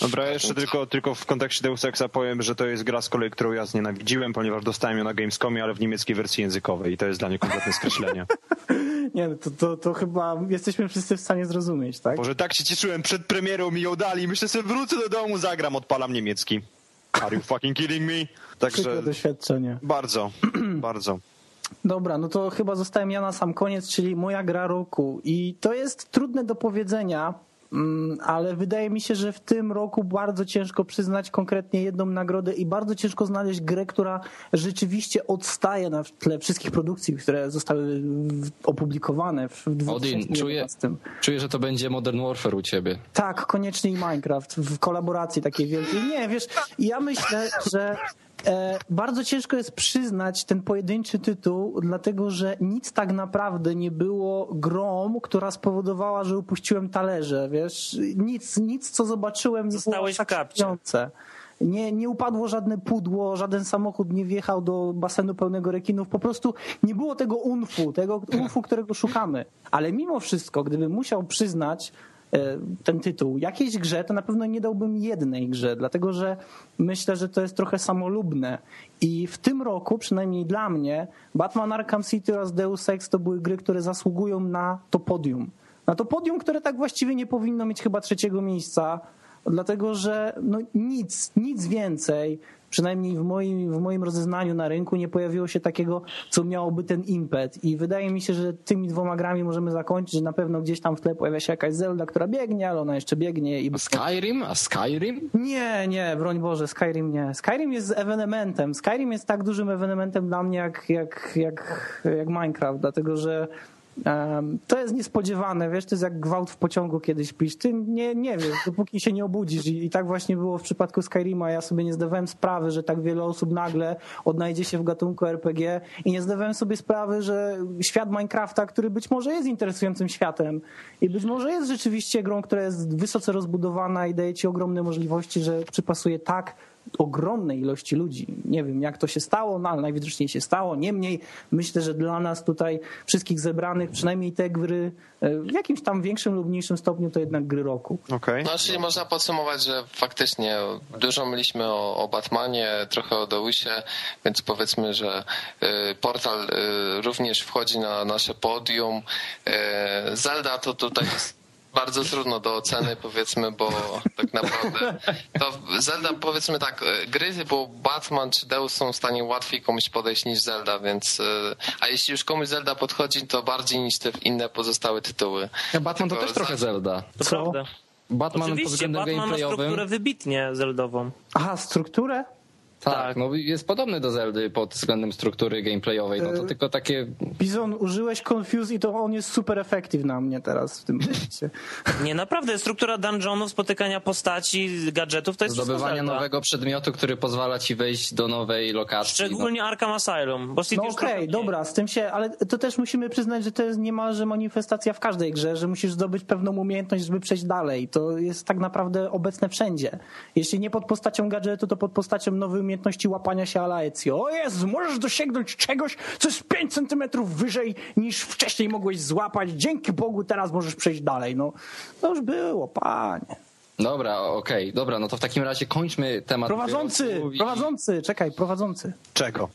Dobra, ja jeszcze tylko, tylko w kontekście Deus Exa powiem, że to jest gra z kolei, którą ja znienawidziłem, ponieważ dostałem ją na Gamescomie, ale w niemieckiej wersji językowej i to jest dla mnie kompletne skreślenie. Nie, to, to, to chyba jesteśmy wszyscy w stanie zrozumieć, tak? Boże, tak się cieszyłem przed premierą, mi ją dali, myślę sobie wrócę do domu, zagram, odpalam niemiecki. Are you fucking kidding me? Przykre Także doświadczenie. bardzo, bardzo. Dobra, no to chyba zostałem ja na sam koniec, czyli moja gra roku. I to jest trudne do powiedzenia, ale wydaje mi się, że w tym roku bardzo ciężko przyznać konkretnie jedną nagrodę i bardzo ciężko znaleźć grę, która rzeczywiście odstaje na tle wszystkich produkcji, które zostały opublikowane w Odin, 2011. czuję, czuję, że to będzie Modern Warfare u ciebie. Tak, koniecznie i Minecraft w kolaboracji takiej wielkiej. Nie, wiesz, ja myślę, że bardzo ciężko jest przyznać ten pojedynczy tytuł, dlatego że nic tak naprawdę nie było grą, która spowodowała, że upuściłem talerze, wiesz. Nic, nic co zobaczyłem nie było Zostałeś aż tak. Nie, nie upadło żadne pudło, żaden samochód nie wjechał do basenu pełnego rekinów. Po prostu nie było tego unfu, tego unfu, którego szukamy. Ale mimo wszystko, gdybym musiał przyznać e, ten tytuł jakiejś grze, to na pewno nie dałbym jednej grze, dlatego że myślę, że to jest trochę samolubne. I w tym roku, przynajmniej dla mnie, Batman Arkham City oraz Deus Ex to były gry, które zasługują na to podium. Na to podium, które tak właściwie nie powinno mieć chyba trzeciego miejsca dlatego że no nic, nic więcej przynajmniej w moim, w moim rozeznaniu na rynku nie pojawiło się takiego, co miałoby ten impet. I wydaje mi się, że tymi dwoma grami możemy zakończyć, że na pewno gdzieś tam w tle pojawia się jakaś Zelda, która biegnie, ale ona jeszcze biegnie. I... A Skyrim? A Skyrim? Nie, nie, broń Boże, Skyrim nie. Skyrim jest ewenementem. Skyrim jest tak dużym ewenementem dla mnie jak, jak, jak, jak Minecraft, dlatego że to jest niespodziewane, wiesz, to jest jak gwałt w pociągu, kiedy śpisz. Ty nie, nie wiesz, dopóki się nie obudzisz. I, tak właśnie było w przypadku Skyrima. Ja sobie nie zdawałem sprawy, że tak wiele osób nagle odnajdzie się w gatunku RPG i nie zdawałem sobie sprawy, że świat Minecrafta, który być może jest interesującym światem i być może jest rzeczywiście grą, która jest wysoce rozbudowana i daje ci ogromne możliwości, że przypasuje tak ogromnej ilości ludzi. Nie wiem, jak to się stało, no ale najwidoczniej się stało. Niemniej myślę, że dla nas tutaj wszystkich zebranych, przynajmniej te gry e, w jakimś tam większym lub mniejszym stopniu to jednak gry roku. Okay. No, czyli można podsumować, że faktycznie dużo mieliśmy o, o Batmanie, trochę o Deusie, więc powiedzmy, że y, portal y, również wchodzi na nasze podium. Y, Zelda to tutaj jest bardzo trudno do oceny, powiedzmy, bo tak naprawdę to Zelda, powiedzmy tak, gry typu Batman czy Deus są w stanie łatwiej komuś podejść niż Zelda, więc a jeśli już komuś Zelda podchodzi, to bardziej niż te inne pozostałe tytuły. Batman to też trochę Zelda. To Co? prawda. Batman pod Oczywiście, względem Batman ma gameplayowym. strukturę wybitnie zeldową. Aha, strukturę? Tak, Tak. no jest podobny do Zeldy pod względem struktury gameplayowej. No to E, tylko takie Bizon, użyłeś Confuse i to on jest super efektyw na mnie teraz w tym momencie. Nie, naprawdę, struktura dungeonów, spotykania postaci, gadżetów, to jest Zelda. nowego przedmiotu, który pozwala ci wejść do nowej lokacji. Szczególnie Arkham Asylum, bo City No okej, mniej. dobra, z tym się, ale to też musimy przyznać, że to jest niemalże manifestacja w każdej grze, że musisz zdobyć pewną umiejętność, żeby przejść dalej. To jest tak naprawdę obecne wszędzie. Jeśli nie pod postacią gadżetu, to pod postacią nowej umiejętności łapania się ala Ezio. O Jezu, możesz dosięgnąć czegoś, co jest 5 centymetrów wyżej niż wcześniej mogłeś złapać. Dzięki Bogu teraz możesz przejść dalej. No, to już było, panie. Dobra, okej, dobra, no to w takim razie kończmy temat. Prowadzący, i- prowadzący, czekaj, prowadzący. Czego?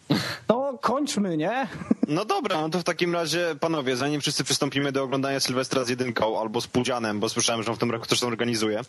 No, kończmy, nie? No dobra, no to w takim razie, panowie, zanim wszyscy przystąpimy do oglądania Sylwestra z jedynką albo z Pudzianem, bo słyszałem, że on w tym roku też to organizuje,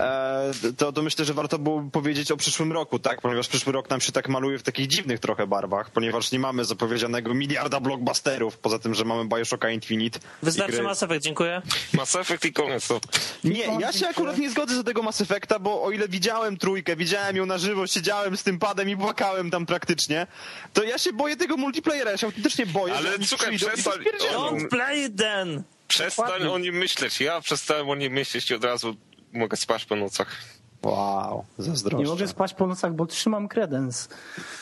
e, to, to myślę, że warto było powiedzieć o przyszłym roku, tak? Ponieważ przyszły rok nam się tak maluje w takich dziwnych trochę barwach, ponieważ nie mamy zapowiedzianego miliarda blockbusterów, poza tym, że mamy Bioshocka Infinite. Wystarczy gry- Mass Effect, dziękuję. Mass Effect i koniec. To. Nie, ja się akurat nie zgodzę za tego Mass Effecta, bo o ile widziałem trójkę, widziałem ją na żywo, siedziałem z tym padem i płakałem tam praktycznie, to ja się boję tego multiplayera, ja się autentycznie boję, Ale słuchaj, przestań- Don't play it then! Przestań Dokładnie. o nim myśleć. Ja przestałem o nim myśleć i od razu mogę spać po nocach. Wow, zazdroszczę. Nie mogę spać po nocach, bo trzymam kredens.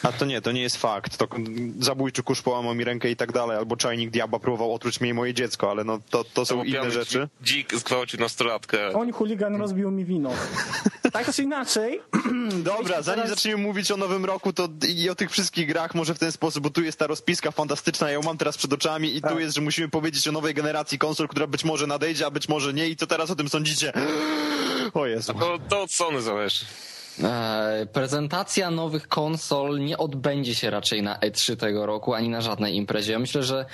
A to nie, to nie jest fakt. To zabójczy kurz połamał mi rękę i tak dalej, albo czajnik diabła próbował otruć mnie i moje dziecko, ale no to, to są inne rzeczy. Dzik zgwałcił nastolatkę. On chuligan rozbił mi wino. Tak czy inaczej, Dobra, zanim teraz- zaczniemy mówić o nowym roku to i o tych wszystkich grach, może w ten sposób, bo tu jest ta rozpiska fantastyczna, ja ją mam teraz przed oczami i tu Tak. jest, że musimy powiedzieć o nowej generacji konsol, która być może nadejdzie, a być może nie i co teraz o tym sądzicie? O Jezu. To, to od Sony zależy. E, Prezentacja nowych konsol nie odbędzie się raczej na E3 tego roku, ani na żadnej imprezie. Ja myślę, że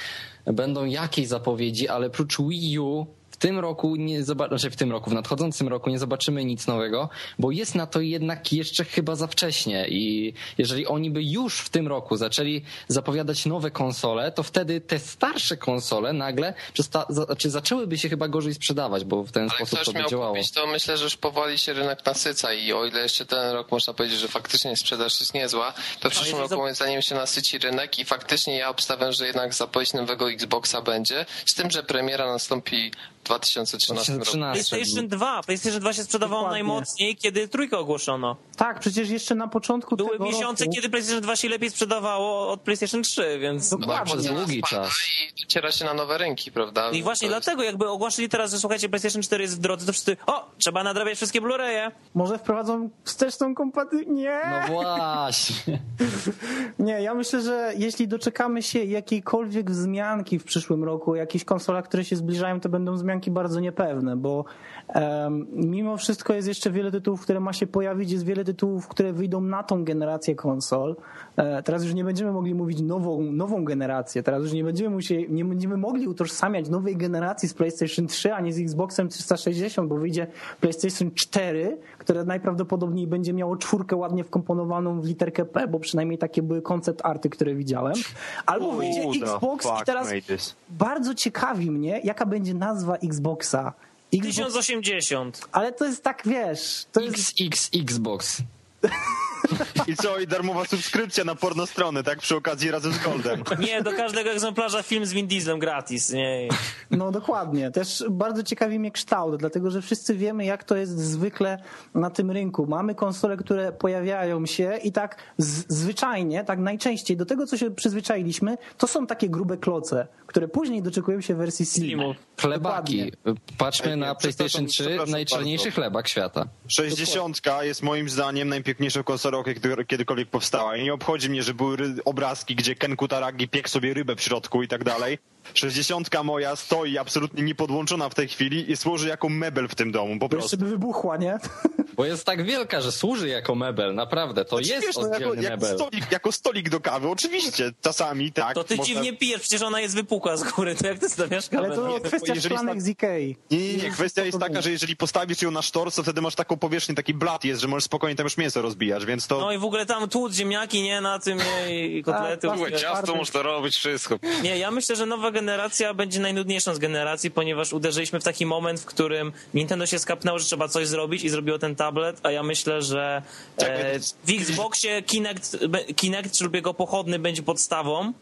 będą jakieś zapowiedzi, ale prócz Wii U w tym roku nie zobaczymy, znaczy w tym roku, w nadchodzącym roku nie zobaczymy nic nowego, bo jest na to jednak jeszcze chyba za wcześnie i jeżeli oni by już w tym roku zaczęli zapowiadać nowe konsole, to wtedy te starsze konsole nagle przesta- znaczy zaczęłyby się chyba gorzej sprzedawać, bo w ten Ale sposób ktoś to by miał działało. kupić, to myślę, że już powoli się rynek nasyca i o ile jeszcze ten rok można powiedzieć, że faktycznie sprzedaż jest niezła, to w przyszłym roku to- moim zdaniem się nasyci rynek i faktycznie ja obstawiam, że jednak zapowiedź nowego Xboxa będzie, z tym, że premiera nastąpi 2013 roku. 2013. PlayStation 2. PlayStation 2 się sprzedawało Dokładnie. najmocniej, kiedy trójkę ogłoszono. tak, przecież jeszcze na początku Były tego miesiące, roku... kiedy PlayStation 2 się lepiej sprzedawało od PlayStation 3, więc... No tak, Bardzo bo cena długi czas. I dociera się na nowe rynki, prawda? I właśnie To jest- dlatego, jakby ogłosili teraz, że słuchajcie, PlayStation 4 jest w drodze, to wszyscy, o, trzeba nadrabiać wszystkie Blu-raye. Może wprowadzą wsteczną kompatybilność? Nie! No właśnie. Nie, ja myślę, że jeśli doczekamy się jakiejkolwiek wzmianki w przyszłym roku, jakichś konsolach, które się zbliżają, to będą wzmianki bardzo niepewne, bo mimo wszystko jest jeszcze wiele tytułów, które ma się pojawić, jest wiele tytułów, które wyjdą na tą generację konsol. E, teraz już nie będziemy mogli mówić nową, nową generację, teraz już nie będziemy, musieli, nie będziemy mogli utożsamiać nowej generacji z PlayStation 3, ani z Xboxem 360, bo wyjdzie PlayStation 4, które najprawdopodobniej będzie miało czwórkę ładnie wkomponowaną w literkę P, bo przynajmniej takie były koncept arty, które widziałem. Albo wyjdzie Xbox i teraz bardzo ciekawi mnie, jaka będzie nazwa Xboxa. Xbox, 1080. ale to jest tak, wiesz, to jest... XX Xbox. I co, i darmowa subskrypcja na pornostrony, tak? Przy okazji razem z Goldem. Nie, do każdego egzemplarza film z Vin Dieslem gratis. Nie. No dokładnie. Też bardzo ciekawi mnie kształt, dlatego że wszyscy wiemy, jak to jest zwykle na tym rynku. Mamy konsole, które pojawiają się i tak z, zwyczajnie, tak najczęściej, do tego, co się przyzwyczailiśmy, to są takie grube kloce, które później doczekują się wersji Slim. Slimu. Chlebaki. Patrzmy na PlayStation przepraszam, 3, przepraszam najczarniejszy bardzo. chlebak świata. 60 jest moim zdaniem najpiękniejszą konsolą, jaka kiedykolwiek powstała. I nie obchodzi mnie, że były obrazki, gdzie Ken Kutaragi piekł sobie rybę w środku i tak dalej. 60 moja stoi absolutnie niepodłączona w tej chwili i służy jako mebel w tym domu, po To jeszcze prostu. by wybuchła, nie? Bo jest tak wielka, że służy jako mebel, naprawdę. To Znaczy, jest wiesz, no, jako, oddzielny jako, mebel. stolik, jako stolik do kawy, oczywiście, czasami, tak. To ty można- dziwnie pijesz, przecież ona jest wypukła z góry, to jak ty stawiasz Ale kawę? to No, kwestia jeżeli szklanek z Ikei. Nie, nie, nie. Kwestia jest taka, że jeżeli postawisz ją na sztorc, to wtedy masz taką powierzchnię, taki blat jest, że możesz spokojnie tam już mięso rozbijać, więc to... No i w ogóle tam tłuc, ziemniaki, nie, na tym, nie, i kotlety. Tak, w ogóle. tak. Ciasto można robić wszystko. Nie, ja myślę, że nowa generacja będzie najnudniejszą z generacji, ponieważ uderzyliśmy w taki moment, w którym Nintendo się skapnęło, że trzeba coś zrobić i zrobiło ten tablet, a ja myślę, że e, w Xboxie Kinect, Kinect lub jego pochodny będzie podstawą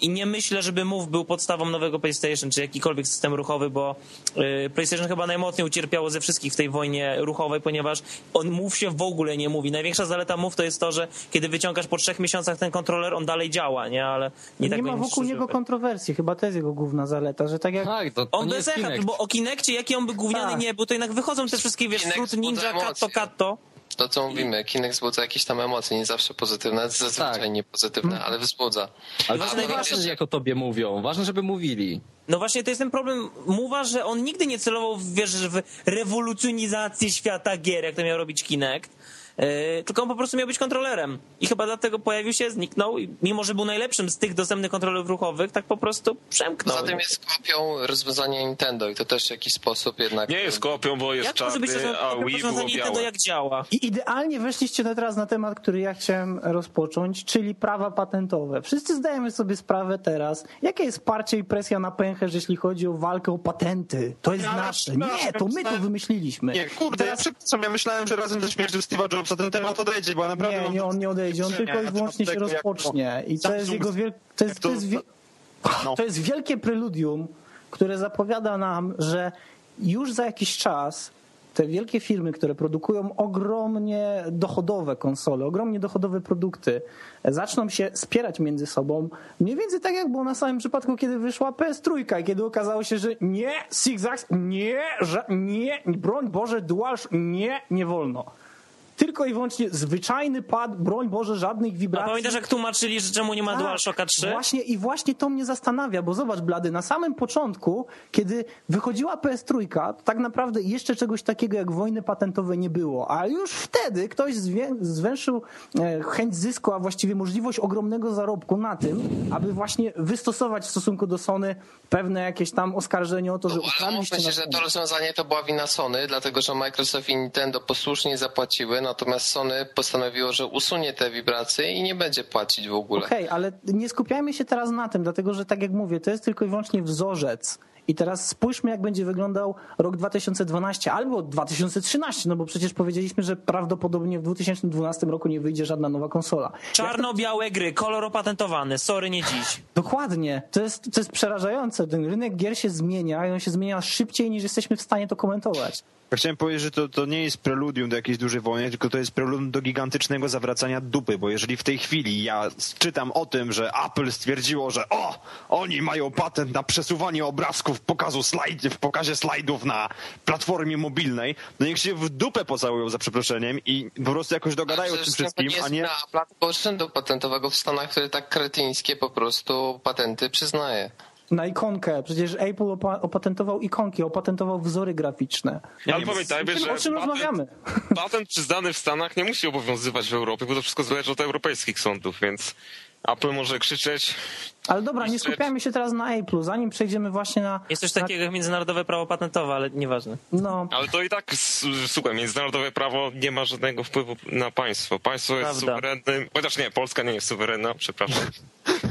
i nie myślę, żeby Move był podstawą nowego PlayStation, czy jakikolwiek system ruchowy, bo e, PlayStation chyba najmocniej ucierpiało ze wszystkich w tej wojnie ruchowej, ponieważ on Move się w ogóle nie mówi. Największa zaleta Move to jest to, że kiedy wyciągasz po trzech miesiącach ten kontroler, on dalej działa, nie? Ale nie, Nie, tak ma nie wokół niego kontrowersji, chyba to jest jego główna zaleta, że tak jak... Tak, to, to On nie bez jest echa, bo o Kinekcie, jaki on by gówniany Tak. nie był, to jednak wychodzą te wszystkie, wiesz, Kinect Fruit Ninja, Katto. Katto. To co mówimy, Kinect wzbudza jakieś tam emocje, nie zawsze pozytywne, zazwyczaj Tak. nie pozytywne, ale wzbudza. Ale to nie najważniejsze- ważne, jak o tobie mówią. Ważne, żeby mówili. No właśnie, to jest ten problem. Mowa, że on nigdy nie celował w, wiesz, w rewolucjonizację świata gier, jak to miał robić Kinect. Yy, tylko on po prostu miał być kontrolerem. I chyba dlatego pojawił się, zniknął. I mimo, że był najlepszym z tych dostępnych kontrolerów ruchowych, tak po prostu przemknął. Poza tym jest kopią rozwiązania Nintendo i to też w jakiś sposób jednak... Nie jest kopią, bo jest Jak może być czarny, a Wii było rozwiązanie Nintendo, białe. jak działa? I idealnie weszliście na teraz na temat, który ja chciałem rozpocząć, czyli prawa patentowe. Wszyscy zdajemy sobie sprawę teraz, jakie jest parcie i presja na pęcherz, jeśli chodzi o walkę o patenty. To jest Ja nasze. Nie, to my to wymyśliliśmy. Nie, kurde, ja przepraszam, ja myślałem, że razem ze śmiercią Steve'a Jobsa ten temat odejdzie, bo naprawdę... Nie, nie, on nie odejdzie, on tylko i wyłącznie się rozpocznie. I to jest jego wiel... to jest, to- jest. No. to jest wielkie preludium, które zapowiada nam, że już za jakiś czas te wielkie firmy, które produkują ogromnie dochodowe konsole, ogromnie dochodowe produkty, zaczną się spierać między sobą. Mniej więcej tak jak było na samym przypadku, kiedy wyszła PS3 i kiedy okazało się, że nie, Axis, nie, że nie, broń Boże, DualShock, nie, nie wolno. Tylko i wyłącznie zwyczajny pad, broń Boże, żadnych A wibracji. pamiętasz, jak tłumaczyli, że czemu nie ma Tak, DualShocka 3? Właśnie i właśnie to mnie zastanawia, bo zobacz, Blady, na samym początku, kiedy wychodziła PS3, to tak naprawdę jeszcze czegoś takiego jak wojny patentowe nie było, a już wtedy ktoś zwię- zwęszył e, chęć zysku, a właściwie możliwość ogromnego zarobku na tym, aby właśnie wystosować w stosunku do Sony pewne jakieś tam oskarżenie o to, że No, ale mówmy się, że to rozwiązanie to była wina Sony, dlatego że Microsoft i Nintendo posłusznie zapłaciły, natomiast Sony postanowiło, że usunie te wibracje i nie będzie płacić w ogóle. Okej, ale nie skupiajmy się teraz na tym, dlatego że tak jak mówię, to jest tylko i wyłącznie wzorzec. I teraz spójrzmy, jak będzie wyglądał rok 2012 albo 2013, no bo przecież powiedzieliśmy, że prawdopodobnie w 2012 roku nie wyjdzie żadna nowa konsola. Czarno-białe gry, kolor opatentowany, sorry, nie dziś. Dokładnie. To jest, to jest przerażające. Ten rynek gier się zmienia i on się zmienia szybciej niż jesteśmy w stanie to komentować. Ja chciałem powiedzieć, że to, to nie jest preludium do jakiejś dużej wojny, tylko to jest preludium do gigantycznego zawracania dupy, bo jeżeli w tej chwili ja czytam o tym, że Apple stwierdziło, że o, oni mają patent na przesuwanie obrazków pokazu slajd, w pokazie slajdów na platformie mobilnej, no niech się w dupę pocałują za przeproszeniem i po prostu jakoś dogadają o tym wszystkim, nie a nie... na urzędu patentowego w Stanach, który tak kretyńskie po prostu patenty przyznaje. Na ikonkę. Przecież Apple opa- opatentował ikonki, opatentował wzory graficzne. Ale pamiętajmy, o czym- że o czym patent, rozmawiamy? patent przyznany w Stanach nie musi obowiązywać w Europie, bo to wszystko zależy od europejskich sądów, więc Apple może krzyczeć. Ale dobra, nie skupiajmy się teraz na Apple'u, zanim przejdziemy właśnie na... Jest coś takiego jak międzynarodowe prawo patentowe, ale nieważne. No, Ale to i tak, słuchaj, międzynarodowe prawo nie ma żadnego wpływu na państwo. Państwo jest Prawda. suwerennym, chociaż nie, Polska nie jest suwerenna, przepraszam.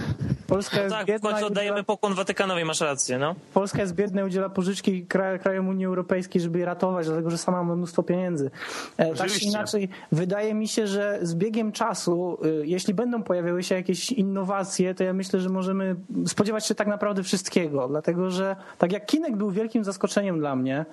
Polska jest Tak, w biedna końcu i oddajemy udziela, pokłon Watykanowi, masz rację, no. Polska jest biedna i udziela pożyczki kraj, krajom Unii Europejskiej, żeby je ratować, dlatego że sama ma mnóstwo pieniędzy. E, tak czy Oczywiście. inaczej, wydaje mi się, że z biegiem czasu, y, jeśli będą pojawiały się jakieś innowacje, to ja myślę, że możemy spodziewać się tak naprawdę wszystkiego, dlatego że tak jak Kinect był wielkim zaskoczeniem dla mnie,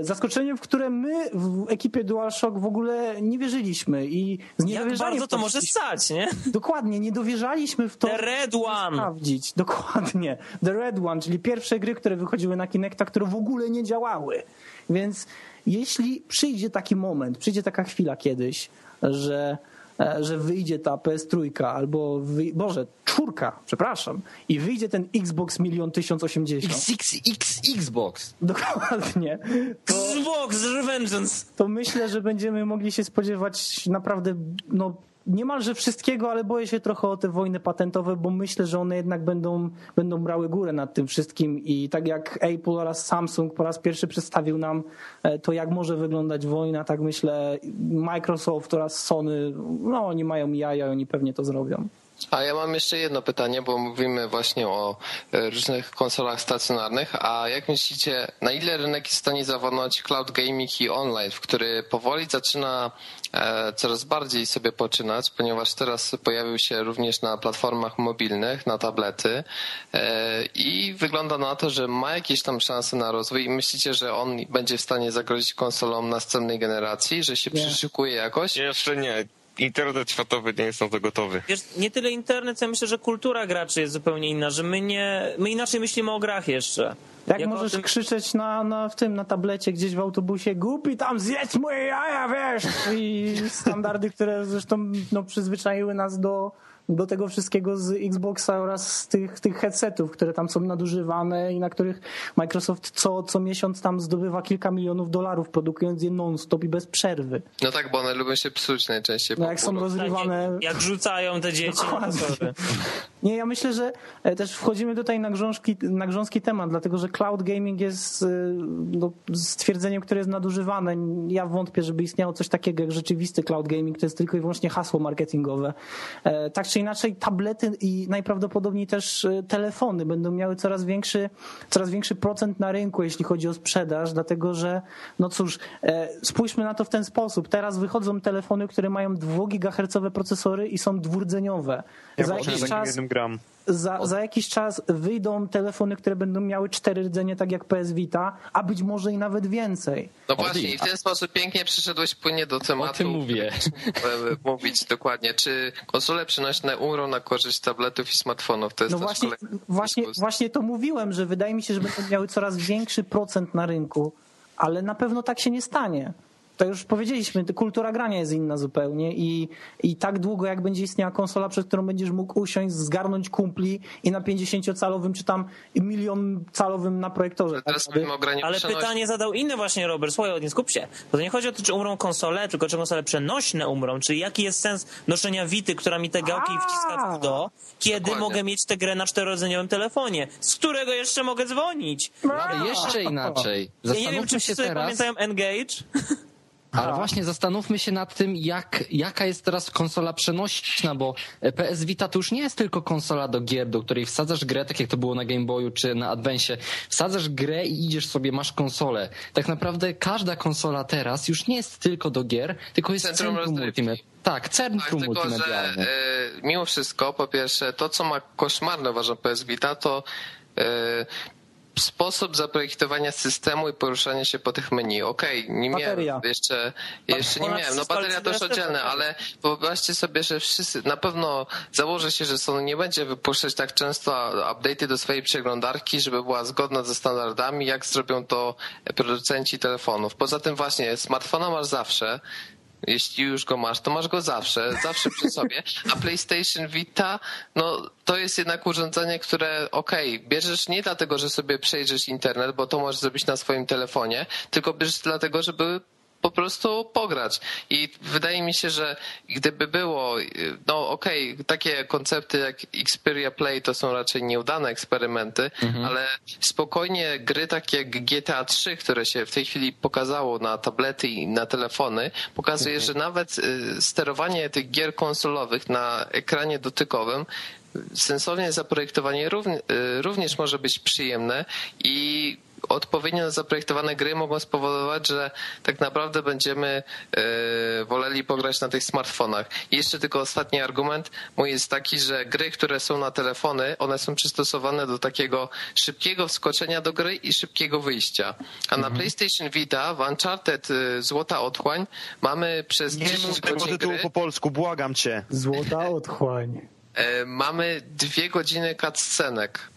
zaskoczeniem, w które my w ekipie DualShock w ogóle nie wierzyliśmy i z Jak bardzo w to może stać, nie? Dokładnie, nie dowierzaliśmy w to. The Red One. Sprawdzić, dokładnie. The Red One, czyli pierwsze gry, które wychodziły na Kinecta, które w ogóle nie działały. Więc jeśli przyjdzie taki moment, przyjdzie taka chwila kiedyś, że, e, że wyjdzie ta PS3 albo, wy, Boże, czwórka, przepraszam, i wyjdzie ten Xbox milion 1080. XXX Xbox. Dokładnie. To, Xbox Revengeance. to myślę, że będziemy mogli się spodziewać naprawdę no, niemalże wszystkiego, ale boję się trochę o te wojny patentowe, bo myślę, że one jednak będą, będą brały górę nad tym wszystkim i tak jak Apple oraz Samsung po raz pierwszy przedstawił nam e, to, jak może wyglądać wojna, tak myślę Microsoft oraz Sony, no oni mają jaja, oni pewnie to zrobią. A ja mam jeszcze jedno pytanie, bo mówimy właśnie o e, różnych konsolach stacjonarnych, a jak myślicie, na ile rynek jest w stanie zawodnąć cloud gaming i online, w który powoli zaczyna e, coraz bardziej sobie poczynać, ponieważ teraz pojawił się również na platformach mobilnych, na tablety e, i wygląda na to, że ma jakieś tam szanse na rozwój i myślicie, że on będzie w stanie zagrozić konsolom następnej generacji, że się Nie. przyszykuje jakoś? Jeszcze nie. Internet światowy nie jest na to gotowy. Wiesz, nie tyle internet, co ja myślę, że kultura graczy jest zupełnie inna, że my nie, my inaczej myślimy o grach jeszcze. Jak Jako o możesz tym- krzyczeć na, na, w tym, na tablecie gdzieś w autobusie, głupi tam zjedz moje jaja, wiesz! I standardy, które zresztą no, przyzwyczaiły nas do, do tego wszystkiego z Xboxa oraz z tych, tych headsetów, które tam są nadużywane i na których Microsoft co, co miesiąc tam zdobywa kilka milionów dolarów, produkując je non-stop i bez przerwy. No tak, bo one lubią się psuć najczęściej. No jak są rozrywane... Tak, jak rzucają te dzieci. Nie, ja myślę, że e, też wchodzimy tutaj na grząski, na grząski temat, dlatego że cloud gaming jest e, no, stwierdzeniem, które jest nadużywane. Ja wątpię, żeby istniało coś takiego jak rzeczywisty cloud gaming, to jest tylko i wyłącznie hasło marketingowe. E, Tak czy inaczej, tablety i najprawdopodobniej też e, telefony będą miały coraz większy, coraz większy procent na rynku, jeśli chodzi o sprzedaż, dlatego że, no cóż, e, spójrzmy na to w ten sposób. Teraz wychodzą telefony, które mają 2 GHz procesory i są dwurdzeniowe. Ja Za jakiś czas jednym gram. Za, za jakiś czas wyjdą telefony, które będą miały cztery rdzenie, tak jak PS Vita, a być może i nawet więcej. No właśnie, i w ten sposób pięknie przyszedłłeś płynnie do tematu. O tym mówię. Mówić dokładnie, czy konsole przenośne umrą na korzyść tabletów i smartfonów? To jest No właśnie, właśnie, właśnie to mówiłem, że wydaje mi się, że będą miały coraz większy procent na rynku, ale na pewno tak się nie stanie. To już powiedzieliśmy, kultura grania jest inna zupełnie i, i tak długo jak będzie istniała konsola, przed którą będziesz mógł usiąść, zgarnąć kumpli i na 50-calowym czy tam milion calowym na projektorze. Teraz tak, mówimy o graniu Ale pytanie zadał inne właśnie Robert. Słuchaj, nie skup się. Bo to nie chodzi o to, czy umrą konsole, tylko czy konsole przenośne umrą. Czyli jaki jest sens noszenia Wity, która mi te gałki A. wciska w do, kiedy Dokładnie. mogę mieć tę grę na czterodzeniowym telefonie, z którego jeszcze mogę dzwonić. Ale jeszcze inaczej. Ja nie wiem, czy się wszyscy teraz. pamiętają Engage. Ale właśnie zastanówmy się nad tym, jak, jaka jest teraz konsola przenośna, bo PS Vita to już nie jest tylko konsola do gier, do której wsadzasz grę, tak jak to było na Game Boyu czy na Advance. Wsadzasz grę i idziesz sobie, masz konsolę. Tak naprawdę każda konsola teraz już nie jest tylko do gier, tylko jest Centrum centrum, multimedialne. Tak, Tak, centrum tylko że e, mimo wszystko, po pierwsze, to co ma koszmarne uważam PS Vita, to e, sposób zaprojektowania systemu i poruszania się po tych menu. Okej, nie Bateria. miałem jeszcze, jeszcze nie miałem. No bateria też oddzielne, ale wyobraźcie sobie, że wszyscy, na pewno założę się, że Sony nie będzie wypuszczać tak często update'y do swojej przeglądarki, żeby była zgodna ze standardami, jak zrobią to producenci telefonów. Poza tym właśnie, smartfona masz zawsze, Jeśli już go masz, to masz go zawsze, zawsze przy sobie. A PlayStation Vita, no to jest jednak urządzenie, które okej, okay, bierzesz nie dlatego, że sobie przejrzysz internet, bo to możesz zrobić na swoim telefonie, tylko bierzesz dlatego, żeby po prostu pograć. I wydaje mi się, że gdyby było, no okej, okay, takie koncepty jak Xperia Play to są raczej nieudane eksperymenty, mhm. ale spokojnie gry takie jak GTA 3, które się w tej chwili pokazało na tablety i na telefony, pokazuje, mhm. że nawet y, sterowanie tych gier konsolowych na ekranie dotykowym sensownie zaprojektowanie y, również może być przyjemne i odpowiednio zaprojektowane gry mogą spowodować, że tak naprawdę będziemy e, woleli pograć na tych smartfonach. I jeszcze tylko ostatni argument mój jest taki, że gry, które są na telefony, one są przystosowane do takiego szybkiego wskoczenia do gry i szybkiego wyjścia. A na mhm. PlayStation Vita w Uncharted e, Złota Otchłań mamy przez Nie 10 godzin tego tytułu po polsku, błagam cię. Złota Otchłań. E, mamy dwie godziny cutscenek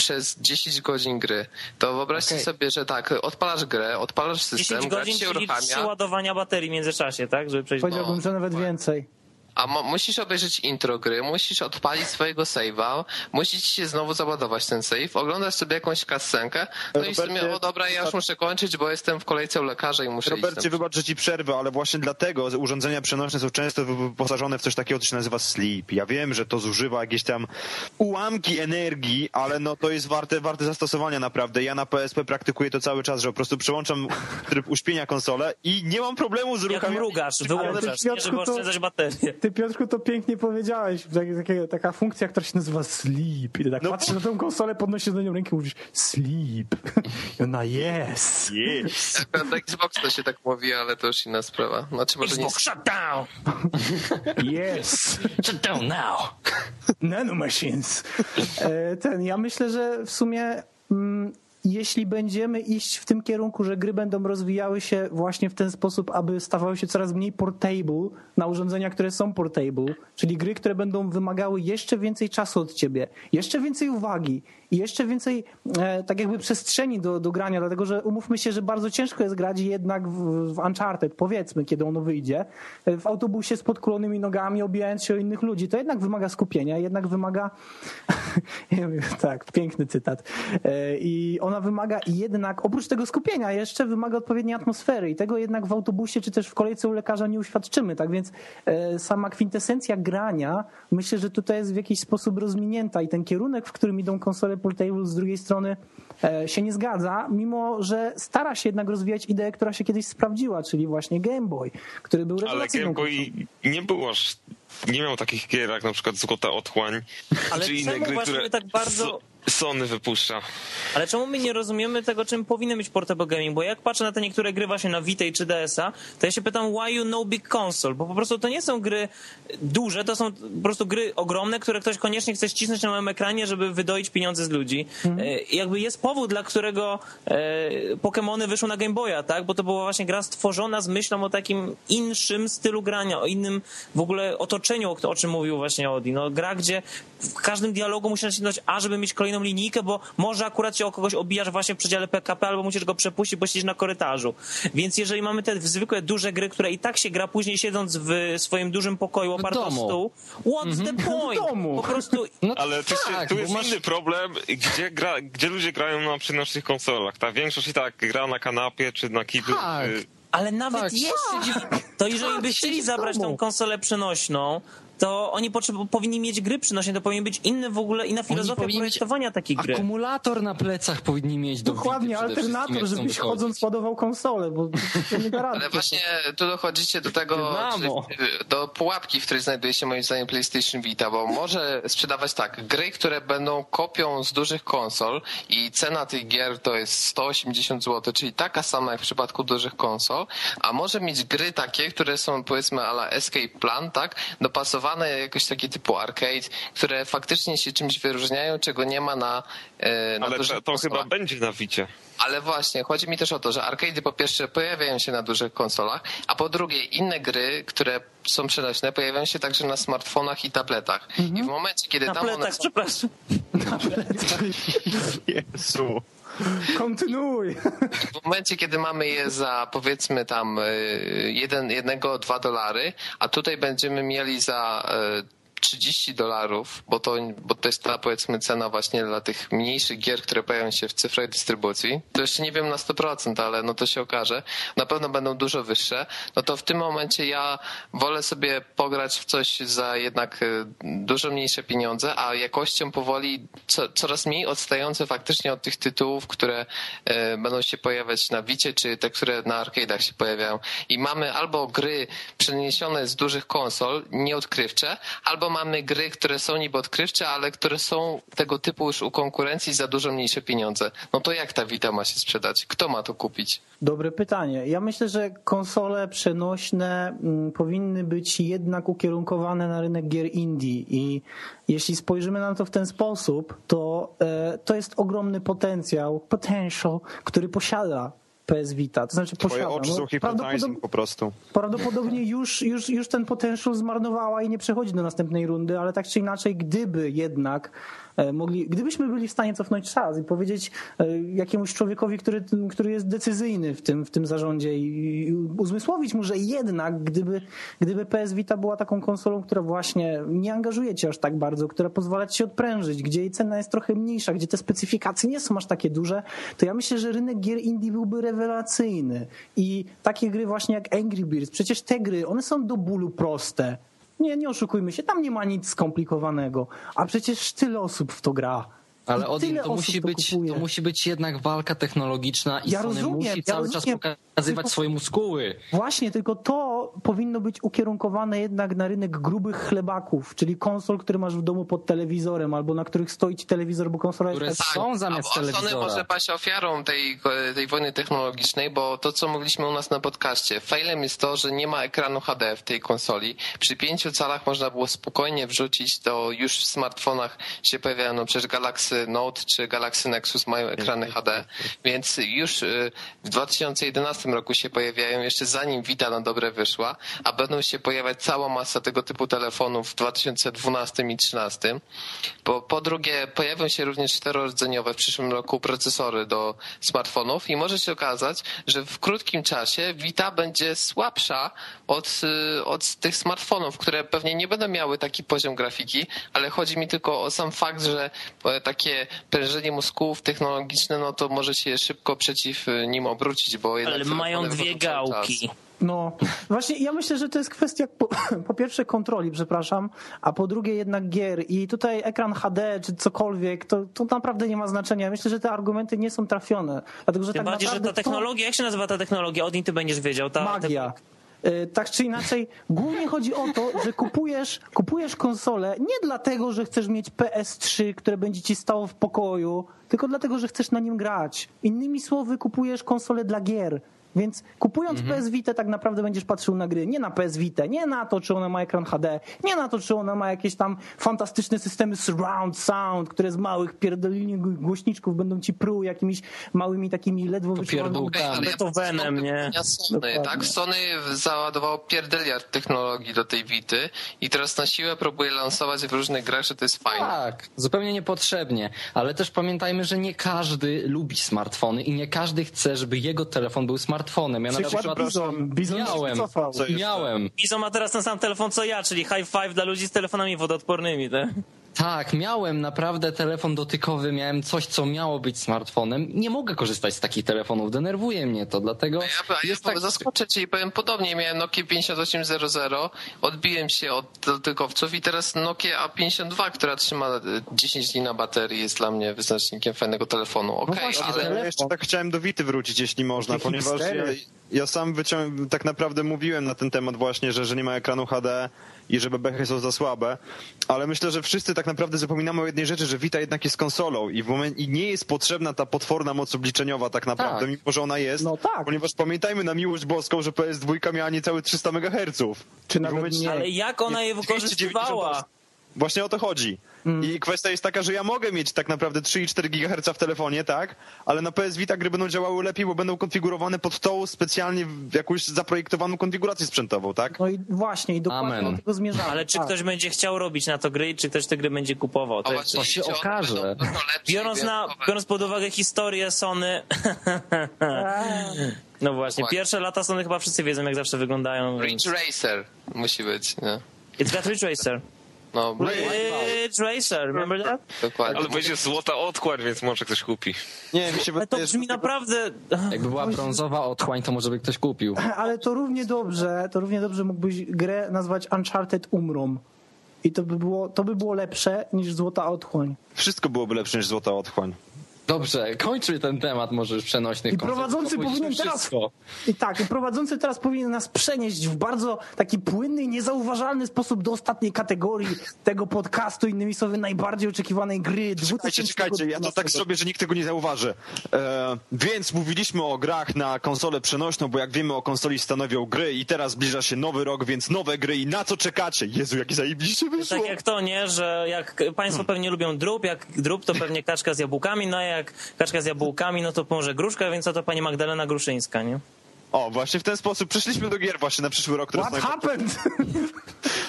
przez 10 godzin gry. To wyobraźcie okay. sobie, że tak, odpalasz grę, odpalasz system, 10 godzin, się uruchamia. 3 ładowania baterii w międzyczasie, tak? Żeby przejść Powiedziałbym, no, że nawet więcej. A musisz obejrzeć intro gry, musisz odpalić swojego save'a, musisz się znowu załadować ten save, oglądasz sobie jakąś kascenkę, no Robercie, i w sumie, o dobra, ja już muszę kończyć, bo jestem w kolejce u lekarza i muszę Robercie, iść wybacz, że ci przerwę, ale właśnie dlatego urządzenia przenośne są często wyposażone w coś takiego, co się nazywa sleep. Ja wiem, że to zużywa jakieś tam ułamki energii, ale no to jest warte, warte zastosowania naprawdę. Ja na PSP praktykuję to cały czas, że po prostu przełączam tryb uśpienia konsolę i nie mam problemu z uruchamianiem. Jak mrugasz, wyłączasz, nie, żeby oszczędzać baterię. Ty Piotrku to pięknie powiedziałeś. Taka, taka funkcja, która się nazywa sleep. I ty tak no. patrzysz na tą konsolę, podnosisz do nią rękę i mówisz sleep. I ona yes. Yes. Na Xbox to się tak mówi, ale to już inna sprawa. Znaczy, może Xbox nie... shut down! yes. Shut down now. Nanomachines. E, ten, ja myślę, że w sumie mm, jeśli będziemy iść w tym kierunku, że gry będą rozwijały się właśnie w ten sposób, aby stawały się coraz mniej portable na urządzenia, które są portable, czyli gry, które będą wymagały jeszcze więcej czasu od ciebie, jeszcze więcej uwagi, i jeszcze więcej e, tak jakby przestrzeni do, do grania, dlatego że umówmy się, że bardzo ciężko jest grać jednak w, w Uncharted, powiedzmy, kiedy ono wyjdzie, e, w autobusie z podkulonymi nogami, obijając się o innych ludzi. To jednak wymaga skupienia, jednak wymaga tak, piękny cytat. E, I ona wymaga jednak, oprócz tego skupienia, jeszcze wymaga odpowiedniej atmosfery i tego jednak w autobusie czy też w kolejce u lekarza nie uświadczymy. Tak więc sama kwintesencja grania myślę, że tutaj jest w jakiś sposób rozminięta i ten kierunek, w którym idą konsole Portable z drugiej strony e, się nie zgadza, mimo że stara się jednak rozwijać ideę, która się kiedyś sprawdziła, czyli właśnie Game Boy, który był rewelacyjną Ale Game Boy nie było aż nie miał takich gier jak na przykład Złota Otchłań, Ale czy inne gry, które tak bardzo Sony wypuszcza. Ale czemu my nie rozumiemy tego, czym powinny być portable gaming? Bo jak patrzę na te niektóre gry właśnie na Vita czy DS-a, to ja się pytam, why you no big console? Bo po prostu to nie są gry duże, to są po prostu gry ogromne, które ktoś koniecznie chce ścisnąć na małym ekranie, żeby wydoić pieniądze z ludzi. Mhm. E, jakby jest powód, dla którego e, Pokémony wyszły na Game Boya, tak? Bo to była właśnie gra stworzona z myślą o takim inszym stylu grania, o innym w ogóle otoczeniu, o, o czym mówił właśnie Audi. No, gra, gdzie w każdym dialogu musisz nacisnąć A, żeby mieć kolejną linijkę, bo może akurat się o kogoś obijasz właśnie w przedziale PKP, albo musisz go przepuścić, bo siedzisz na korytarzu. Więc jeżeli mamy te zwykłe duże gry, które i tak się gra później siedząc w swoim dużym pokoju oparto o stół, what's the mhm. point? Po prostu... No Ale tu, tak, tu jest masz... inny problem, gdzie, gra, gdzie ludzie grają na przenośnych konsolach. Ta większość i tak gra na kanapie czy na kiblu. Tak. Ale nawet tak, jeśli, to jeżeli tak, by chcieli zabrać tą konsolę przenośną, to oni powinni mieć gry przynośnie, to powinien być inny w ogóle, inna filozofia projektowania takich gry. Akumulator na plecach powinni mieć do Dokładnie, alternator, żebyś chodząc ładował konsolę, bo to nie da Ale właśnie tu dochodzicie do tego, do pułapki, w której znajduje się moim zdaniem PlayStation Vita, bo może sprzedawać tak, gry, które będą kopią z dużych konsol i cena tych gier to jest 180 zł, czyli taka sama jak w przypadku dużych konsol, a może mieć gry takie, które są powiedzmy ala Escape Plan, tak, dopasowane zaawansowane, jakoś takie typu arcade, które faktycznie się czymś wyróżniają, czego nie ma na, e, na Ale to, to chyba będzie na Wicie. Ale właśnie, chodzi mi też o to, że arcade po pierwsze pojawiają się na dużych konsolach, a po drugie inne gry, które są przenośne, pojawiają się także na smartfonach i tabletach. Mhm. I w momencie, kiedy na tam pletach, one są... przepraszam. Na pletach. Jezu. Kontynuuj. W momencie, kiedy mamy je za powiedzmy tam y, jeden, jednego, dwa dolary, a tutaj będziemy mieli za y, 30 dolarów, bo to, bo to jest ta powiedzmy cena właśnie dla tych mniejszych gier, które pojawią się w cyfrowej dystrybucji. To jeszcze nie wiem na 100%, ale no to się okaże. Na pewno będą dużo wyższe. No to w tym momencie ja wolę sobie pograć w coś za jednak y, dużo mniejsze pieniądze, a jakością powoli co, coraz mniej odstające faktycznie od tych tytułów, które e, będą się pojawiać na Wicie, czy te, które na arcade'ach się pojawiają. I mamy albo gry przeniesione z dużych konsol, nieodkrywcze, albo mamy gry, które są niby odkrywcze, ale które są tego typu już u konkurencji za dużo mniejsze pieniądze. No to jak ta Vita ma się sprzedać? Kto ma to kupić? Dobre pytanie. Ja myślę, że konsole przenośne mm, powinny być jednak ukierunkowane na rynek gier indie i jeśli spojrzymy na to w ten sposób, to e, to jest ogromny potencjał, potential, który posiada PS Vita. To znaczy Twoje posiada. oczy No, są prawdopodobnie- hypnotizing po prostu. Prawdopodobnie już, już, już ten potential zmarnowała i nie przechodzi do następnej rundy, ale tak czy inaczej, gdyby jednak mogli, gdybyśmy byli w stanie cofnąć czas i powiedzieć e, jakiemuś człowiekowi, który, który jest decyzyjny w tym, w tym zarządzie i uzmysłowić mu, że jednak gdyby, gdyby PS Vita była taką konsolą, która właśnie nie angażuje cię aż tak bardzo, która pozwala ci się odprężyć, gdzie jej cena jest trochę mniejsza, gdzie te specyfikacje nie są aż takie duże, to ja myślę, że rynek gier indie byłby rewelacyjny i takie gry właśnie jak Angry Birds, przecież te gry, one są do bólu proste. Nie, nie oszukujmy się, tam nie ma nic skomplikowanego, a przecież tyle osób w to gra. Ale Odin, tyle to musi, być, kupuje. to musi być jednak walka technologiczna i Ja Sony rozumiem, musi ja cały rozumiem. czas pokazywać Tylko- swoje muskuły. Właśnie, tylko to powinno być ukierunkowane jednak na rynek grubych chlebaków, czyli konsol, które masz w domu pod telewizorem, albo na których stoi ci telewizor, bo konsola Które jest tak... są zamiast a, a Sony telewizora. może paść ofiarą tej, tej wojny technologicznej, bo to, co mówiliśmy u nas na podcaście, failem jest to, że nie ma ekranu HD w tej konsoli. Przy pięciu calach można było spokojnie wrzucić, to już w smartfonach się pojawiają, no przecież Galaxy Note czy Galaxy Nexus mają ekrany HD, więc już y, w 2011 roku się pojawiają, jeszcze zanim Vita na dobre wyszła, a będą się pojawiać cała masa tego typu telefonów w 2012 i 2013. Po, po drugie, pojawią się również czterordzeniowe w przyszłym roku procesory do smartfonów i może się okazać, że w krótkim czasie Vita będzie słabsza od, y, od tych smartfonów, które pewnie nie będą miały taki poziom grafiki, ale chodzi mi tylko o sam fakt, że e, takie prężenie mózgów technologiczne, no to może się szybko przeciw y, nim obrócić, bo jednak Ale mają dwie czas. gałki. No, właśnie ja myślę, że to jest kwestia po, po pierwsze kontroli, przepraszam, a po drugie jednak gier i tutaj ekran HD czy cokolwiek, to, to naprawdę nie ma znaczenia. Myślę, że te argumenty nie są trafione, dlatego że Tym tak bardziej, że ta technologia, jak się nazywa ta technologia? Odin, ty będziesz wiedział. Ta, magia. Tak czy inaczej, głównie chodzi o to, że kupujesz, kupujesz konsolę nie dlatego, że chcesz mieć PS3, które będzie ci stało w pokoju, tylko dlatego, że chcesz na nim grać. Innymi słowy, kupujesz konsolę dla gier. Więc kupując PS Vita tak naprawdę będziesz patrzył na gry, nie na PS Vita, nie na to, czy ona ma ekran HD, nie na to, czy ona ma jakieś tam fantastyczne systemy surround sound, które z małych pierdolnych głośniczków będą ci pruł jakimiś małymi takimi ledwo wyczuwalnymi ja Beethovenem, na nie? Sony, Dokładnie. tak? Sony załadowało pierdeliard technologii do tej Vity i teraz na siłę próbuje lansować w różnych grach, że to jest fajne. Tak, zupełnie niepotrzebnie. Ale też pamiętajmy, że nie każdy lubi smartfony i nie każdy chce, żeby jego telefon był smartfonem. Ja na Przykład przykład Bizon. Bizon miałem, miałem. Izo ma teraz ten sam telefon co ja, czyli high five dla ludzi z telefonami wodoodpornymi. Tak? Tak, miałem naprawdę telefon dotykowy, miałem coś, co miało być smartfonem. Nie mogę korzystać z takich telefonów, denerwuje mnie to, dlatego Ja, ja jest tak... tak... zaskoczę cię i powiem podobnie. Miałem Nokia 5800, odbiłem się od dotykowców i teraz Nokia A52, która trzyma e, 10 dni na baterii, jest dla mnie wyznacznikiem fajnego telefonu. Okej, właśnie, ale... Ale ja jeszcze tak chciałem do Wity wrócić, jeśli można, ponieważ ja, ja sam wyciąłem, tak naprawdę mówiłem na ten temat właśnie, że, że nie ma ekranu HD i że bebechy są za słabe, ale myślę, że wszyscy tak naprawdę zapominamy o jednej rzeczy, że Vita jednak jest konsolą i, w moment, i nie jest potrzebna ta potworna moc obliczeniowa tak naprawdę, Tak. mimo że ona jest, No tak. ponieważ pamiętajmy na miłość boską, że PS2 miała niecałe 300 MHz. Czy nawet momencie- nie. Ale jak ona je wykorzystywała? Właśnie o to chodzi. Mm. I kwestia jest taka, że ja mogę mieć tak naprawdę 3,4 GHz w telefonie, tak? Ale na PS Vita gry będą działały lepiej, bo będą konfigurowane pod tą specjalnie w jakąś zaprojektowaną konfigurację sprzętową, tak? No i właśnie, i dokładnie Amen. do tego zmierzamy. Ale czy tak. ktoś będzie chciał robić na to gry i czy ktoś te gry będzie kupował? To jest... właśnie, się to, okaże. będą i Biorąc, na, biorąc pod uwagę historię Sony. No właśnie, pierwsze lata Sony chyba wszyscy wiedzą, jak zawsze wyglądają. Ridge Racer musi być, nie? It's got Ridge Racer. No, Ridge Racer, remember that? dokładnie. Ale będzie złota otchłań, więc może ktoś kupi. Nie, mi się Ale to brzmi naprawdę... Jakby była brązowa otchłań, to może by ktoś kupił. Ale to równie dobrze, to równie dobrze mógłbyś grę nazwać Uncharted Umrą. I to by było, to by było lepsze niż Złota Otchłań. wszystko byłoby lepsze niż złota otchłań. Dobrze, kończmy ten temat może już przenośnych I prowadzący powinien teraz. I tak, i prowadzący teraz powinien nas przenieść w bardzo taki płynny i niezauważalny sposób do ostatniej kategorii tego podcastu, innymi słowy najbardziej oczekiwanej gry. Czekajcie, czekajcie, ja to tak 2012. zrobię, że nikt tego nie zauważy. E, więc mówiliśmy o grach na konsolę przenośną, bo jak wiemy o konsoli stanowią gry i teraz zbliża się nowy rok, więc nowe gry i na co czekacie? Jezu, jaki zajebiście wyszło. Tak jak to, nie? Że jak państwo pewnie lubią drób, jak drób to pewnie kaczka z jabłkami, no a jak kaczka z jabłkami, no to może gruszka, więc to pani Magdalena Gruszyńska, nie? O, właśnie w ten sposób przeszliśmy do gier właśnie na przyszły rok, które What happened?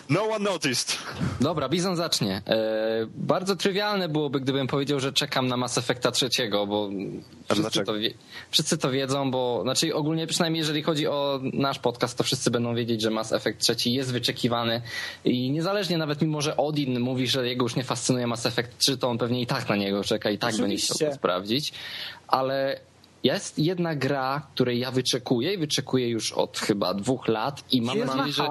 No one noticed. Dobra, Bizon zacznie. E, bardzo trywialne byłoby, gdybym powiedział, że czekam na Mass Effecta trzeciego, bo wszyscy to, wszyscy to wiedzą, bo znaczy ogólnie przynajmniej jeżeli chodzi o nasz podcast, to wszyscy będą wiedzieć, że Mass Effect trzeci jest wyczekiwany i niezależnie nawet mimo, że Odin mówi, że jego już nie fascynuje Mass Effect 3, to on pewnie i tak na niego czeka i tak będzie chciał Oczywiście. to sprawdzić, ale jest jedna gra, której ja wyczekuję i wyczekuję już od chyba dwóch lat i mam Jest nadzieję, że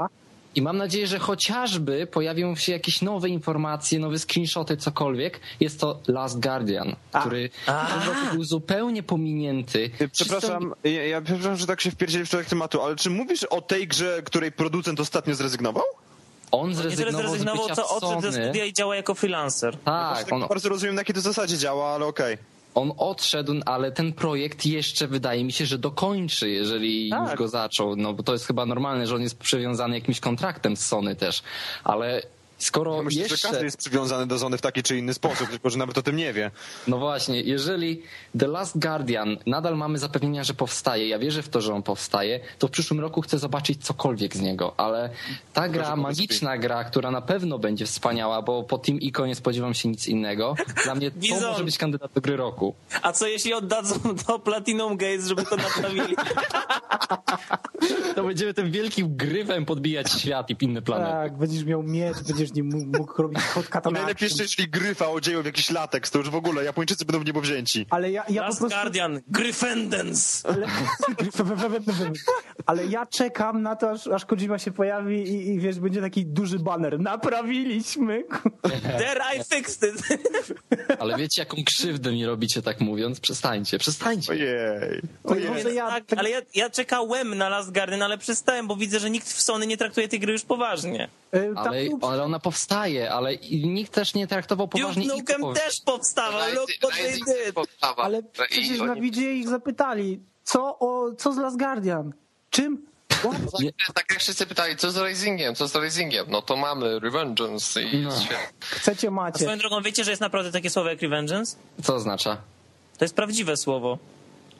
i mam nadzieję, że chociażby pojawią się jakieś nowe informacje, nowe screenshoty, cokolwiek. Jest to Last Guardian, który w tym roku był zupełnie pominięty. Przepraszam, ja, ja przepraszam, że tak się wpierdzieli w człowiek tematu, ale czy mówisz o tej grze, której producent ostatnio zrezygnował? On Nie tyle zrezygnował, zrezygnował, z bycia co odszedł ze studia i działa jako freelancer. Tak, on, bardzo rozumiem, na jakiej to zasadzie działa, ale okej. On odszedł, ale ten projekt jeszcze wydaje mi się, że dokończy, jeżeli Tak. już go zaczął. No bo to jest chyba normalne, że on jest przywiązany jakimś kontraktem z Sony też. Ale skoro Ja myślę, jeszcze... że każdy jest przywiązany do Zony w taki czy inny sposób, tylko że nawet o tym nie wie. No właśnie, jeżeli The Last Guardian nadal mamy zapewnienia, że powstaje, ja wierzę w to, że on powstaje, to w przyszłym roku chcę zobaczyć cokolwiek z niego, ale ta gra, Proszę, magiczna gra, która na pewno będzie wspaniała, bo po Team Ico nie spodziewam się nic innego, dla mnie to Bizon. może być kandydat do gry roku. A co jeśli oddadzą to Platinum Gates, żeby to naprawili? To będziemy tym wielkim gryfem podbijać świat i inne planety. Tak, będziesz miał miecz, będziesz nim mógł, mógł robić hot I najlepiej jeszcze, jeśli gryfa odzieją w jakiś lateks, to już w ogóle Japończycy będą w niebo wzięci. Ale ja, ja po Last prostu... Guardian, Gryfendens. Ale, ale ja czekam na to, aż, aż Kojima się pojawi i, i wiesz, będzie taki duży baner. Naprawiliśmy! There I fixed it. Ale wiecie, jaką krzywdę mi robicie tak mówiąc? Przestańcie, przestańcie. Ojej. To Ojej. może ja, tak, tak, ale ja, ja czekałem na Last Guardian, ale przestałem, bo widzę, że nikt w Sony nie traktuje tej gry już poważnie. y, Ale, ale ona powstaje, ale nikt też nie traktował poważnie Duke. Nukem też powstawał, look did. powstała. ale I przecież oni- na widzie ich zapytali, co, o, co z Last Guardian? Czym? Nie. Tak jak wszyscy pytali, co z Risingiem, co z Risingiem? No to mamy Revengeance i No. świetnie. Chcecie, A macie. swoją drogą, wiecie, że jest naprawdę takie słowo jak Revengeance? Co oznacza? To jest prawdziwe słowo.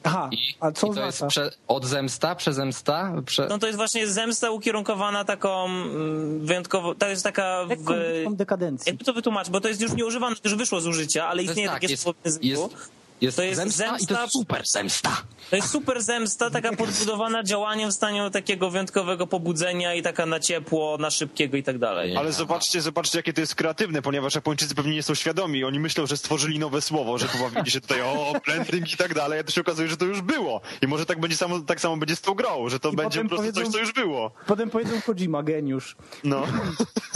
Aha, I, a co i to jest prze, od zemsta, przezemsta? Prze... No to jest właśnie zemsta ukierunkowana taką mm, wyjątkowo, to jest taka w... dawką dekadencji. Jakby to wytłumaczyć, bo to jest już nieużywane, to już wyszło z użycia, ale istnieje tak, takie jest, słowo w języku. jest, jest, To jest zemsta, i to zemsta- jest super zemsta. To jest super zemsta, taka podbudowana działaniem w stanie takiego wyjątkowego pobudzenia i taka na ciepło, na szybkiego i tak dalej. Ale zobaczcie, zobaczcie, jakie to jest kreatywne, ponieważ Japończycy pewnie nie są świadomi. Oni myślą, że stworzyli nowe słowo, że pobawili się tutaj o blending i tak dalej, a to się okazuje, że to już było. I może tak będzie samo, tak samo będzie z tą grą, że to I będzie po prostu coś, co już było. Potem powiedzą Kojima, geniusz. No.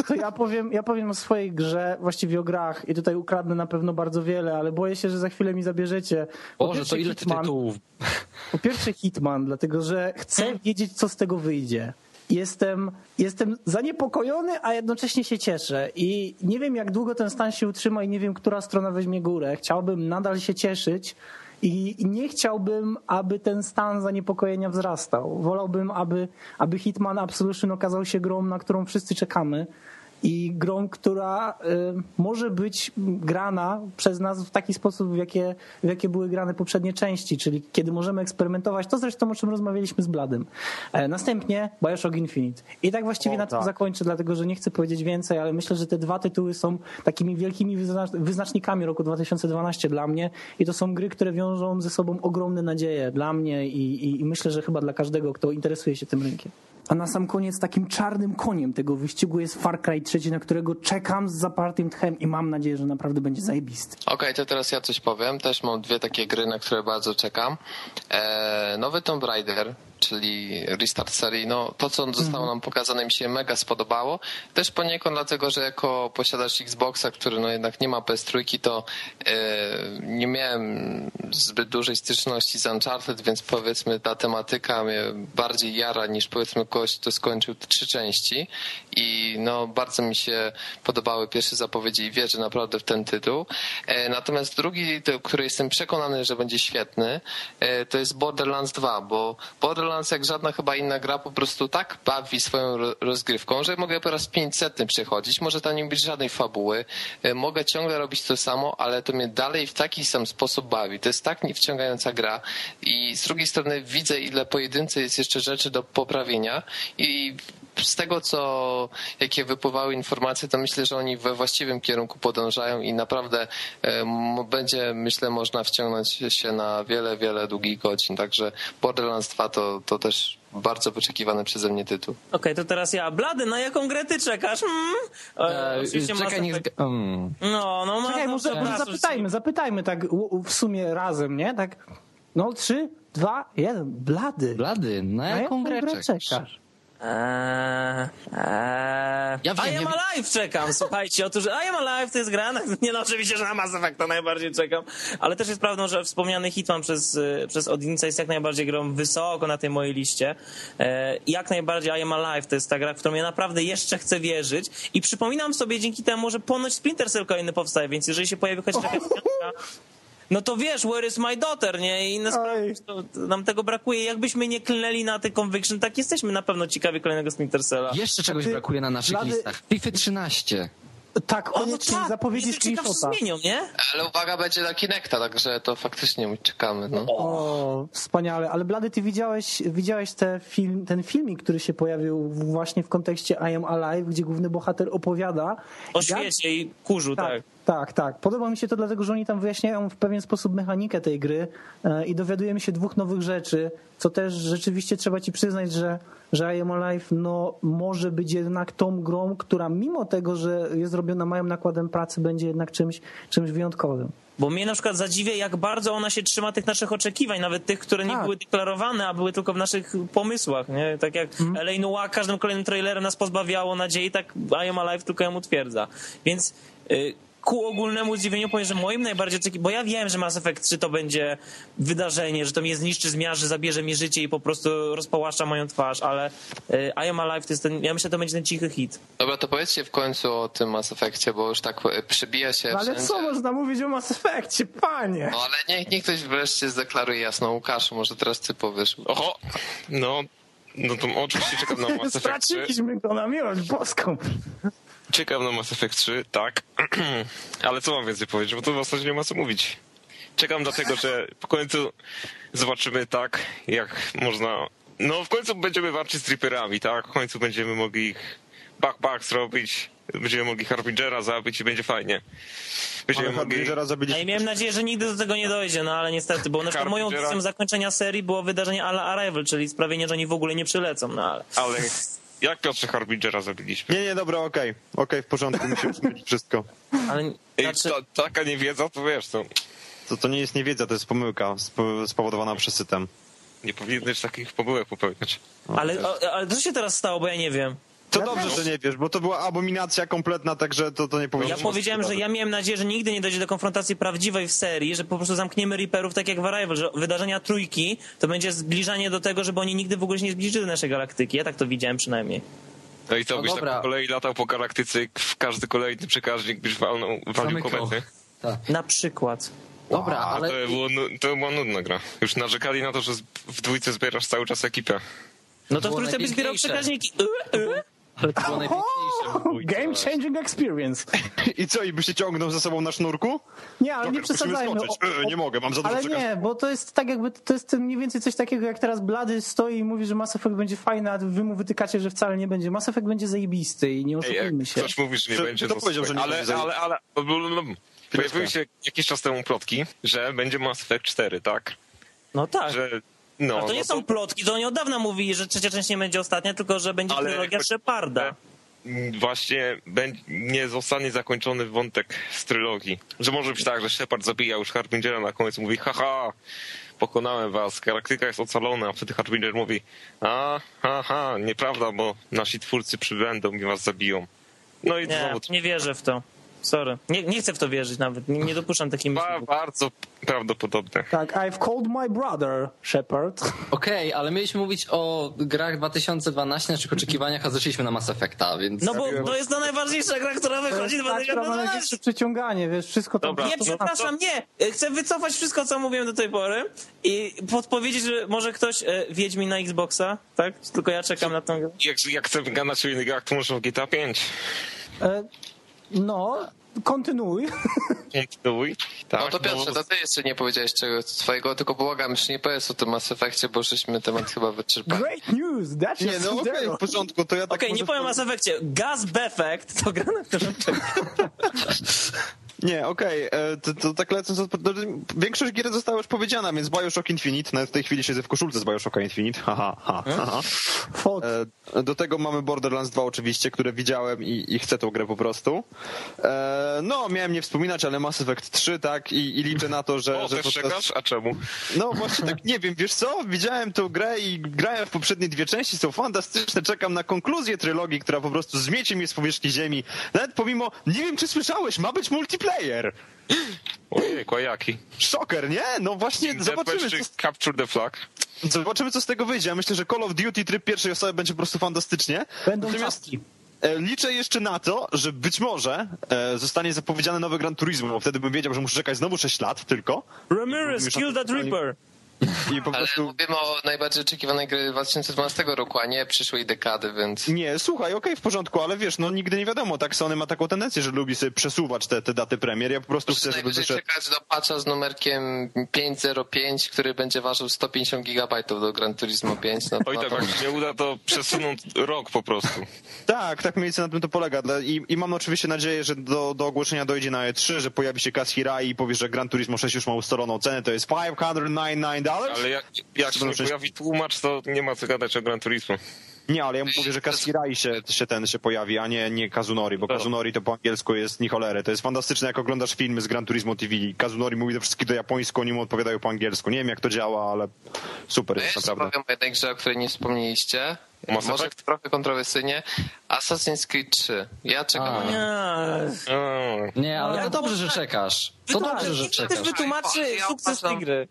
To ja powiem, ja powiem o swojej grze, właściwie o grach i tutaj ukradnę na pewno bardzo wiele, ale boję się, że za chwilę mi zabierzecie. Po Boże, to ile Hitman, tytułów? Po pierwsze Hitman, dlatego że chcę wiedzieć, co z tego wyjdzie. Jestem, jestem zaniepokojony, a jednocześnie się cieszę. I nie wiem, jak długo ten stan się utrzyma i nie wiem, która strona weźmie górę. Chciałbym nadal się cieszyć i nie chciałbym, aby ten stan zaniepokojenia wzrastał. Wolałbym, aby, aby Hitman Absolution okazał się grą, na którą wszyscy czekamy. I grą, która y, może być grana przez nas w taki sposób, w jakie, w jakie były grane poprzednie części, czyli kiedy możemy eksperymentować, to zresztą o czym rozmawialiśmy z Bladem. E, następnie Bioshock Infinite. I tak właściwie O, na tym tak. zakończę, dlatego że nie chcę powiedzieć więcej, ale myślę, że te dwa tytuły są takimi wielkimi wyznacz- wyznacznikami roku 2012 dla mnie i to są gry, które wiążą ze sobą ogromne nadzieje dla mnie i, i, i myślę, że chyba dla każdego, kto interesuje się tym rynkiem. A na sam koniec takim czarnym koniem tego wyścigu jest Far Cry 3, na którego czekam z zapartym tchem i mam nadzieję, że naprawdę będzie zajebisty. Okej, to teraz ja coś powiem. Też mam dwie takie gry, na które bardzo czekam. E, nowy Tomb Raider, czyli restart serii. No, to, co zostało nam pokazane, mi się mega spodobało. Też poniekąd dlatego, że jako posiadacz Xboxa, który no jednak nie ma PS3, to e, nie miałem zbyt dużej styczności z Uncharted, więc powiedzmy ta tematyka mnie bardziej jara niż powiedzmy kogoś, kto skończył te trzy części. I no, bardzo mi się podobały pierwsze zapowiedzi i wierzę naprawdę w ten tytuł. E, Natomiast drugi, który jestem przekonany, że będzie świetny, e, to jest Borderlands 2, bo Borderlands jak żadna chyba inna gra po prostu tak bawi swoją ro- rozgrywką, że mogę po raz 500 przechodzić, może tam nie być żadnej fabuły, e, mogę ciągle robić to samo, ale to mnie dalej w taki sam sposób bawi. To jest tak niewciągająca gra i z drugiej strony widzę, ile pojedynce jest jeszcze rzeczy do poprawienia i z tego, co jakie wypływały informacje, to myślę, że oni we właściwym kierunku podążają i naprawdę e, będzie, myślę, można wciągnąć się na wiele, wiele długich godzin. Także Borderlands 2 to, to też bardzo wyczekiwany przeze mnie tytuł. Okej, to teraz ja. Blady, na jaką grę ty czekasz? Hmm? E, E, oczywiście Mass czekaj, niech... Zga- mm. No, no, Czekaj, no, może, może zapytajmy, zapytajmy tak w sumie razem, nie? Tak, no trzy, dwa, jeden, blady. Blady, na Na jaką grę czekasz? Eee, eee, Ja wiem, I am nie- Alive czekam, słuchajcie, otóż I am Alive to jest gra, nie no oczywiście, że na Mass Effecta najbardziej czekam, ale też jest prawdą, że wspomniany Hitman przez, y, przez Odinca jest jak najbardziej grą wysoko na tej mojej liście. E, jak najbardziej I am Alive to jest ta gra, w którą ja naprawdę jeszcze chcę wierzyć. I przypominam sobie dzięki temu, że ponoć Splinter Cell kolejny powstaje, więc jeżeli się pojawi jakaś zmianka, no to wiesz, where is my daughter, nie? I to, to nam tego brakuje. Jakbyśmy nie klnęli na te conviction, tak jesteśmy na pewno ciekawi kolejnego Splinter Cella. Jeszcze czegoś ty- brakuje na naszych Blady- listach. FIFA 13. Tak, O, no koniecznie tak, zapowiedzi screenshota. zmienią, nie? Ale uwaga, będzie na Kinecta, także to faktycznie czekamy. No. O, wspaniale. Ale Blady, ty widziałeś, widziałeś te film, ten filmik, który się pojawił właśnie w kontekście I Am Alive, gdzie główny bohater opowiada. O jak- świecie i kurzu, tak. Tak, tak, tak. Podoba mi się to dlatego, że oni tam wyjaśniają w pewien sposób mechanikę tej gry e, i dowiadujemy się dwóch nowych rzeczy, co też rzeczywiście trzeba ci przyznać, że, że I Am Alive no, może być jednak tą grą, która mimo tego, że jest robiona małym nakładem pracy, będzie jednak czymś, czymś wyjątkowym. Bo mnie na przykład zadziwia, jak bardzo ona się trzyma tych naszych oczekiwań, nawet tych, które nie Tak. były deklarowane, a były tylko w naszych pomysłach, nie? Tak jak Mhm. L.A. Noir każdym kolejnym trailerem nas pozbawiało nadziei, tak I Am Alive tylko ją utwierdza. Więc y, ku ogólnemu zdziwieniu powiem, że moim najbardziej oczekiwanym, bo ja wiem, że Mass Effect 3 to będzie wydarzenie, że to mnie zniszczy, zmiażdży, zabierze mi życie i po prostu rozpałaszcza moją twarz, ale y, I Am Alive to jest ten, ja myślę, że to będzie ten cichy hit. Dobra, to powiedzcie w końcu o tym Mass Effectie, bo już tak e, przybija się No ale wszędzie. co można mówić o Mass Effectie, panie? No ale niech, niech ktoś wreszcie zdeklaruje jasno. Łukaszu, może teraz ty powiesz. Oho, no, no to oczywiście czekam na Mass Effect 3. Straciliśmy go na miłość boską. Czekam na Mass Effect 3, tak. Ale co mam więcej powiedzieć, bo to w zasadzie nie ma co mówić. Czekam dlatego, że w końcu zobaczymy tak, jak można... No w końcu będziemy walczyć z Reaperami, tak? W końcu będziemy mogli ich bach zrobić, będziemy mogli Harbingera zabić i będzie fajnie. Będziemy Ale mogli... Zabiliśmy. ja miałem nadzieję, że nigdy do tego nie dojdzie, no ale niestety, bo na przykład moją decyzją zakończenia serii było wydarzenie Ala Arrival, czyli sprawienie, że oni w ogóle nie przylecą, no ale... Ale jak Piotrze Harbingera zabiliśmy? Nie, nie, dobra, okej. Okej, w porządku, musimy zmienić wszystko. ale znaczy, ta, taka niewiedza, to wiesz, to To, to nie jest niewiedza, to jest pomyłka spo- spowodowana przesytem. nie powinieneś takich pomyłek popełniać. ale, o- ale co się teraz stało, bo ja nie wiem. To dobrze, że nie wiesz, bo to była abominacja kompletna, także to, to nie powinno Ja powiedziałem, że ja miałem nadzieję, że nigdy nie dojdzie do konfrontacji prawdziwej w serii, że po prostu zamkniemy Reaperów tak jak w Arrival, że wydarzenia trójki to będzie zbliżanie do tego, żeby oni nigdy w ogóle się nie zbliżyli do naszej galaktyki. Ja tak to widziałem przynajmniej. No i co, No byś dobra. tak po kolei latał po galaktyce w każdy kolejny przekaźnik byś walnął, walił komety? Tak. Na przykład. Dobra, A ale... to, było, to była nudna gra. Już narzekali na to, że w dwójce zbierasz cały czas ekipę. No to w trójce byś zbierał przekaźniki. Y, y. Ale to było najpiękniejsze. Game changing experience. I co, i by się ciągnął za sobą na sznurku? Nie, ale nie przesadzajmy. skoczyć. O- E, nie mogę, mam za dużo Ale przekaz- nie, bo to jest tak jakby, to jest mniej więcej coś takiego, jak teraz Blady stoi i mówi, że Mass Effect będzie fajny, a wy mu wytykacie, że wcale nie będzie. Mass Effect będzie zajebisty i nie oszukujmy jak się. ktoś mówi, że nie będzie to powiedział, że nie ale, będzie za- ale, ale, Pojawiły się jakiś czas temu plotki, że będzie Mass Effect 4, tak? No tak. Że, no, Ale to no nie są plotki, to oni od dawna mówili, że trzecia część nie będzie ostatnia, tylko że będzie Ale- trylogia Sheparda. właśnie będzie, nie zostanie zakończony wątek z trylogii. Że może być tak, że Shepard zabija już Harbingera na koniec mówi haha, pokonałem was, galaktyka jest ocalona, a wtedy Harbinger mówi a, haha, nieprawda, bo nasi twórcy przybędą i was zabiją. No i Nie, znowu nie wierzę w to. Sorry. Nie, nie chcę w to wierzyć nawet. Nie, nie dopuszczam takich myśli. ba, bardzo prawdopodobne. Tak, I've called my brother, Shepard. Okej, ale mieliśmy mówić o grach 2012, naszych oczekiwaniach, a zaczęliśmy na Mass Effecta, więc... No bo to jest ta najważniejsza gra, która wychodzi Tak, która ma 2012. największe przyciąganie, wiesz, wszystko. Dobra. Nie, przepraszam, nie. Chcę wycofać wszystko, co mówiłem do tej pory i podpowiedzieć, że może ktoś e, Wiedźmi na Xboxa, tak? Tylko ja czekam na tą grę. Jak, jak chcę o innych grach, to może w GTA 5. E, no, kontynuuj. Kontynuuj. Tak, No to Piotrze, to ty jeszcze nie powiedziałeś czego swojego, tylko błagam, już nie powiedz o tym Mass Effectie, bo żeśmy temat chyba wyczerpali. Great news, that's Nie, no okej, w porządku, to ja tak Okej, może nie powiem o Mass Effectie. Gas Effect to gra, na którą czekam. Nie, okej, e, to, to tak lecąc od... to- Większość gier została już powiedziana, więc Bioshock Infinite, nawet w tej chwili siedzę w koszulce z Bioshocka Infinite, haha, ha, haha. Fot. E, Do tego mamy Borderlands 2 oczywiście, które widziałem i, i chcę tą grę po prostu. E, No, miałem nie wspominać, ale Mass Effect 3, tak, i, i liczę na to, że... O, że też podczas- czekasz? A czemu? No właśnie tak, nie wiem, wiesz co? Widziałem tą grę i grałem w poprzednie dwie części, są fantastyczne. Czekam na konkluzję trylogii, która po prostu zmiecie mnie z powierzchni ziemi. Nawet pomimo, nie wiem czy słyszałeś, ma być multiplayer. Ojejku, a jaki? Szoker, nie? No właśnie, zobaczymy Deathmatch co, czy Capture the Flag? zobaczymy, co z tego wyjdzie. Ja myślę, że Call of Duty tryb pierwszej osoby będzie po prostu fantastycznie. Będą Natomiast czapki. e, liczę jeszcze na to, że być może e, zostanie zapowiedziany nowy Gran Turismo, bo wtedy bym wiedział, że muszę czekać znowu 6 lat tylko. Ramirez, kill that Reaper. I po Ale prostu... mówimy o najbardziej oczekiwanej gry 2012 roku, a nie przyszłej dekady, więc... Nie, słuchaj, okej, w porządku, ale wiesz, no nigdy nie wiadomo, tak Sony ma taką tendencję, że lubi sobie przesuwać te, te daty premier. Ja po prostu chcę, żeby wyszedł... czekać do patcha z numerkiem 505, który będzie ważył 150 gigabajtów do Gran Turismo 5. No, Oj tak, jak się nie uda, to przesuną rok po prostu. Tak, tak mniej więcej na tym to polega. I, i mam oczywiście nadzieję, że do, do ogłoszenia dojdzie na E3, że pojawi się Kaz Hirai i powie, że Gran Turismo 6 już ma ustaloną cenę, to jest 599 dollars. Ale jak, jak się pojawi tłumacz, to nie ma co gadać o Gran Turismo. Nie, ale ja mówię, że Kaz Hirai się, się ten się pojawi, a nie, nie Kazunori, bo Kazunori to po angielsku jest Nicholery. To jest fantastyczne, jak oglądasz filmy z Gran Turismo TV. Kazunori mówi do wszystkich do japońsku, oni mu odpowiadają po angielsku. Nie wiem, jak to działa, ale super No ja jest jeszcze naprawdę. powiem o jednej grze, o której nie wspomnieliście. Mass Może Effect? trochę kontrowersyjnie. Assassin's Creed 3. Ja czekam A. nie. Nie. Ale to dobrze, że czekasz. To dobrze, że czekasz. wytłumaczy sukces tej gry.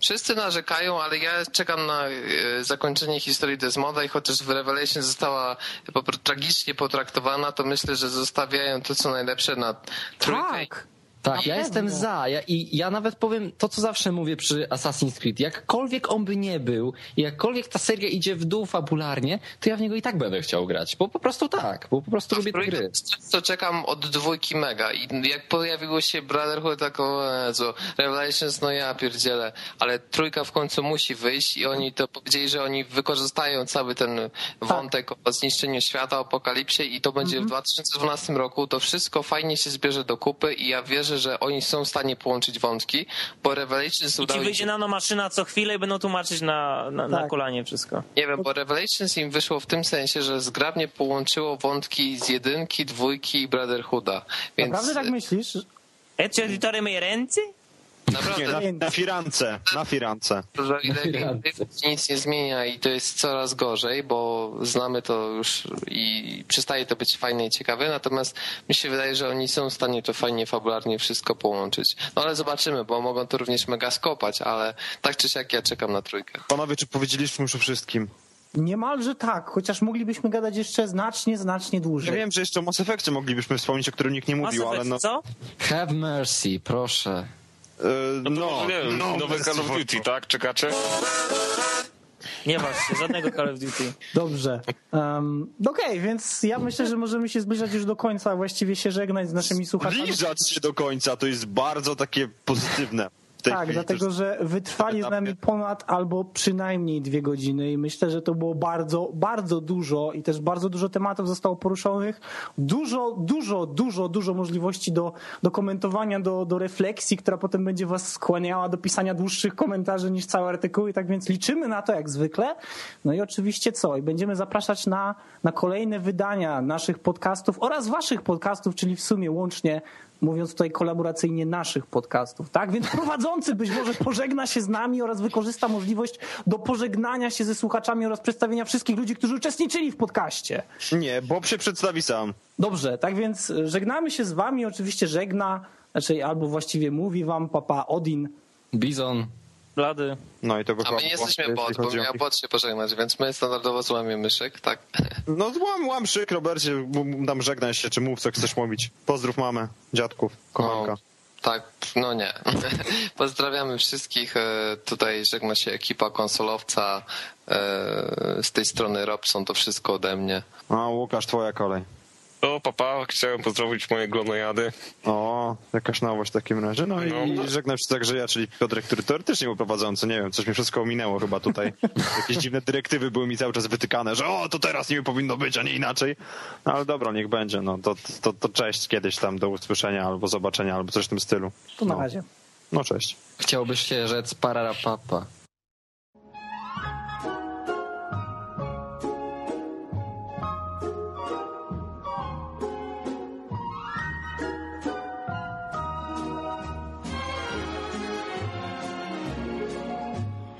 Wszyscy narzekają, ale ja czekam na e, zakończenie historii Desmonda i chociaż w Revelation została tragicznie potraktowana, to myślę, że zostawiają to, co najlepsze na trójkę. Tak. Tak, ja jestem za. Ja, I ja nawet powiem to, co zawsze mówię przy Assassin's Creed. Jakkolwiek on by nie był, i jakkolwiek ta seria idzie w dół fabularnie, to ja w niego i tak będę chciał grać. Bo po prostu tak, bo po prostu lubię te gry. często czekam od dwójki mega i jak pojawiło się Brotherhood, tak o Jezu, Revelations, no ja pierdzielę, ale trójka w końcu musi wyjść i oni to powiedzieli, że oni wykorzystają cały ten wątek o zniszczeniu świata, apokalipsie i to będzie w 2012 roku, to wszystko fajnie się zbierze do kupy i ja wierzę, że oni są w stanie połączyć wątki, bo Revelations I ci udało im wyjdzie się nanomaszyna co chwilę i będą tłumaczyć na, na, na Tak. kolanie wszystko. Nie wiem, bo Revelations im wyszło w tym sensie, że zgrabnie połączyło wątki z jedynki, dwójki i Brotherhooda. Więc Naprawdę tak myślisz? Ecce editore mie ręce? Naprawdę Nie, na, na firance, na firance. że ile nic nie zmienia i to jest coraz gorzej, bo znamy to już i przestaje to być fajne i ciekawe, natomiast mi się wydaje, że oni są w stanie to fajnie, fabularnie wszystko połączyć. No ale zobaczymy, bo mogą to również mega skopać, ale tak czy siak ja czekam na trójkę. Panowie, czy powiedzieliśmy już o wszystkim? Niemalże tak, chociaż moglibyśmy gadać jeszcze znacznie, znacznie Ja dłużej. wiem, że jeszcze o Mass Effectie moglibyśmy wspomnieć, o którym nikt nie Mass mówił, ale Effect, no... co? Have mercy, proszę. E, no, No, może nie wiem, no, nowe Call of. Duty, tak? Czekacie? Nie się, żadnego Call of Duty. Dobrze. Um, Okej, więc ja myślę, że możemy się zbliżać już do końca, właściwie się żegnać z naszymi słuchaczami. Zbliżać się do końca to jest bardzo takie pozytywne. Tak, dlatego że wytrwali z nami ponad albo przynajmniej dwie godziny i myślę, że to było bardzo, bardzo dużo i też bardzo dużo tematów zostało poruszonych. Dużo, dużo, dużo, dużo możliwości do, do komentowania, do, do refleksji, która potem będzie was skłaniała do pisania dłuższych komentarzy niż całe artykuły. Tak więc liczymy na to jak zwykle. No i oczywiście co? I będziemy zapraszać na, na kolejne wydania naszych podcastów oraz waszych podcastów, czyli w sumie łącznie mówiąc tutaj kolaboracyjnie naszych podcastów, tak? Więc prowadzący być może pożegna się z nami oraz wykorzysta możliwość do pożegnania się ze słuchaczami oraz przedstawienia wszystkich ludzi, którzy uczestniczyli w podcaście. Nie, Bob się przedstawi sam. Dobrze, tak więc żegnamy się z wami, oczywiście żegna, znaczy albo właściwie mówi wam papa Odin. Bizon. Blady. No i to A wychodzi. my nie jesteśmy bot, bo miał bot się pożegnać, więc my standardowo złamiemy szyk, tak? No łam, łam szyk, Robercie, m- tam żegnaj się, czy mów, co chcesz mówić. Pozdrów mamę, dziadków, kochanka. No, tak, no nie. Pozdrawiamy wszystkich. e, Tutaj żegna się ekipa konsolowca. e, Z tej strony Robson, to wszystko ode mnie. A Łukasz, twoja kolej. O, papa, chciałem pozdrowić moje glonojady. O, jakaś nowość w takim razie. No i, No. i żegnam się także ja, czyli Piotrek, który teoretycznie był prowadzący. Nie wiem, coś mi wszystko ominęło chyba tutaj. Jakieś dziwne dyrektywy były mi cały czas wytykane, że o, to teraz nie powinno być, a nie inaczej. No ale dobra, niech będzie. No to, to, to cześć kiedyś tam, do usłyszenia albo zobaczenia, albo coś w tym stylu. To na No. razie. No cześć. Chciałbyś się rzec pararapapa.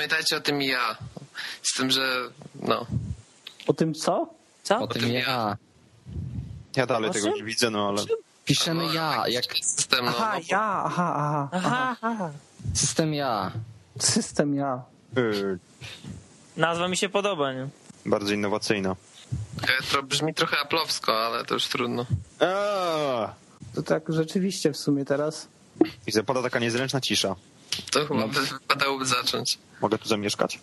Pamiętajcie o tym ja. Z tym, że no. O tym co? Co? O tym tym ja. Ja dalej O tego nie widzę, no ale... Piszemy ja, jak System, no, Aha, no, ja, aha, aha. Aha, aha. system ja. System ja. Yy, Nazwa mi się podoba, nie? bardzo innowacyjna. to brzmi trochę aplowsko, ale to już trudno. Eee! To tak rzeczywiście w sumie teraz. I zapada taka niezręczna cisza. To chyba by wypadałoby zacząć. Mogę tu zamieszkać?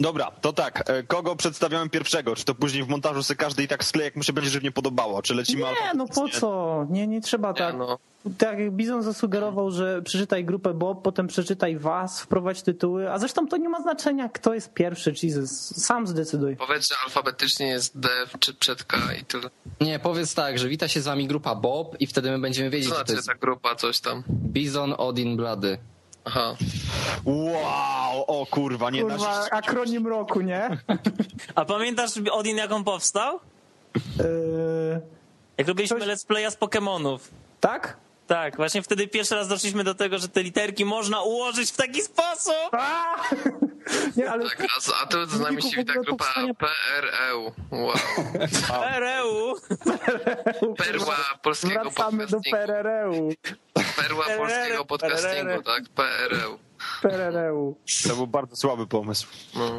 Dobra, to tak. e, Kogo przedstawiamy pierwszego? Czy to później w montażu sobie każdy i tak skleje, jak mu się będzie żywnie podobało? Czy lecimy Nie, no po co? Nie, nie trzeba Nie, tak. no. Tak jak Bizon zasugerował, że przeczytaj grupę Bob, potem przeczytaj was, wprowadź tytuły, a zresztą to nie ma znaczenia, kto jest pierwszy, Jesus. Sam zdecyduj. Powiedz, że alfabetycznie jest D czy przed K i tyle. Nie, powiedz tak, że wita się z wami grupa Bob i wtedy my będziemy wiedzieć, Co że to znaczy jest ta grupa, coś tam? Bizon, Odin, Blady. Aha. Wow! O kurwa, nie da Kurwa, się... akronim roku, nie? A pamiętasz Odin jak on powstał? Yy, Jak robiliśmy Coś- let's playa z Pokemonów. tak? Tak, właśnie wtedy pierwszy raz doszliśmy do tego, że te literki można ułożyć w taki sposób. A! Nie, ale Tak, a, a tu z nami się wita grupa PREU. Wow. REU. Perła polskiego wracamy do podcastingu. PRR-u. Perła polskiego podcastingu, tak? PREU. To był bardzo słaby pomysł. No.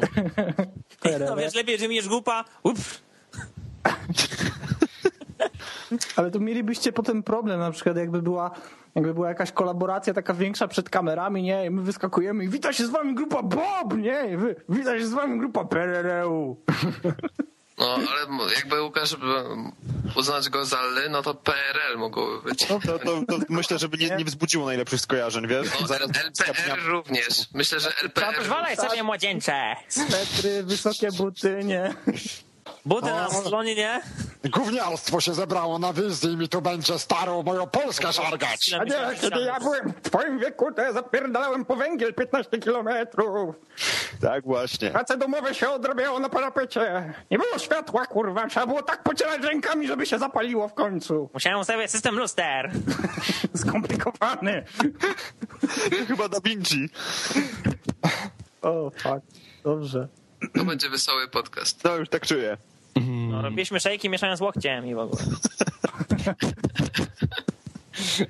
No wiesz, lepiej, że mi jest głupa. Up. Ale tu mielibyście potem problem, na przykład jakby była, jakby była jakaś kolaboracja taka większa przed kamerami, nie? I my wyskakujemy i wita się z wami grupa Bob, nie? I wy, wita się z wami grupa PRR-u. no, ale jakby Łukasz uznać go za ly, no to PRL mogłoby być. To, to, to myślę, żeby nie, nie wzbudziło najlepszych skojarzeń, wiesz? No, Zaraz LPR również. Myślę, że LPR... Pozwalaj sobie, młodzieńcze. Petry, wysokie buty, nie? Buty na stronie, nie? Gówniarstwo się zebrało na wizji i mi tu będzie starą moją Polskę szargać. A nie, kiedy ja byłem W twoim wieku to ja zapierdalałem po węgiel 15 kilometrów. Tak właśnie. Prace domowe się odrabiało na parapecie. Nie było światła, kurwa. Trzeba było tak pocierać rękami, żeby się zapaliło w końcu. Musiałem ustawiać system luster. Skomplikowany. Chyba Da Vinci. O, fuck. Dobrze. To będzie wesoły podcast. No już tak czuję. No, robiliśmy szejki mieszając łokciem i w ogóle.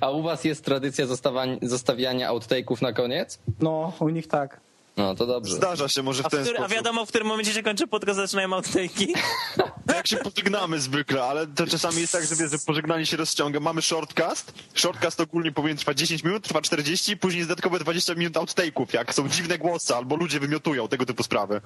A u was jest tradycja zostawań- zostawiania outtake'ów na koniec? No, u nich tak. No to dobrze. Zdarza się może A, w w ten który, a sposób. wiadomo, w którym momencie się kończy podcast, zaczynają outtake'i? Jak się pożegnamy zwykle, ale to czasami jest tak, że, wiesz, że pożegnanie się rozciąga. Mamy shortcast. Shortcast ogólnie powinien trwać 10 minut, trwa 40, później jest dodatkowe 20 minut outtake'ów, jak są dziwne głosy albo ludzie wymiotują, tego typu sprawy.